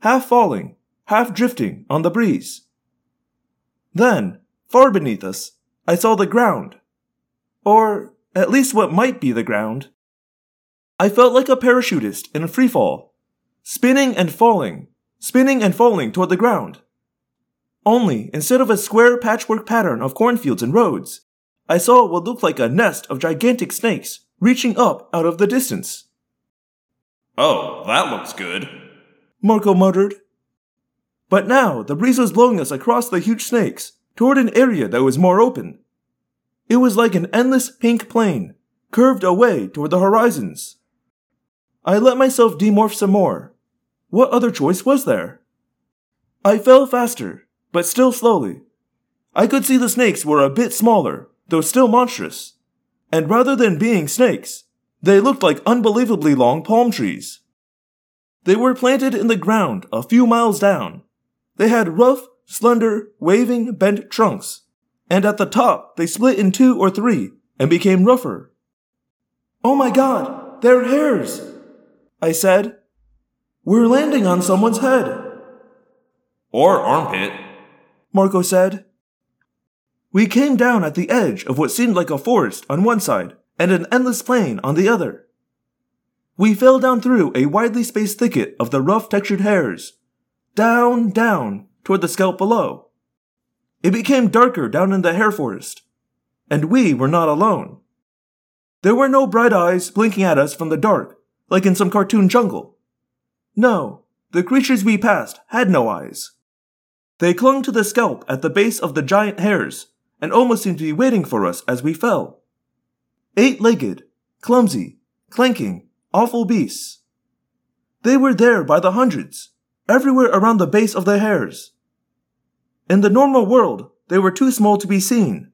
half falling, half drifting on the breeze. Then, far beneath us, I saw the ground. Or, at least what might be the ground. I felt like a parachutist in a free fall, spinning and falling, spinning and falling toward the ground. Only, instead of a square patchwork pattern of cornfields and roads, I saw what looked like a nest of gigantic snakes reaching up out of the distance. Oh, that looks good. Marco muttered. But now the breeze was blowing us across the huge snakes toward an area that was more open. It was like an endless pink plain, curved away toward the horizons. I let myself demorph some more. What other choice was there? I fell faster, but still slowly. I could see the snakes were a bit smaller, though still monstrous. And rather than being snakes, they looked like unbelievably long palm trees. They were planted in the ground a few miles down. They had rough, slender, waving, bent trunks, and at the top they split in two or three and became rougher. Oh my god, they're hairs! I said. We're landing on someone's head. Or armpit. Marco said. We came down at the edge of what seemed like a forest on one side and an endless plain on the other. We fell down through a widely spaced thicket of the rough textured hairs, down, down, toward the scalp below. It became darker down in the hair forest, and we were not alone. There were no bright eyes blinking at us from the dark, like in some cartoon jungle. No, the creatures we passed had no eyes. They clung to the scalp at the base of the giant hairs and almost seemed to be waiting for us as we fell. Eight legged, clumsy, clanking, awful beasts. They were there by the hundreds, everywhere around the base of the hairs. In the normal world, they were too small to be seen,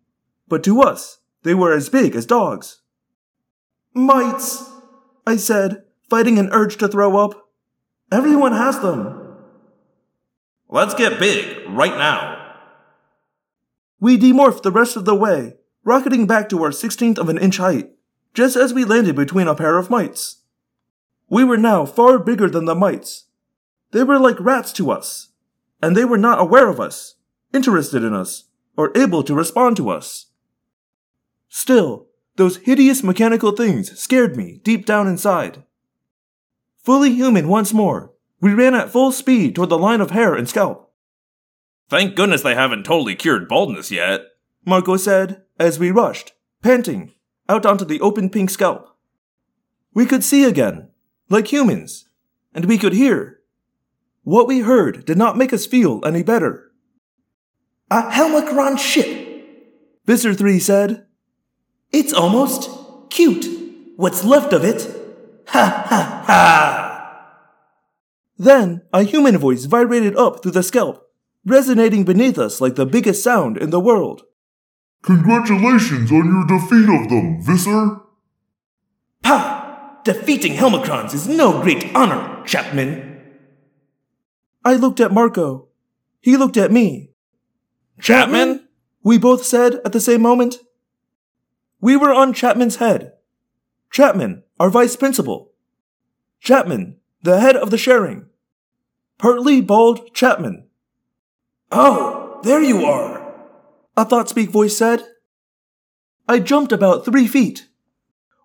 but to us, they were as big as dogs. Mites, I said, fighting an urge to throw up. Everyone has them. Let's get big, right now. We demorphed the rest of the way, rocketing back to our 16th of an inch height, just as we landed between a pair of mites. We were now far bigger than the mites. They were like rats to us, and they were not aware of us, interested in us, or able to respond to us. Still, those hideous mechanical things scared me deep down inside. Fully human once more, we ran at full speed toward the line of hair and scalp. Thank goodness they haven't totally cured baldness yet. Marco said as we rushed, panting, out onto the open pink scalp. We could see again, like humans, and we could hear. What we heard did not make us feel any better. A Helmacron ship, Visser 3 said. It's almost cute. What's left of it? Ha ha ha! Then a human voice vibrated up through the scalp, resonating beneath us like the biggest sound in the world. Congratulations on your defeat of them, Visser. Ha! Defeating Helmacrons is no great honor, Chapman. I looked at Marco. He looked at me. Chapman? We both said at the same moment. We were on Chapman's head. Chapman, our vice principal. Chapman, the head of the sharing. Partly bald Chapman. Oh, there you are. A thought speak voice said. I jumped about three feet,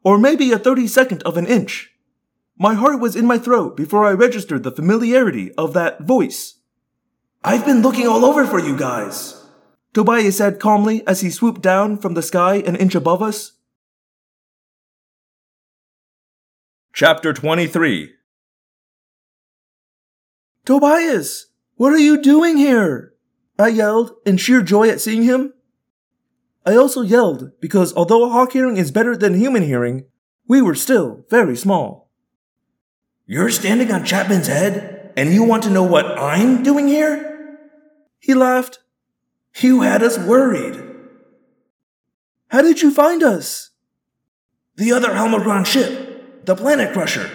or maybe a thirty second of an inch. My heart was in my throat before I registered the familiarity of that voice. I've been looking all over for you guys. Tobias said calmly as he swooped down from the sky an inch above us. Chapter 23 Tobias, what are you doing here? I yelled in sheer joy at seeing him. I also yelled because although a hawk hearing is better than human hearing, we were still very small. You're standing on Chapman's head, and you want to know what I'm doing here? He laughed. You had us worried. How did you find us? The other Helmacron ship, the Planet Crusher.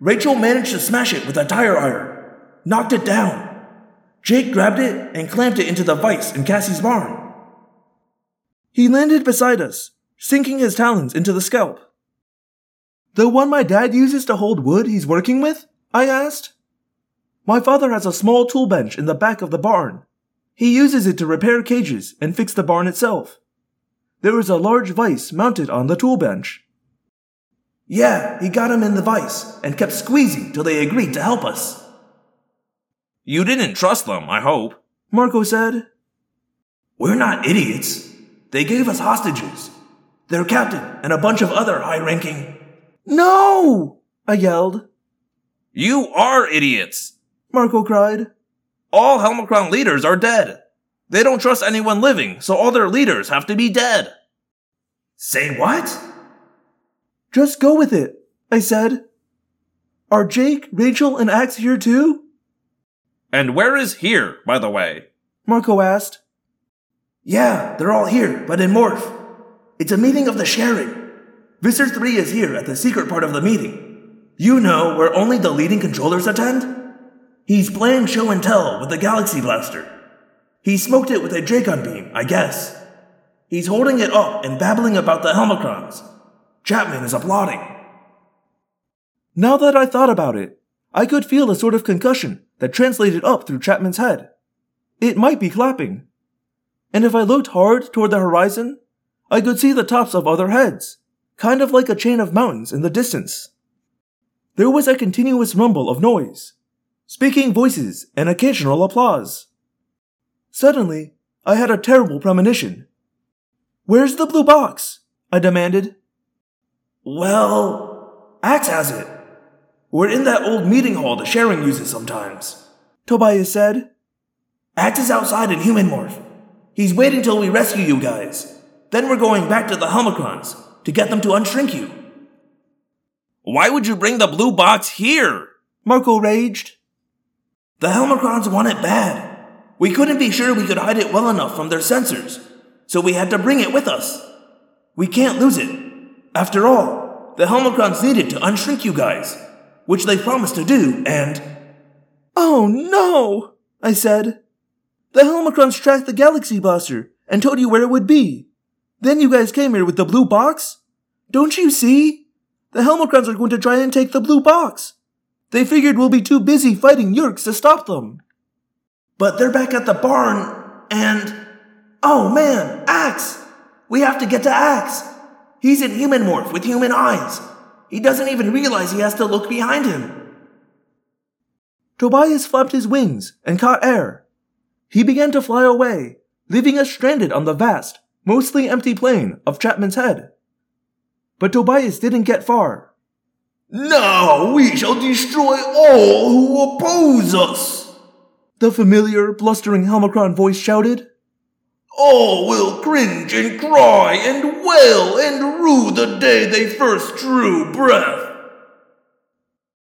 Rachel managed to smash it with a tire iron, knocked it down. Jake grabbed it and clamped it into the vise in Cassie's barn. He landed beside us, sinking his talons into the scalp. The one my dad uses to hold wood he's working with? I asked. My father has a small tool bench in the back of the barn. He uses it to repair cages and fix the barn itself. There is a large vise mounted on the tool bench. Yeah, he got him in the vise and kept squeezing till they agreed to help us. You didn't trust them, I hope. Marco said. We're not idiots. They gave us hostages. Their captain and a bunch of other high ranking. No! I yelled. You are idiots! Marco cried. All Helmacron leaders are dead. They don't trust anyone living, so all their leaders have to be dead. Say what? Just go with it, I said. Are Jake, Rachel, and Ax here too? And where is here, by the way? Marco asked. Yeah, they're all here, but in Morph. It's a meeting of the sharing. Visser 3 is here at the secret part of the meeting. You know, where only the leading controllers attend? He's playing show and tell with the Galaxy Blaster. He smoked it with a Dracon beam, I guess. He's holding it up and babbling about the Helmacrons. Chapman is applauding. Now that I thought about it, I could feel a sort of concussion that translated up through Chapman's head. It might be clapping. And if I looked hard toward the horizon, I could see the tops of other heads, kind of like a chain of mountains in the distance. there was a continuous rumble of noise, speaking voices, and occasional applause. Suddenly, I had a terrible premonition. Where's the blue box? I demanded. Well, Ax has it. We're in that old meeting hall the sharing uses sometimes. Tobias said. Ax is outside in human morph. He's waiting till we rescue you guys. Then we're going back to the Helmacrons to get them to unshrink you. Why would you bring the blue box here? Marco raged. The Helmacrons want it bad. We couldn't be sure we could hide it well enough from their sensors, so we had to bring it with us. We can't lose it. After all, the Helmacrons needed to unshrink you guys, which they promised to do, and. Oh no! I said. The Helmacrons tracked the Galaxy Blaster and told you where it would be. Then you guys came here with the blue box? Don't you see? The Helmacrons are going to try and take the blue box. They figured we'll be too busy fighting Yeerks to stop them. But they're back at the barn, and. Oh man, Ax! We have to get to Ax! He's in human morph with human eyes. He doesn't even realize he has to look behind him. Tobias flapped his wings and caught air. He began to fly away, leaving us stranded on the vast, mostly empty plain of Chapman's Head. But Tobias didn't get far. Now we shall destroy all who oppose us! The familiar, blustering Helmacron voice shouted. All will cringe and cry and wail and rue the day they first drew breath.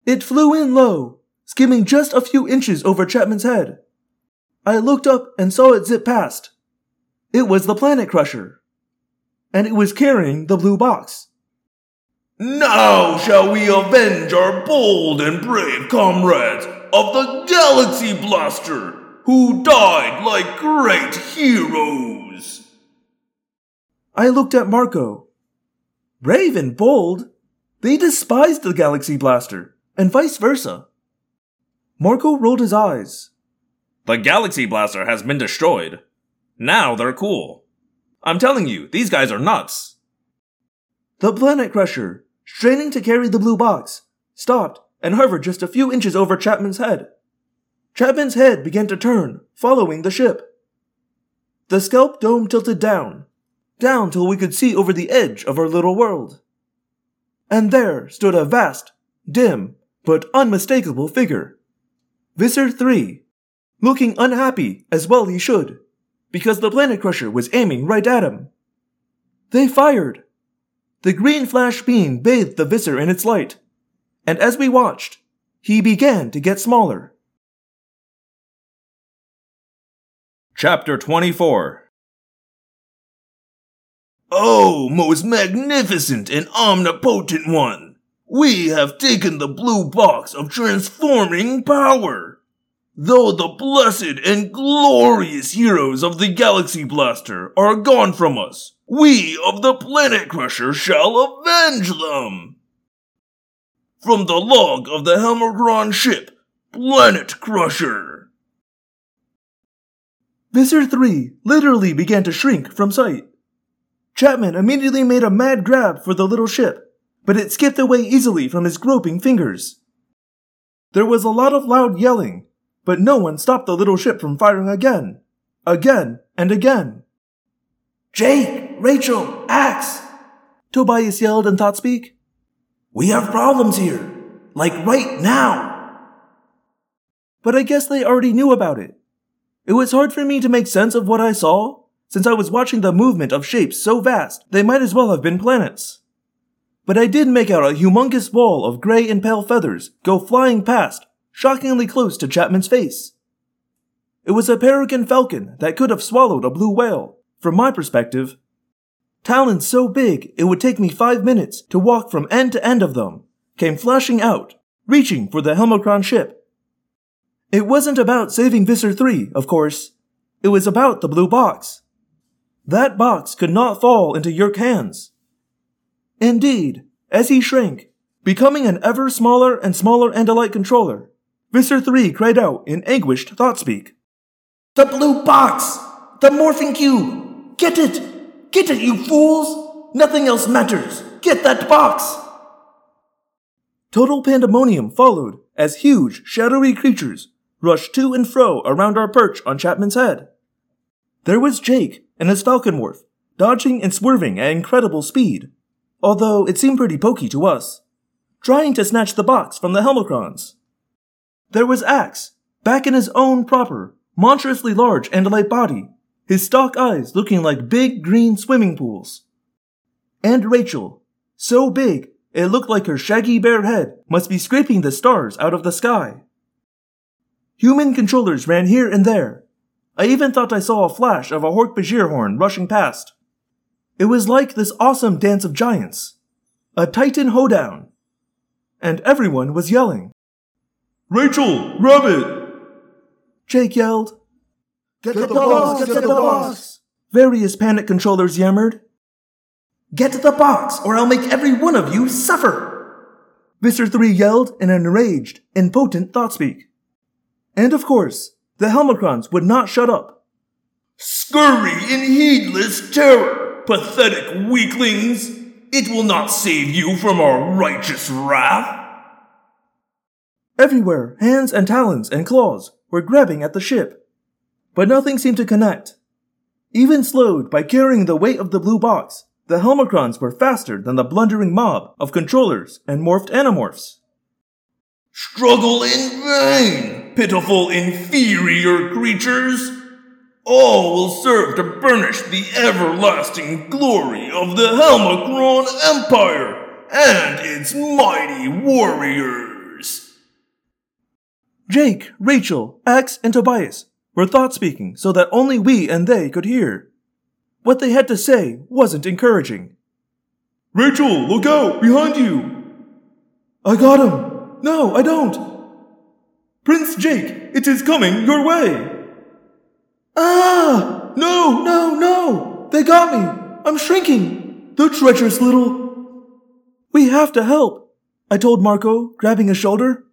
It flew in low, skimming just a few inches over Chapman's head. I looked up and saw it zip past. It was the Planet Crusher. And it was carrying the blue box. Now shall we avenge our bold and brave comrades of the Galaxy Blaster, who died like great heroes. I looked at Marco. Brave and bold? They despised the Galaxy Blaster, and vice versa. Marco rolled his eyes. The Galaxy Blaster has been destroyed. Now they're cool. I'm telling you, these guys are nuts. The Planet Crusher, straining to carry the blue box, stopped and hovered just a few inches over Chapman's head. Chapman's head began to turn, following the ship. The scalp dome tilted down, down till we could see over the edge of our little world. And there stood a vast, dim, but unmistakable figure. Visser 3, looking unhappy as well he should, because the Planet Crusher was aiming right at him. They fired. The green flash beam bathed the Visser in its light, and as we watched, he began to get smaller. Chapter 24 Oh, most magnificent and omnipotent one! We have taken the blue box of transforming power! Though the blessed and glorious heroes of the Galaxy Blaster are gone from us, we of the Planet Crusher shall avenge them! From the log of the Helmacron ship, Planet Crusher! Visser 3 literally began to shrink from sight. Chapman immediately made a mad grab for the little ship, but it skipped away easily from his groping fingers. There was a lot of loud yelling, but no one stopped the little ship from firing again, again, and again. Jake, Rachel, Ax! Tobias yelled in Thoughtspeak. We have problems here. Like right now. But I guess they already knew about it. It was hard for me to make sense of what I saw, since I was watching the movement of shapes so vast they might as well have been planets. But I did make out a humongous ball of gray and pale feathers go flying past, shockingly close to Chapman's face. It was a peregrine falcon that could have swallowed a blue whale, from my perspective. Talons so big it would take me five minutes to walk from end to end of them, came flashing out, reaching for the Helmacron ship. It wasn't about saving Visser 3, of course. It was about the blue box. That box could not fall into Yeerk hands. Indeed, as he shrank, becoming an ever smaller and smaller Andalite controller, Visser 3 cried out in anguished thought-speak. The blue box! The morphing cube! Get it! Get it, you fools! Nothing else matters! Get that box! Total pandemonium followed as huge, shadowy creatures rushed to and fro around our perch on Chapman's head. There was Jake and his falcon morph, dodging and swerving at incredible speed, although it seemed pretty pokey to us, trying to snatch the box from the Helmacrons. There was Ax, back in his own proper, monstrously large and light body, his stalk eyes looking like big green swimming pools. And Rachel, so big it looked like her shaggy bear head must be scraping the stars out of the sky. Human controllers ran here and there. I even thought I saw a flash of a Hork-Bajir horn rushing past. It was like this awesome dance of giants. A titan hoedown. And everyone was yelling. Rachel, grab it! Jake yelled. Get, the, box! Get, the box! Various panic controllers yammered. Get to the box, or I'll make every one of you suffer! Mr. 3 yelled in an enraged, impotent thought-speak. And of course, the Helmacrons would not shut up. Scurry in heedless terror, pathetic weaklings! It will not save you from our righteous wrath! Everywhere, hands and talons and claws were grabbing at the ship. But nothing seemed to connect. Even slowed by carrying the weight of the blue box, the Helmacrons were faster than the blundering mob of controllers and morphed animorphs. Struggle in vain, pitiful inferior creatures! All will serve to burnish the everlasting glory of the Helmacron Empire and its mighty warriors! Jake, Rachel, Ax, and Tobias were thought speaking so that only we and they could hear. What they had to say wasn't encouraging. Rachel, look out! Behind you! I got him! No, I don't! Prince Jake, it is coming your way! Ah! No, no, no! They got me! I'm shrinking! The treacherous little. We have to help, I told Marco, grabbing his shoulder.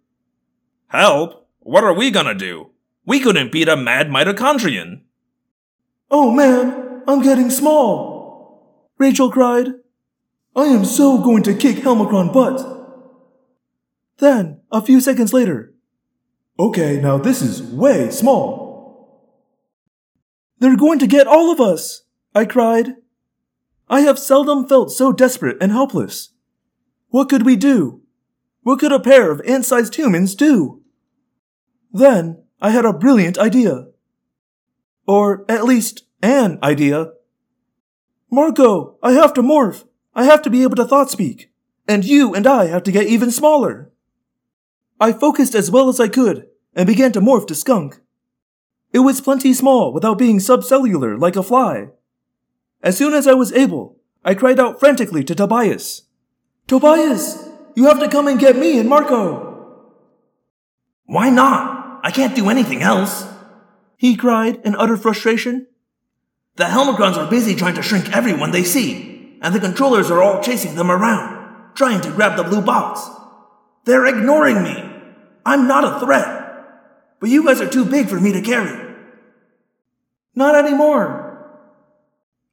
Help? What are we gonna do? We couldn't beat a mad mitochondrion. Oh man, I'm getting small! Rachel cried. I am so going to kick Helmacron butt. Then, a few seconds later, Okay, now this is way small. They're going to get all of us! I cried. I have seldom felt so desperate and helpless. What could we do? What could a pair of ant sized humans do? Then I had a brilliant idea. Or at least an idea. Marco, I have to morph. I have to be able to thought speak. And you and I have to get even smaller. I focused as well as I could and began to morph to skunk. It was plenty small without being subcellular like a fly. As soon as I was able, I cried out frantically to Tobias. Tobias, you have to come and get me and Marco. Why not? I can't do anything else. He cried in utter frustration. The Helmacrons are busy trying to shrink everyone they see, and the controllers are all chasing them around, trying to grab the blue box. They're ignoring me. I'm not a threat. But you guys are too big for me to carry. Not anymore.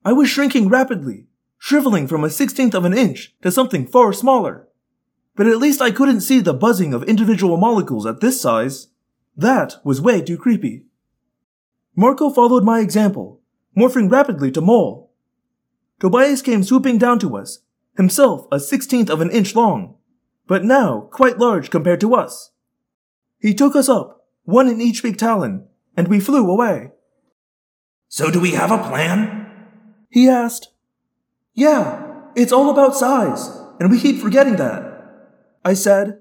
I was shrinking rapidly, shriveling from a sixteenth of an inch to something far smaller. But at least I couldn't see the buzzing of individual molecules at this size. That was way too creepy. Marco followed my example, morphing rapidly to Mole. Tobias came swooping down to us, himself a sixteenth of an inch long, but now quite large compared to us. He took us up, one in each big talon, and we flew away. So do we have a plan? He asked. Yeah, it's all about size, and we keep forgetting that. I said.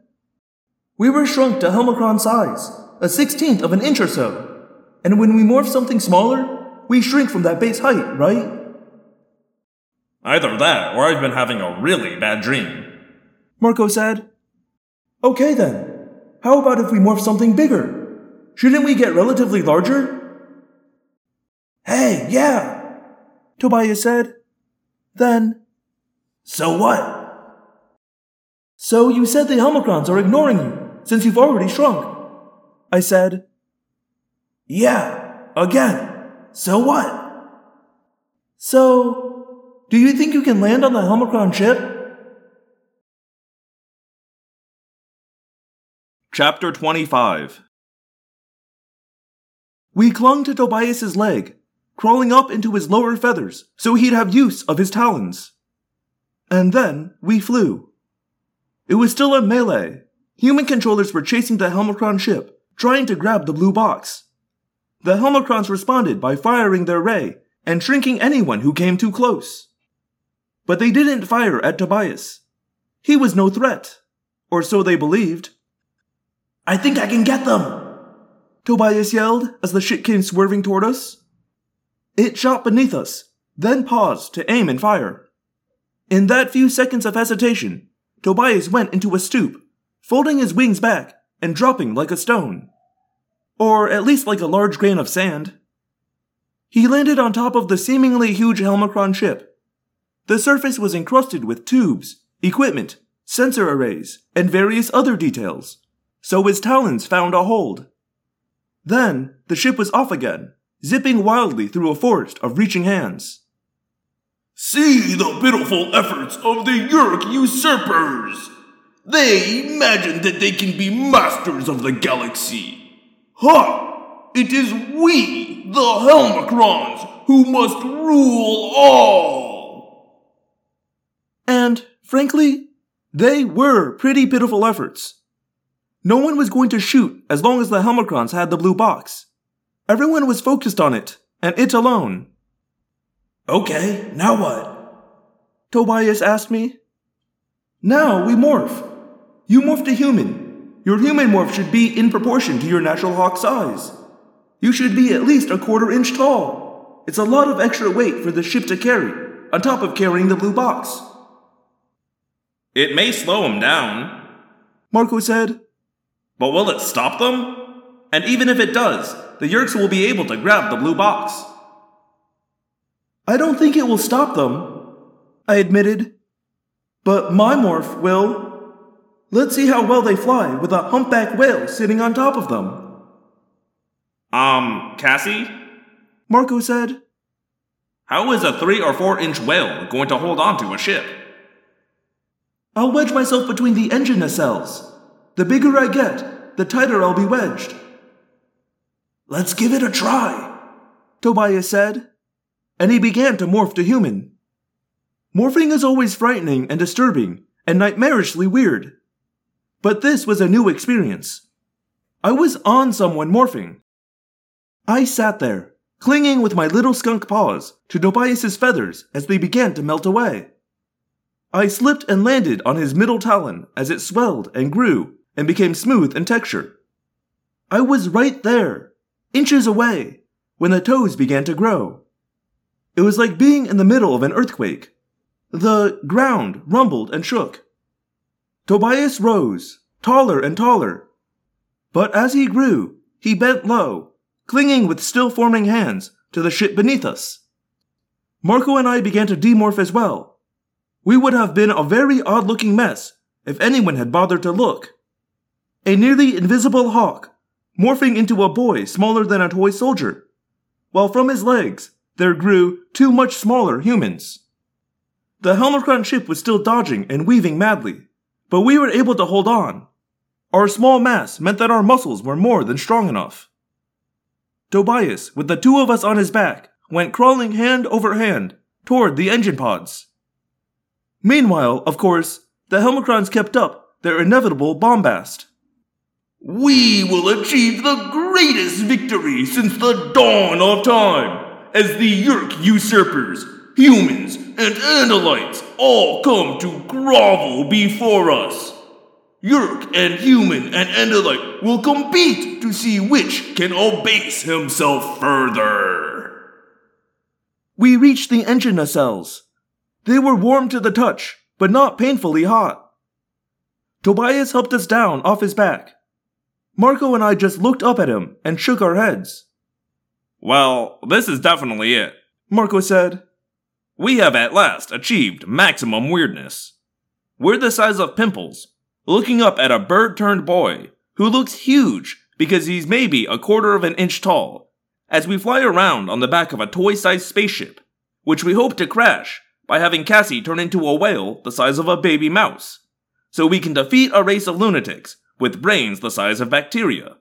We were shrunk to Helmacron size, a sixteenth of an inch or so. And when we morph something smaller, we shrink from that base height, right? Either that, or I've been having a really bad dream. Marco said. Okay then. How about if we morph something bigger? Shouldn't we get relatively larger? Hey, yeah, Tobias said. Then, So what? so you said the Helmacrons are ignoring you, since you've already shrunk. I said, Yeah, again. So what? so, do you think you can land on the Helmacron ship? Chapter 25 We clung to Tobias's leg, crawling up into his lower feathers so he'd have use of his talons. And then we flew. It was still a melee. Human controllers were chasing the Helmacron ship, trying to grab the blue box. The Helmacrons responded by firing their ray and shrinking anyone who came too close. But they didn't fire at Tobias. He was no threat, or so they believed. I think I can get them! Tobias yelled as the ship came swerving toward us. It shot beneath us, then paused to aim and fire. In that few seconds of hesitation, Tobias went into a stoop, folding his wings back and dropping like a stone. Or at least like a large grain of sand. He landed on top of the seemingly huge Helmacron ship. The surface was encrusted with tubes, equipment, sensor arrays, and various other details, so his talons found a hold. Then the ship was off again, zipping wildly through a forest of reaching hands. See the pitiful efforts of the Yeerk usurpers! They imagine that they can be masters of the galaxy. Ha! It is we, the Helmacrons, who must rule all! And, frankly, they were pretty pitiful efforts. No one was going to shoot as long as the Helmacrons had the blue box. Everyone was focused on it, and it alone. Okay, now what? Tobias asked me. Now we morph. You morph to human. Your human morph should be in proportion to your natural hawk size. You should be at least a quarter inch tall. It's a lot of extra weight for the ship to carry, on top of carrying the blue box. It may slow them down, Marco said. but will it stop them? And even if it does, the Yeerks will be able to grab the blue box. I don't think it will stop them, I admitted. But my morph will. Let's see how well they fly with a humpback whale sitting on top of them, Um, Cassie? Marco said. How is a three or four inch whale going to hold on to a ship? I'll wedge myself between the engine nacelles. The bigger I get, the tighter I'll be wedged, Let's give it a try. Tobias said. And he began to morph to human. Morphing is always frightening and disturbing and nightmarishly weird. But this was a new experience. I was on someone morphing. I sat there, clinging with my little skunk paws to Tobias's feathers as they began to melt away. I slipped and landed on his middle talon as it swelled and grew and became smooth in texture. I was right there, inches away, when the toes began to grow. It was like being in the middle of an earthquake. The ground rumbled and shook. Tobias rose, taller and taller. But as he grew, he bent low, clinging with still forming hands to the ship beneath us. Marco and I began to demorph as well. We would have been a very odd looking mess if anyone had bothered to look. A nearly invisible hawk, morphing into a boy smaller than a toy soldier, while from his legs there grew two much smaller humans. The Helmacron ship was still dodging and weaving madly, but we were able to hold on. Our small mass meant that our muscles were more than strong enough. Tobias, with the two of us on his back, went crawling hand over hand toward the engine pods. Meanwhile, of course, the Helmacrons kept up their inevitable bombast. We will achieve the greatest victory since the dawn of time as the Yeerk usurpers, humans, and Andalites all come to grovel before us. Yeerk and human and Andalite will compete to see which can abase himself further. We reached the engine nacelles. They were warm to the touch, but not painfully hot. Tobias helped us down off his back. Marco and I just looked up at him and shook our heads. Well, this is definitely it. Marco said, We have at last achieved maximum weirdness. We're the size of pimples, looking up at a bird turned boy who looks huge because he's maybe a quarter of an inch tall, as we fly around on the back of a toy sized spaceship, which we hope to crash by having Cassie turn into a whale the size of a baby mouse, so we can defeat a race of lunatics with brains the size of bacteria.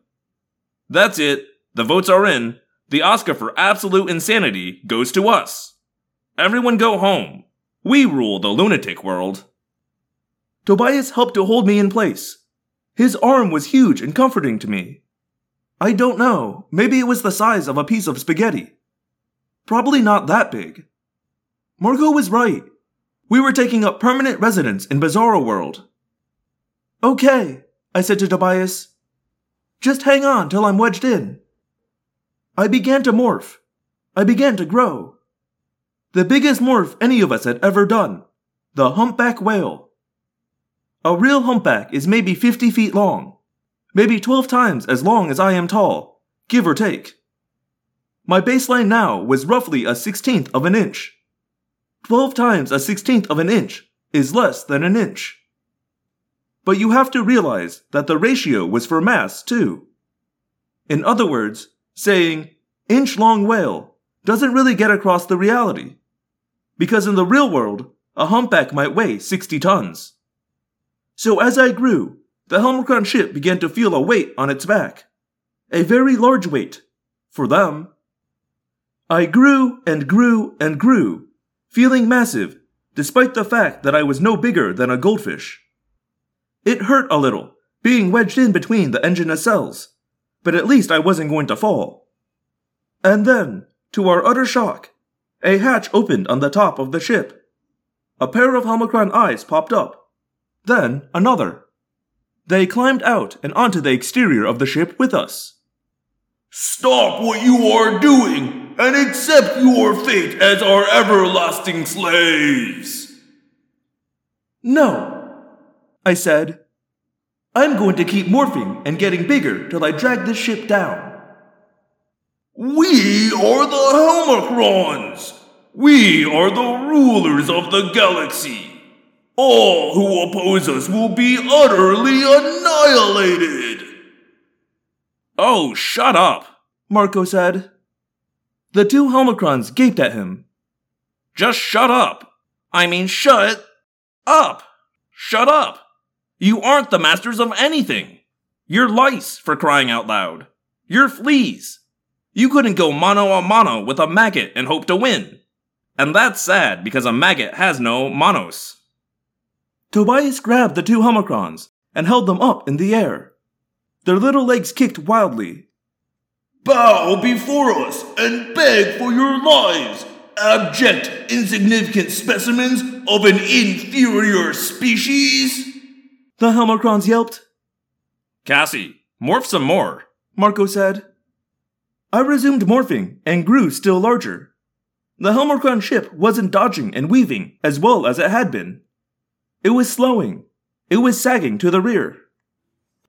That's it. The votes are in. The Oscar for absolute insanity goes to us. Everyone go home. We rule the lunatic world. Tobias helped to hold me in place. His arm was huge and comforting to me. I don't know, maybe it was the size of a piece of spaghetti. Probably not that big. Marco was right. We were taking up permanent residence in Bizarro World. Okay, I said to Tobias. Just hang on till I'm wedged in. I began to morph. I began to grow. The biggest morph any of us had ever done. The humpback whale. A real humpback is maybe 50 feet long, maybe 12 times as long as I am tall, give or take. My baseline now was roughly a sixteenth of an inch. 12 times a sixteenth of an inch is less than an inch. But you have to realize that the ratio was for mass, too. In other words, saying inch long whale doesn't really get across the reality. Because in the real world, a humpback might weigh 60 tons. So as I grew, the Helmacron ship began to feel a weight on its back. A very large weight. For them. I grew and grew and grew, feeling massive, despite the fact that I was no bigger than a goldfish. It hurt a little, being wedged in between the engine nacelles, but at least I wasn't going to fall. And then, to our utter shock, a hatch opened on the top of the ship. A pair of Helmacron eyes popped up. Then another. They climbed out and onto the exterior of the ship with us. Stop what you are doing and accept your fate as our everlasting slaves. No, I said. I'm going to keep morphing and getting bigger till I drag this ship down. We are the Helmacrons. We are the rulers of the galaxy. All who oppose us will be utterly annihilated. Oh, shut up! Marco said. The two Helmacrons gaped at him. Just shut up! I mean, shut up! Shut up! You aren't the masters of anything! You're lice, for crying out loud! You're fleas! You couldn't go mano a mano with a maggot and hope to win! And that's sad because a maggot has no manos. Tobias grabbed the two Helmacrons and held them up in the air. Their little legs kicked wildly. Bow before us and beg for your lives, abject, insignificant specimens of an inferior species! The Helmacrons yelped. Cassie, morph some more, Marco said. I resumed morphing and grew still larger. The Helmacron ship wasn't dodging and weaving as well as it had been. It was slowing. It was sagging to the rear.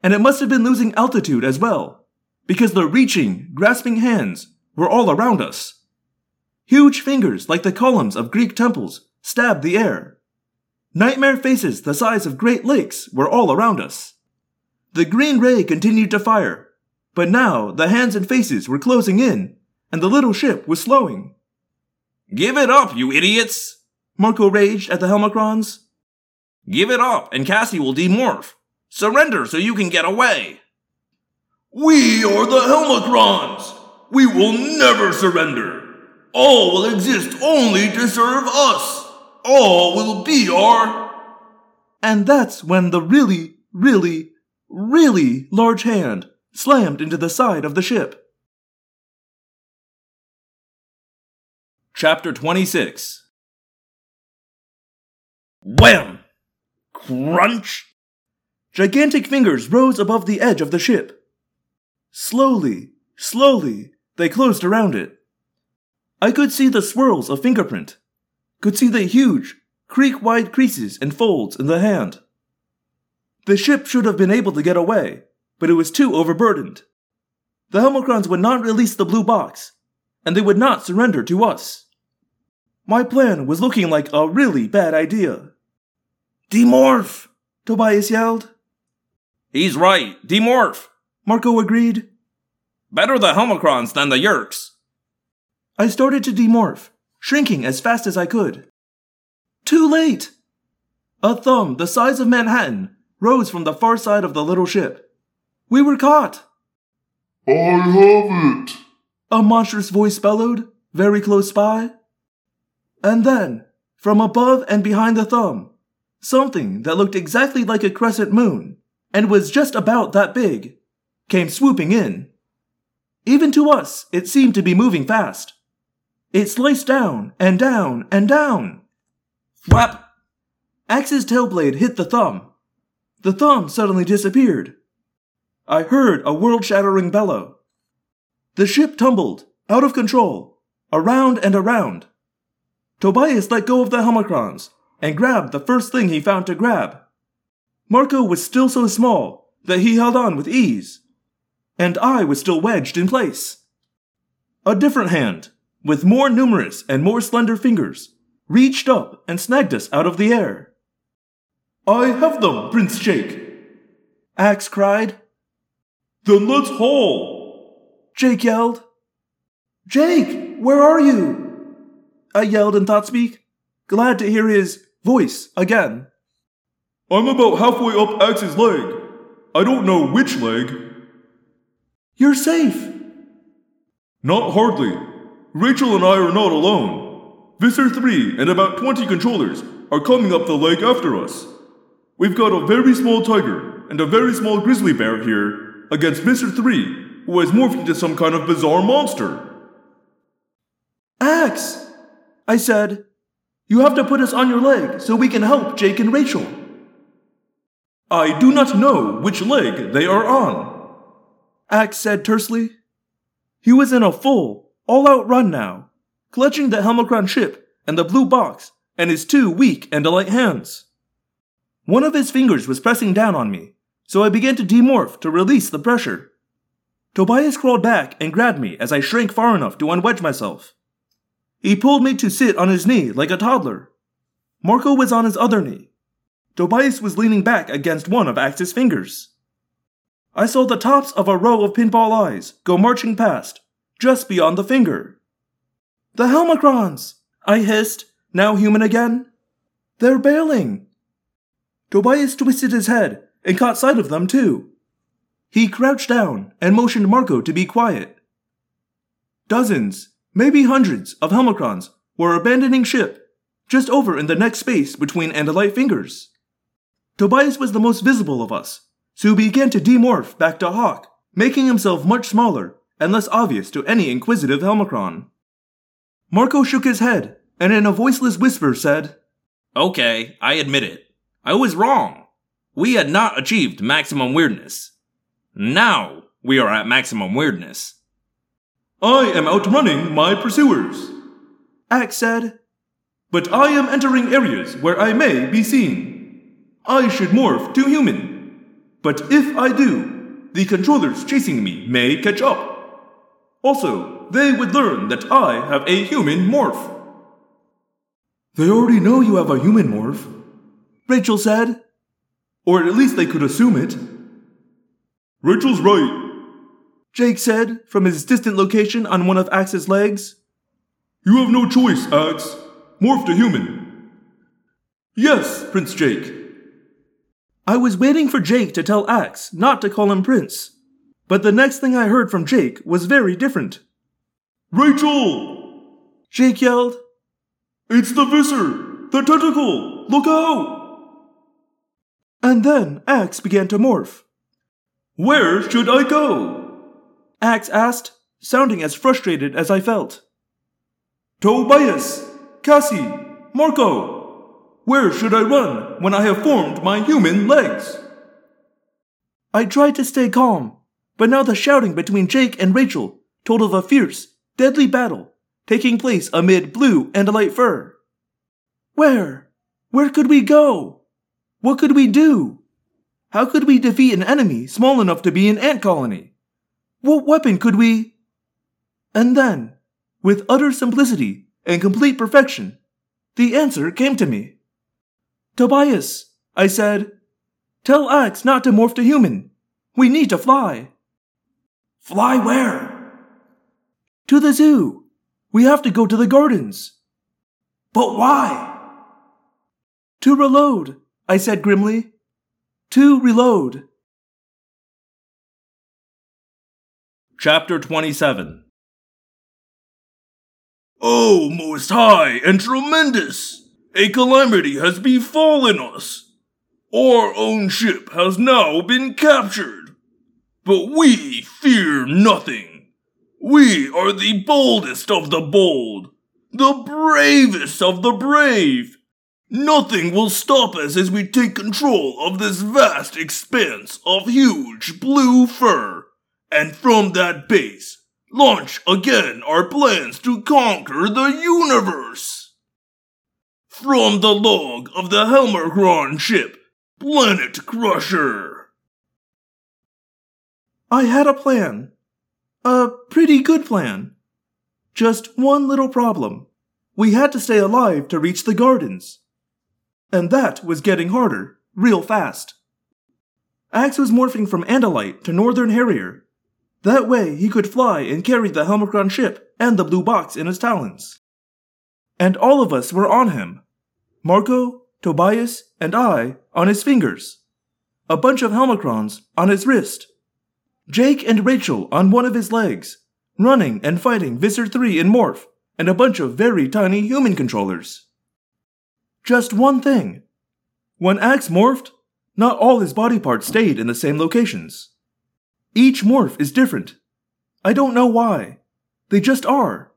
And it must have been losing altitude as well, because the reaching, grasping hands were all around us. Huge fingers like the columns of Greek temples stabbed the air. Nightmare faces the size of great lakes were all around us. The green ray continued to fire, but now the hands and faces were closing in, and the little ship was slowing. Give it up, you idiots! Marco raged at the Helmacrons. Give it up, and Cassie will demorph. Surrender so you can get away. We are the Helmacrons. We will never surrender. All will exist only to serve us. All will be our. And that's when the really, really, really large hand slammed into the side of the ship. Chapter 26 Wham! Crunch! Gigantic fingers rose above the edge of the ship. Slowly, slowly, they closed around it. I could see the swirls of fingerprint, could see the huge, creek wide creases and folds in the hand. The ship should have been able to get away, but it was too overburdened. The Helmacrons would not release the blue box, and they would not surrender to us. My plan was looking like a really bad idea. Demorph! Tobias yelled. He's right. Demorph. Marco agreed. Better the Helmacrons than the Yeerks. I started to demorph, shrinking as fast as I could. Too late! A thumb the size of Manhattan rose from the far side of the little ship. We were caught! I have it. A monstrous voice bellowed, very close by. And then, from above and behind the thumb, something that looked exactly like a crescent moon and was just about that big came swooping in. Even to us, it seemed to be moving fast. It sliced down and down and down. Whap! Ax's tail blade hit the thumb. The thumb suddenly disappeared. I heard a world shattering bellow. The ship tumbled, out of control, around and around. Tobias let go of the Helmacrons and grabbed the first thing he found to grab. Marco was still so small that he held on with ease, and I was still wedged in place. A different hand, with more numerous and more slender fingers, reached up and snagged us out of the air. I have them, Prince Jake! Ax cried. Then let's haul! Jake yelled. Jake, where are you? I yelled in Thoughtspeak, glad to hear his voice again. I'm about halfway up Ax's leg. I don't know which leg. You're safe. Not hardly. Rachel and I are not alone. Visser 3 and about 20 controllers are coming up the leg after us. We've got a very small tiger and a very small grizzly bear here against Mr. 3, who has morphed into some kind of bizarre monster. Ax, I said, you have to put us on your leg so we can help Jake and Rachel. I do not know which leg they are on. Ax said tersely. He was in a full, all out run now, clutching the Helmacron ship and the blue box and his two weak and light hands. One of his fingers was pressing down on me, so I began to demorph to release the pressure. Tobias crawled back and grabbed me as I shrank far enough to unwedge myself. He pulled me to sit on his knee like a toddler. Marco was on his other knee. Tobias was leaning back against one of Ax's fingers. I saw the tops of a row of pinball eyes go marching past, just beyond the finger. The Helmacrons! I hissed, now human again. They're bailing. Tobias twisted his head and caught sight of them too. He crouched down and motioned Marco to be quiet. Dozens, maybe hundreds, of Helmacrons were abandoning ship, just over in the next space between Andalite fingers. Tobias was the most visible of us, so he began to demorph back to Hawk, making himself much smaller and less obvious to any inquisitive Helmacron. Marco shook his head and in a voiceless whisper said, Okay, I admit it. I was wrong. We had not achieved maximum weirdness. Now we are at maximum weirdness. I am outrunning my pursuers. Ax said, But I am entering areas where I may be seen. I should morph to human. But if I do, the controllers chasing me may catch up. Also, they would learn that I have a human morph. They already know you have a human morph, Rachel said. Or at least they could assume it. Rachel's right, Jake said from his distant location on one of Ax's legs. You have no choice, Ax. Morph to human. Yes, Prince Jake. I was waiting for Jake to tell Ax not to call him Prince, but the next thing I heard from Jake was very different. Rachel! Jake yelled. It's the Visser! The tentacle! Look out! And then Ax began to morph. Where should I go? Ax asked, sounding as frustrated as I felt. Tobias! Cassie! Marco! Where should I run when I have formed my human legs? I tried to stay calm, but now the shouting between Jake and Rachel told of a fierce, deadly battle taking place amid blue and light fur. Where? Where could we go? What could we do? How could we defeat an enemy small enough to be an ant colony? What weapon could we? And then, with utter simplicity and complete perfection, the answer came to me. Tobias, I said, tell Ax not to morph to human. We need to fly. Fly where? To the zoo. We have to go to the gardens. But why? To reload, I said grimly. To reload. Chapter 27 Oh, most high and tremendous! A calamity has befallen us. Our own ship has now been captured. But we fear nothing. We are the boldest of the bold, the bravest of the brave. Nothing will stop us as we take control of this vast expanse of huge blue fur, and from that base, launch again our plans to conquer the universe. From the log of the Helmacron ship, Planet Crusher. I had a plan. A pretty good plan. Just one little problem. We had to stay alive to reach the gardens. And that was getting harder, real fast. Ax was morphing from Andalite to Northern Harrier. That way he could fly and carry the Helmacron ship and the blue box in his talons. And all of us were on him. Marco, Tobias, and I on his fingers. A bunch of Helmacrons on his wrist. Jake and Rachel on one of his legs, running and fighting Visser 3 in Morph, and a bunch of very tiny human controllers. Just one thing. When Ax morphed, not all his body parts stayed in the same locations. Each morph is different. I don't know why. They just are.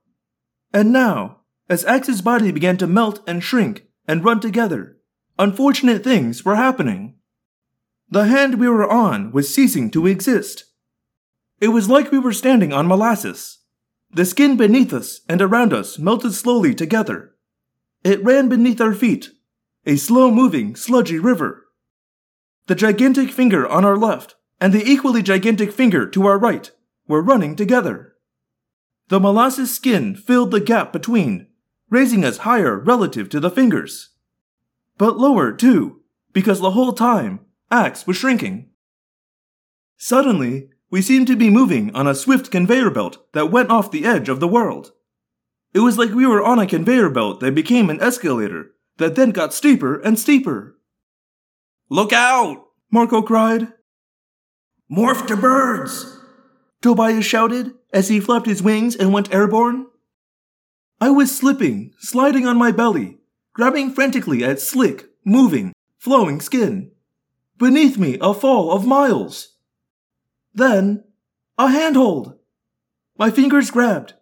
And now, as Ax's body began to melt and shrink and run together, unfortunate things were happening. The hand we were on was ceasing to exist. It was like we were standing on molasses. The skin beneath us and around us melted slowly together. It ran beneath our feet, a slow moving, sludgy river. The gigantic finger on our left and the equally gigantic finger to our right were running together. The molasses skin filled the gap between, raising us higher relative to the fingers. But lower, too, because the whole time, Ax was shrinking. Suddenly, we seemed to be moving on a swift conveyor belt that went off the edge of the world. It was like we were on a conveyor belt that became an escalator that then got steeper and steeper. Look out! Marco cried. Morph to birds! Tobias shouted as he flapped his wings and went airborne. I was slipping, sliding on my belly, grabbing frantically at slick, moving, flowing skin. Beneath me, a fall of miles. Then, a handhold. My fingers grabbed,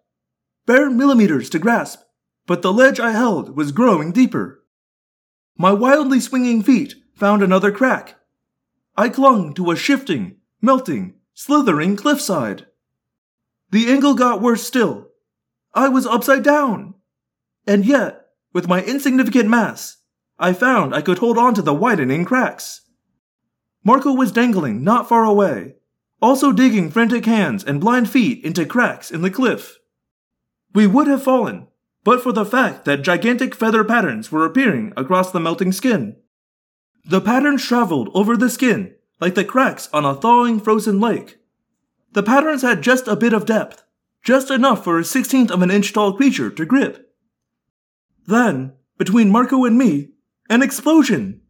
bare millimeters to grasp, but the ledge I held was growing deeper. My wildly swinging feet found another crack. I clung to a shifting, melting, slithering cliffside. The angle got worse still. I was upside down. And yet, with my insignificant mass, I found I could hold on to the widening cracks. Marco was dangling not far away, also digging frantic hands and blind feet into cracks in the cliff. We would have fallen, but for the fact that gigantic feather patterns were appearing across the melting skin. The patterns traveled over the skin like the cracks on a thawing frozen lake. The patterns had just a bit of depth, just enough for a sixteenth of an inch tall creature to grip. Then, between Marco and me, an explosion.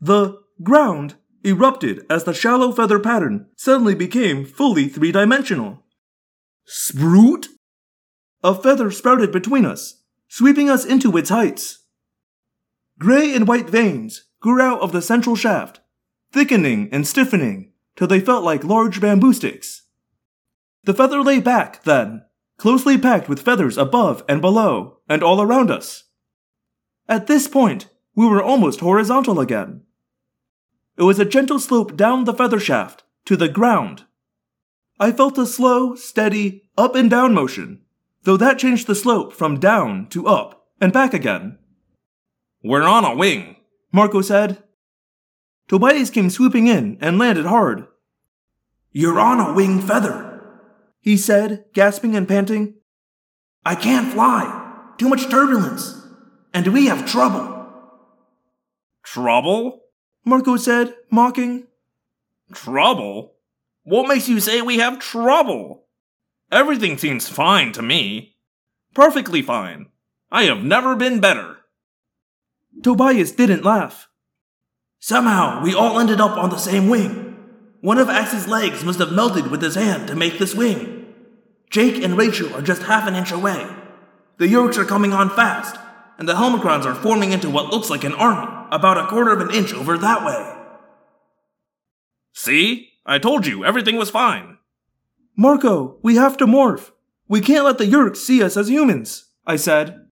The ground erupted as the shallow feather pattern suddenly became fully three dimensional. Sprout? A feather sprouted between us, sweeping us into its heights. Gray and white veins grew out of the central shaft, thickening and stiffening till they felt like large bamboo sticks. The feather lay back, then, closely packed with feathers above and below and all around us. At this point, we were almost horizontal again. It was a gentle slope down the feather shaft to the ground. I felt a slow, steady, up and down motion, though that changed the slope from down to up and back again. We're on a wing, Marco said. Tobias came swooping in and landed hard. You're on a wing feather, he said, gasping and panting. I can't fly. Too much turbulence. And we have trouble. Trouble? Marco said, mocking. Trouble? What makes you say we have trouble? Everything seems fine to me. Perfectly fine. I have never been better. Tobias didn't laugh. Somehow, we all ended up on the same wing. One of Ax's legs must have melted with his hand to make this wing. Jake and Rachel are just half an inch away. The Yeerks are coming on fast, and the Helmacrons are forming into what looks like an army, about a quarter of an inch over that way. See? I told you, everything was fine. Marco, we have to morph. We can't let the Yeerks see us as humans, I said.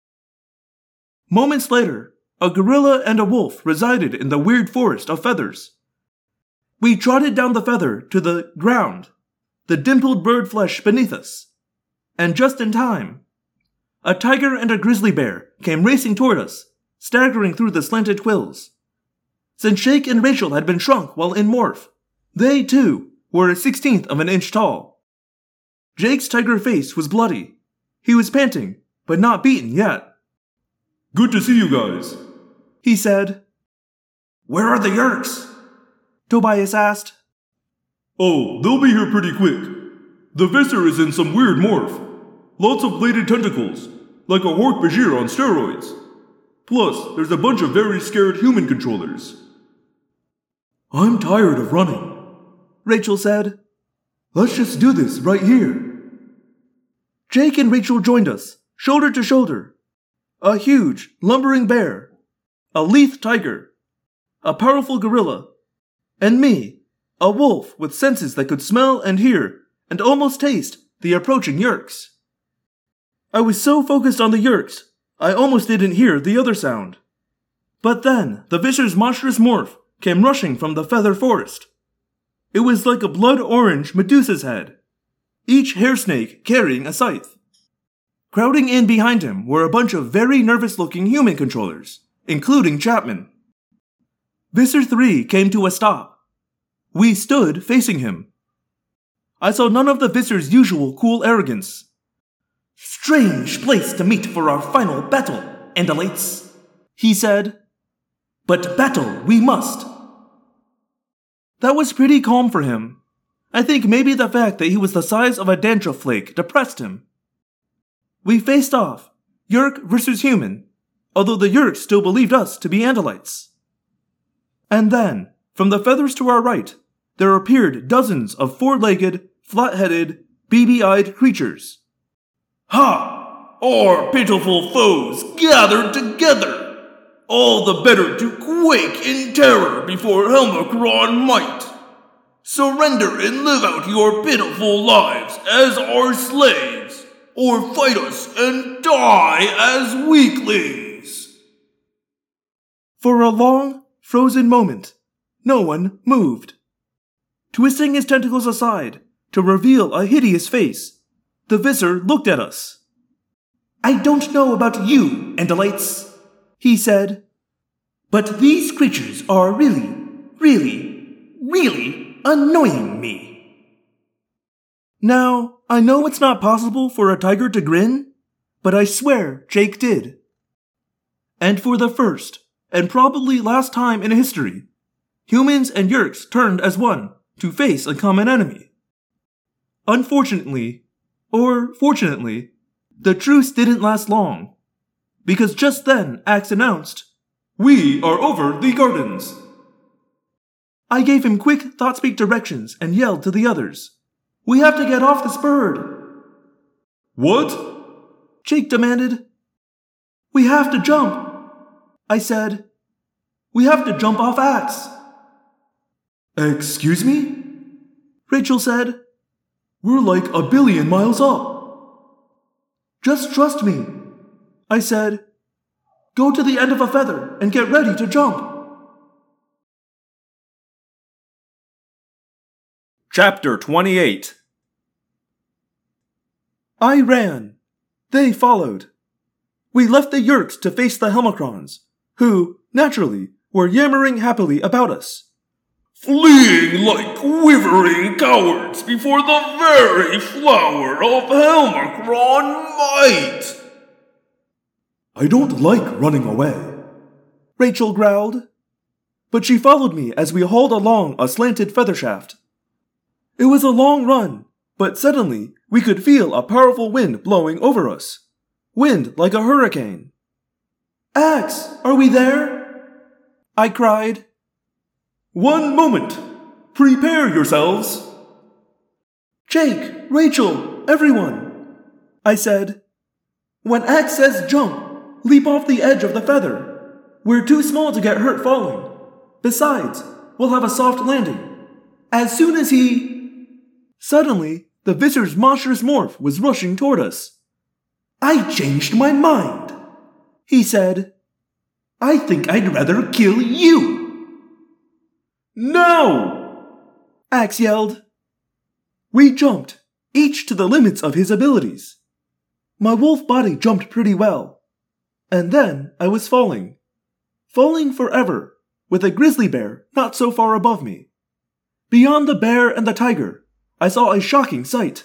Moments later, a gorilla and a wolf resided in the weird forest of feathers. We trotted down the feather to the ground, the dimpled bird flesh beneath us. And just in time, a tiger and a grizzly bear came racing toward us, staggering through the slanted quills. Since Jake and Rachel had been shrunk while in morph, they, too, were a sixteenth of an inch tall. Jake's tiger face was bloody. He was panting, but not beaten yet. Good to see you guys. He said. Where are the Yeerks? Tobias asked. Oh, they'll be here pretty quick. The Visser is in some weird morph. Lots of bladed tentacles, like a Hork Bajir on steroids. Plus, there's a bunch of very scared human controllers. I'm tired of running, Rachel said. Let's just do this right here. Jake and Rachel joined us, shoulder to shoulder. A huge, lumbering bear, a lithe tiger, a powerful gorilla, and me, a wolf with senses that could smell and hear and almost taste the approaching Yeerks. I was so focused on the Yeerks, I almost didn't hear the other sound. But then, the Visser's monstrous morph came rushing from the feather forest. It was like a blood orange Medusa's head, each hair snake carrying a scythe. Crowding in behind him were a bunch of very nervous looking human controllers, including Chapman. Visser 3 came to a stop. We stood facing him. I saw none of the Visser's usual cool arrogance. Strange place to meet for our final battle, Andalites, he said. But battle we must. That was pretty calm for him. I think maybe the fact that he was the size of a dandruff flake depressed him. We faced off, Yeerk versus human, although the Yeerks still believed us to be Andalites. And then, from the feathers to our right, there appeared dozens of four legged, flat headed, beady eyed creatures. Ha! Our pitiful foes gathered together! All the better to quake in terror before Helmacron might. Surrender and live out your pitiful lives as our slaves, or fight us and die as weaklings. For a long, frozen moment, no one moved. Twisting his tentacles aside to reveal a hideous face, the Visser looked at us. I don't know about you, Andalites, he said, but these creatures are really, really, really annoying me. Now, I know it's not possible for a tiger to grin, but I swear Jake did. And for the first, and probably last time in history, humans and Yeerks turned as one to face a common enemy. Unfortunately, or fortunately, the truce didn't last long, because just then Ax announced, We are over the gardens. I gave him quick thought speak directions and yelled to the others, We have to get off this bird. What? Jake demanded. We have to jump. I said, We have to jump off Ax. Excuse me? Rachel said, We're like a billion miles up. Just trust me. I said, Go to the end of a feather and get ready to jump. Chapter 28 I ran. They followed. We left the Yeerks to face the Helmacrons, who, naturally, were yammering happily about us. Fleeing like quivering cowards before the very flower of Helmacron might! I don't like running away. Rachel growled. But she followed me as we hauled along a slanted feather shaft. It was a long run, but suddenly we could feel a powerful wind blowing over us. Wind like a hurricane. Ax, are we there? I cried. One moment! Prepare yourselves! Jake, Rachel, everyone! I said. When Ax says jump, leap off the edge of the feather. We're too small to get hurt falling. Besides, we'll have a soft landing. As soon as he. Suddenly, the Visser's monstrous morph was rushing toward us. I changed my mind, he said. I think I'd rather kill you. No! Ax yelled. We jumped, each to the limits of his abilities. My wolf body jumped pretty well. And then I was falling. Falling forever, with a grizzly bear not so far above me. Beyond the bear and the tiger, I saw a shocking sight.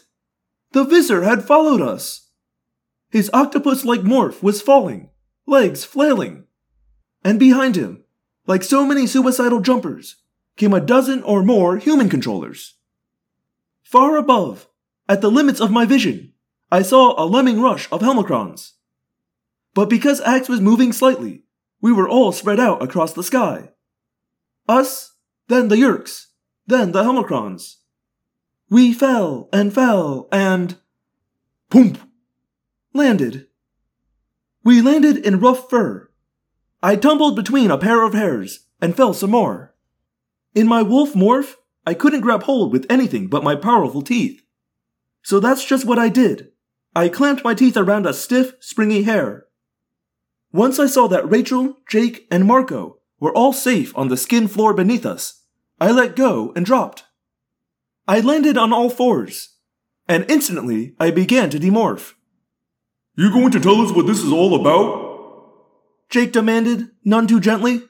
The Visser had followed us. His octopus like morph was falling, legs flailing. And behind him, like so many suicidal jumpers, came a dozen or more human controllers. Far above, at the limits of my vision, I saw a lemming rush of Helmacrons. But because Ax was moving slightly, we were all spread out across the sky. Us, then the Yeerks, then the Helmacrons. We fell and fell and. Poomp! Landed. We landed in rough fur. I tumbled between a pair of hairs and fell some more. In my wolf morph, I couldn't grab hold with anything but my powerful teeth. So that's just what I did. I clamped my teeth around a stiff, springy hair. Once I saw that Rachel, Jake, and Marco were all safe on the skin floor beneath us, I let go and dropped. I landed on all fours, and instantly I began to demorph. You going to tell us what this is all about? Jake demanded, none too gently.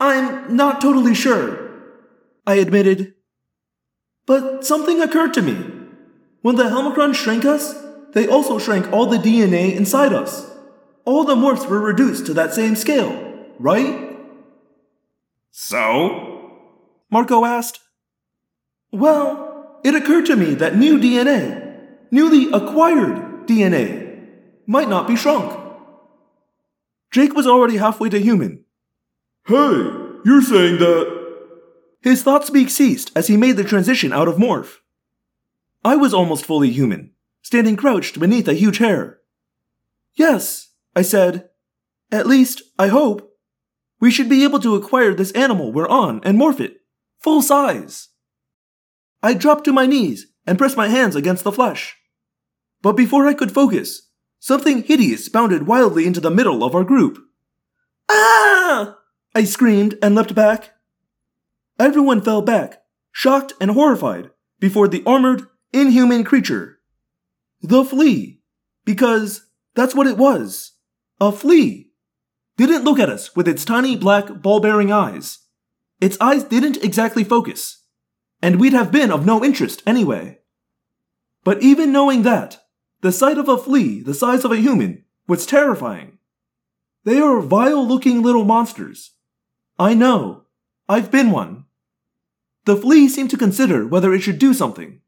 I'm not totally sure, I admitted. But something occurred to me. When the Helmacron shrank us, they also shrank all the DNA inside us. All the morphs were reduced to that same scale, right? So? Marco asked. Well, it occurred to me that new DNA, newly acquired DNA, might not be shrunk. Jake was already halfway to human. Hey, you're saying that. His thought speak ceased as he made the transition out of morph. I was almost fully human, standing crouched beneath a huge hair. Yes, I said. At least, I hope. We should be able to acquire this animal we're on and morph it. Full size. I dropped to my knees and pressed my hands against the flesh. But before I could focus, something hideous bounded wildly into the middle of our group. Ah! I screamed and leapt back. Everyone fell back, shocked and horrified, before the armored, inhuman creature. The flea. Because that's what it was. A flea. Didn't look at us with its tiny black ball bearing eyes. Its eyes didn't exactly focus. And we'd have been of no interest anyway. But even knowing that, the sight of a flea the size of a human was terrifying. They are vile looking little monsters. I know. I've been one. The flea seemed to consider whether it should do something,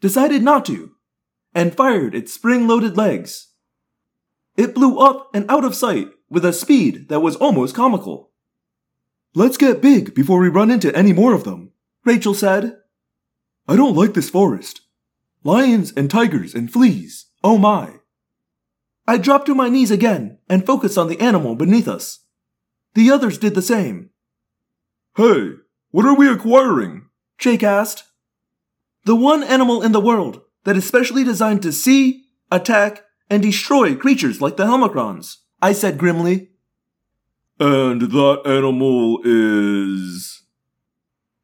decided not to, and fired its spring loaded legs. It blew up and out of sight with a speed that was almost comical. Let's get big before we run into any more of them, Rachel said. I don't like this forest. Lions and tigers and fleas, oh my. I dropped to my knees again and focused on the animal beneath us. The others did the same. Hey, what are we acquiring? Jake asked. The one animal in the world that is specially designed to see, attack, and destroy creatures like the Helmacrons, I said grimly. And that animal is.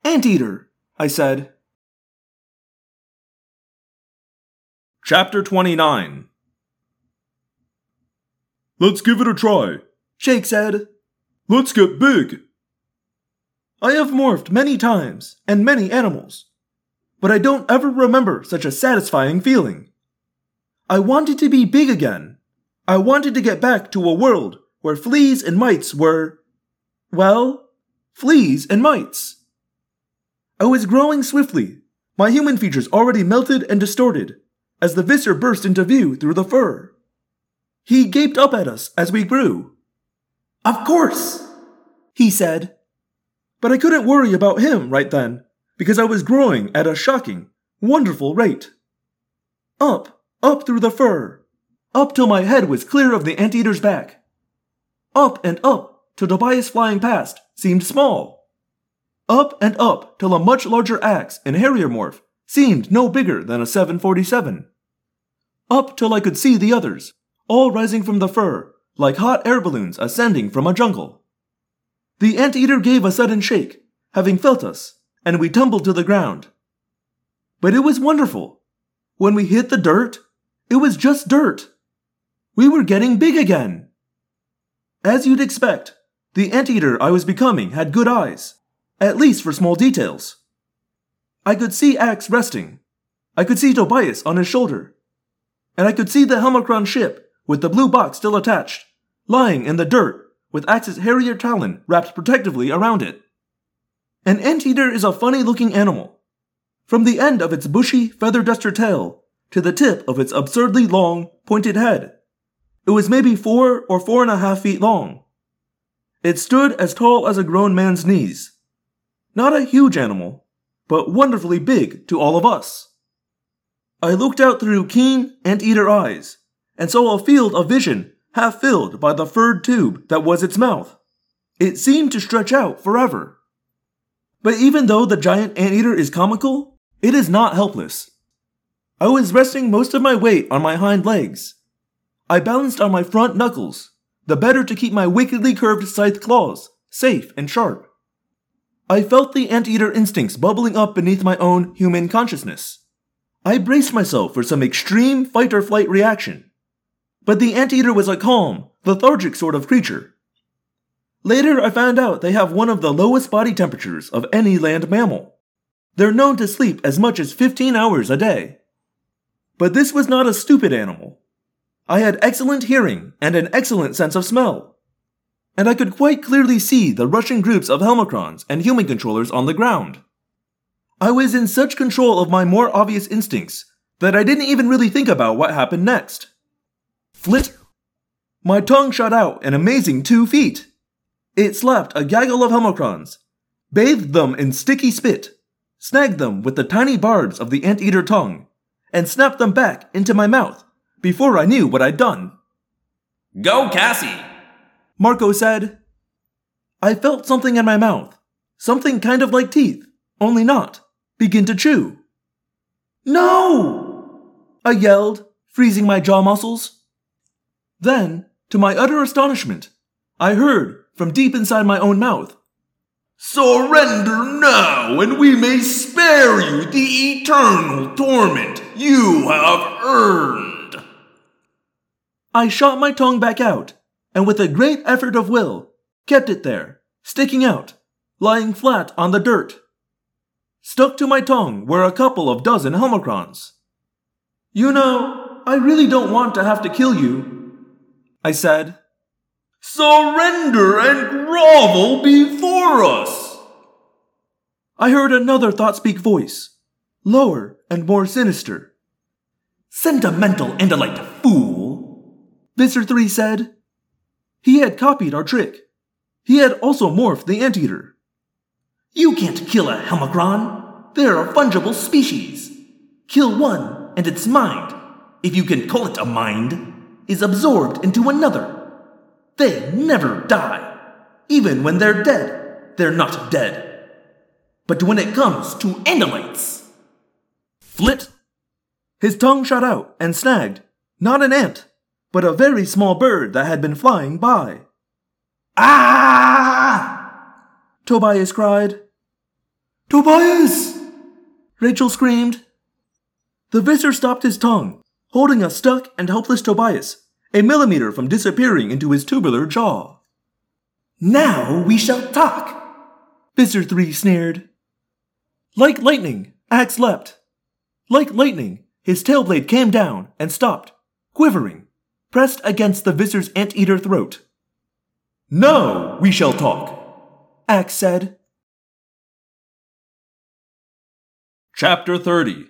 Anteater, I said. Chapter 29 Let's give it a try, Jake said. Let's get big. I have morphed many times and many animals, but I don't ever remember such a satisfying feeling. I wanted to be big again. I wanted to get back to a world where fleas and mites were, well, fleas and mites. Oh, I was growing swiftly, my human features already melted and distorted, as the Visser burst into view through the fur. He gaped up at us as we grew. Of course, he said. But I couldn't worry about him right then, because I was growing at a shocking, wonderful rate. Up, up through the fur, up till my head was clear of the anteater's back. Up and up till Tobias flying past seemed small. Up and up till a much larger Ax in harrier morph seemed no bigger than a 747. Up till I could see the others, all rising from the fur, like hot air balloons ascending from a jungle. The anteater gave a sudden shake, having felt us, and we tumbled to the ground. But it was wonderful. When we hit the dirt, it was just dirt. We were getting big again. As you'd expect, the anteater I was becoming had good eyes, at least for small details. I could see Ax resting. I could see Tobias on his shoulder. And I could see the Helmacron ship, with the blue box still attached, lying in the dirt with Ax's Harrier talon wrapped protectively around it. An anteater is a funny looking animal. From the end of its bushy feather duster tail to the tip of its absurdly long, pointed head, it was maybe four or four and a half feet long. It stood as tall as a grown man's knees. Not a huge animal, but wonderfully big to all of us. I looked out through keen anteater eyes and saw a field of vision half filled by the furred tube that was its mouth. It seemed to stretch out forever. But even though the giant anteater is comical, it is not helpless. I was resting most of my weight on my hind legs. I balanced on my front knuckles, the better to keep my wickedly curved scythe claws safe and sharp. I felt the anteater instincts bubbling up beneath my own human consciousness. I braced myself for some extreme fight or flight reaction. But the anteater was a calm, lethargic sort of creature. Later, I found out they have one of the lowest body temperatures of any land mammal. They're known to sleep as much as 15 hours a day. But this was not a stupid animal. I had excellent hearing and an excellent sense of smell. And I could quite clearly see the rushing groups of Helmacrons and human controllers on the ground. I was in such control of my more obvious instincts that I didn't even really think about what happened next. Flit! My tongue shot out an amazing two feet. It slapped a gaggle of Helmacrons, bathed them in sticky spit, snagged them with the tiny barbs of the anteater tongue, and snapped them back into my mouth before I knew what I'd done. Go, Cassie! Marco said. I felt something in my mouth, something kind of like teeth, only not, begin to chew. No! I yelled, freezing my jaw muscles. Then, to my utter astonishment, I heard from deep inside my own mouth Surrender now, and we may spare you the eternal torment you have earned. I shot my tongue back out, and with a great effort of will, kept it there, sticking out, lying flat on the dirt. Stuck to my tongue were a couple of dozen Helmacrons. You know, I really don't want to have to kill you, I said. Surrender and grovel before us! I heard another thought speak voice, lower and more sinister. Sentimental Andalite fool, Visser 3 said. He had copied our trick. He had also morphed the anteater. You can't kill a Helmacron. They're a fungible species. Kill one, and its mind, if you can call it a mind, is absorbed into another. They never die. Even when they're dead, they're not dead. But when it comes to Andalites, flit! His tongue shot out and snagged, not an ant, but a very small bird that had been flying by. Ah! Tobias cried. Tobias! Rachel screamed. The Visser stopped his tongue holding a stuck and helpless Tobias, a millimeter from disappearing into his tubular jaw. Now we shall talk, Visser 3 sneered. Like lightning, Ax leapt. Like lightning, his tail blade came down and stopped, quivering, pressed against the Visser's anteater throat. Now we shall talk, Ax said. Chapter 30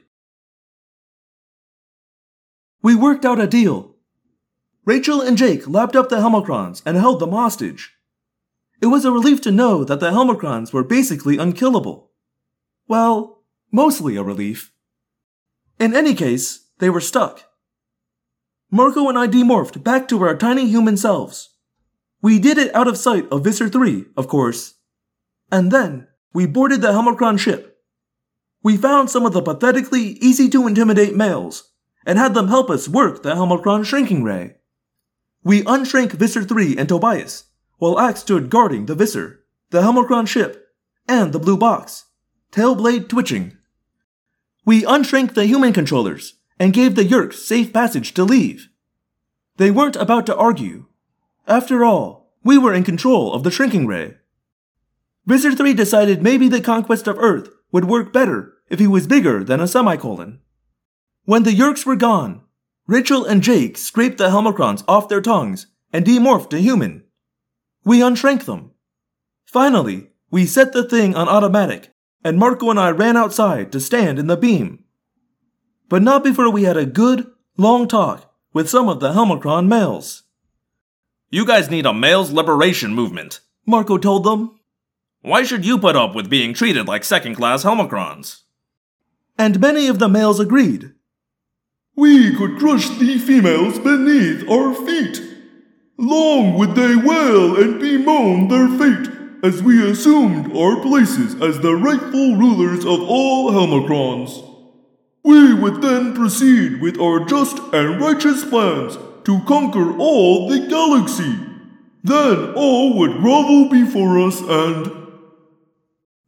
we worked out a deal. Rachel and Jake lapped up the Helmacrons and held them hostage. it was a relief to know that the Helmacrons were basically unkillable. Well, mostly a relief. In any case, they were stuck. Marco and I demorphed back to our tiny human selves. We did it out of sight of Visser 3, of course. And then, we boarded the Helmacron ship. We found some of the pathetically easy to intimidate males and had them help us work the Helmacron shrinking ray. We unshrank Visser 3 and Tobias, while Ax stood guarding the Visser, the Helmacron ship, and the blue box, tail blade twitching. We unshrank the human controllers and gave the Yeerks safe passage to leave. They weren't about to argue. After all, we were in control of the shrinking ray. Visser 3 decided maybe the conquest of Earth would work better if he was bigger than a semicolon. When the Yeerks were gone, Rachel and Jake scraped the Helmacrons off their tongues and demorphed to human. We unshrank them. Finally, we set the thing on automatic, and Marco and I ran outside to stand in the beam. But not before we had a good, long talk with some of the Helmacron males. You guys need a male's liberation movement. Marco told them, Why should you put up with being treated like second class Helmacrons? and many of the males agreed. We could crush the females beneath our feet. Long would they wail and bemoan their fate, as we assumed our places as the rightful rulers of all Helmacrons. We would then proceed with our just and righteous plans to conquer all the galaxy. Then all would grovel before us and.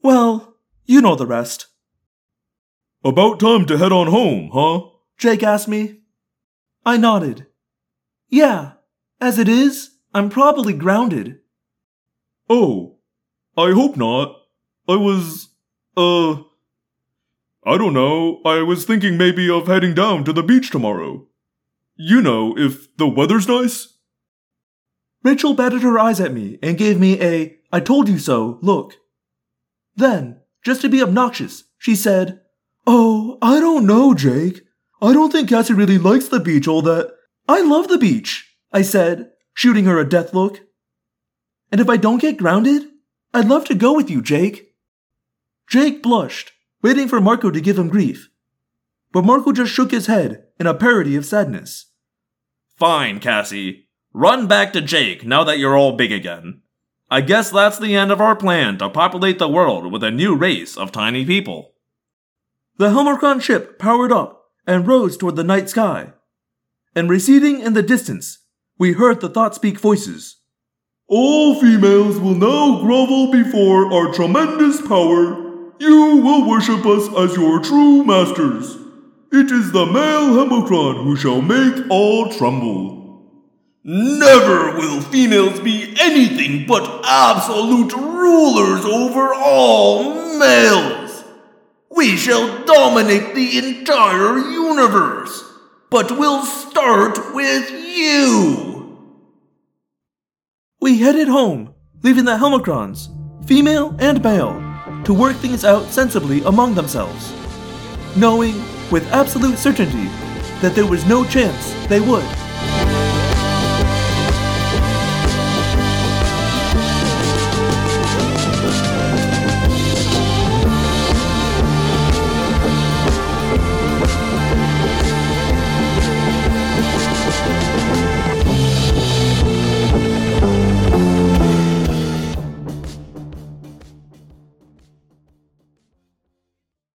Well, you know the rest. About time to head on home, huh? Jake asked me. I nodded. Yeah, as it is, I'm probably grounded. Oh, I hope not. I was, uh, I don't know. I was thinking maybe of heading down to the beach tomorrow. You know, if the weather's nice. Rachel batted her eyes at me and gave me a I told you so look. Then, just to be obnoxious, she said, Oh, I don't know, Jake. I don't think Cassie really likes the beach all that. I love the beach, I said, shooting her a death look. And if I don't get grounded, I'd love to go with you, Jake. Jake blushed, waiting for Marco to give him grief. But Marco just shook his head in a parody of sadness. Fine, Cassie. Run back to Jake now that you're all big again. I guess that's the end of our plan to populate the world with a new race of tiny people. The Helmacron ship powered up and rose toward the night sky. And receding in the distance, we heard the thought speak voices. All females will now grovel before our tremendous power. You will worship us as your true masters. It is the male Helmacron who shall make all tremble. Never will females be anything but absolute rulers over all males. We shall dominate the entire universe, but we'll start with you. We headed home, leaving the Helmacrons, female and male, to work things out sensibly among themselves, knowing with absolute certainty that there was no chance they would.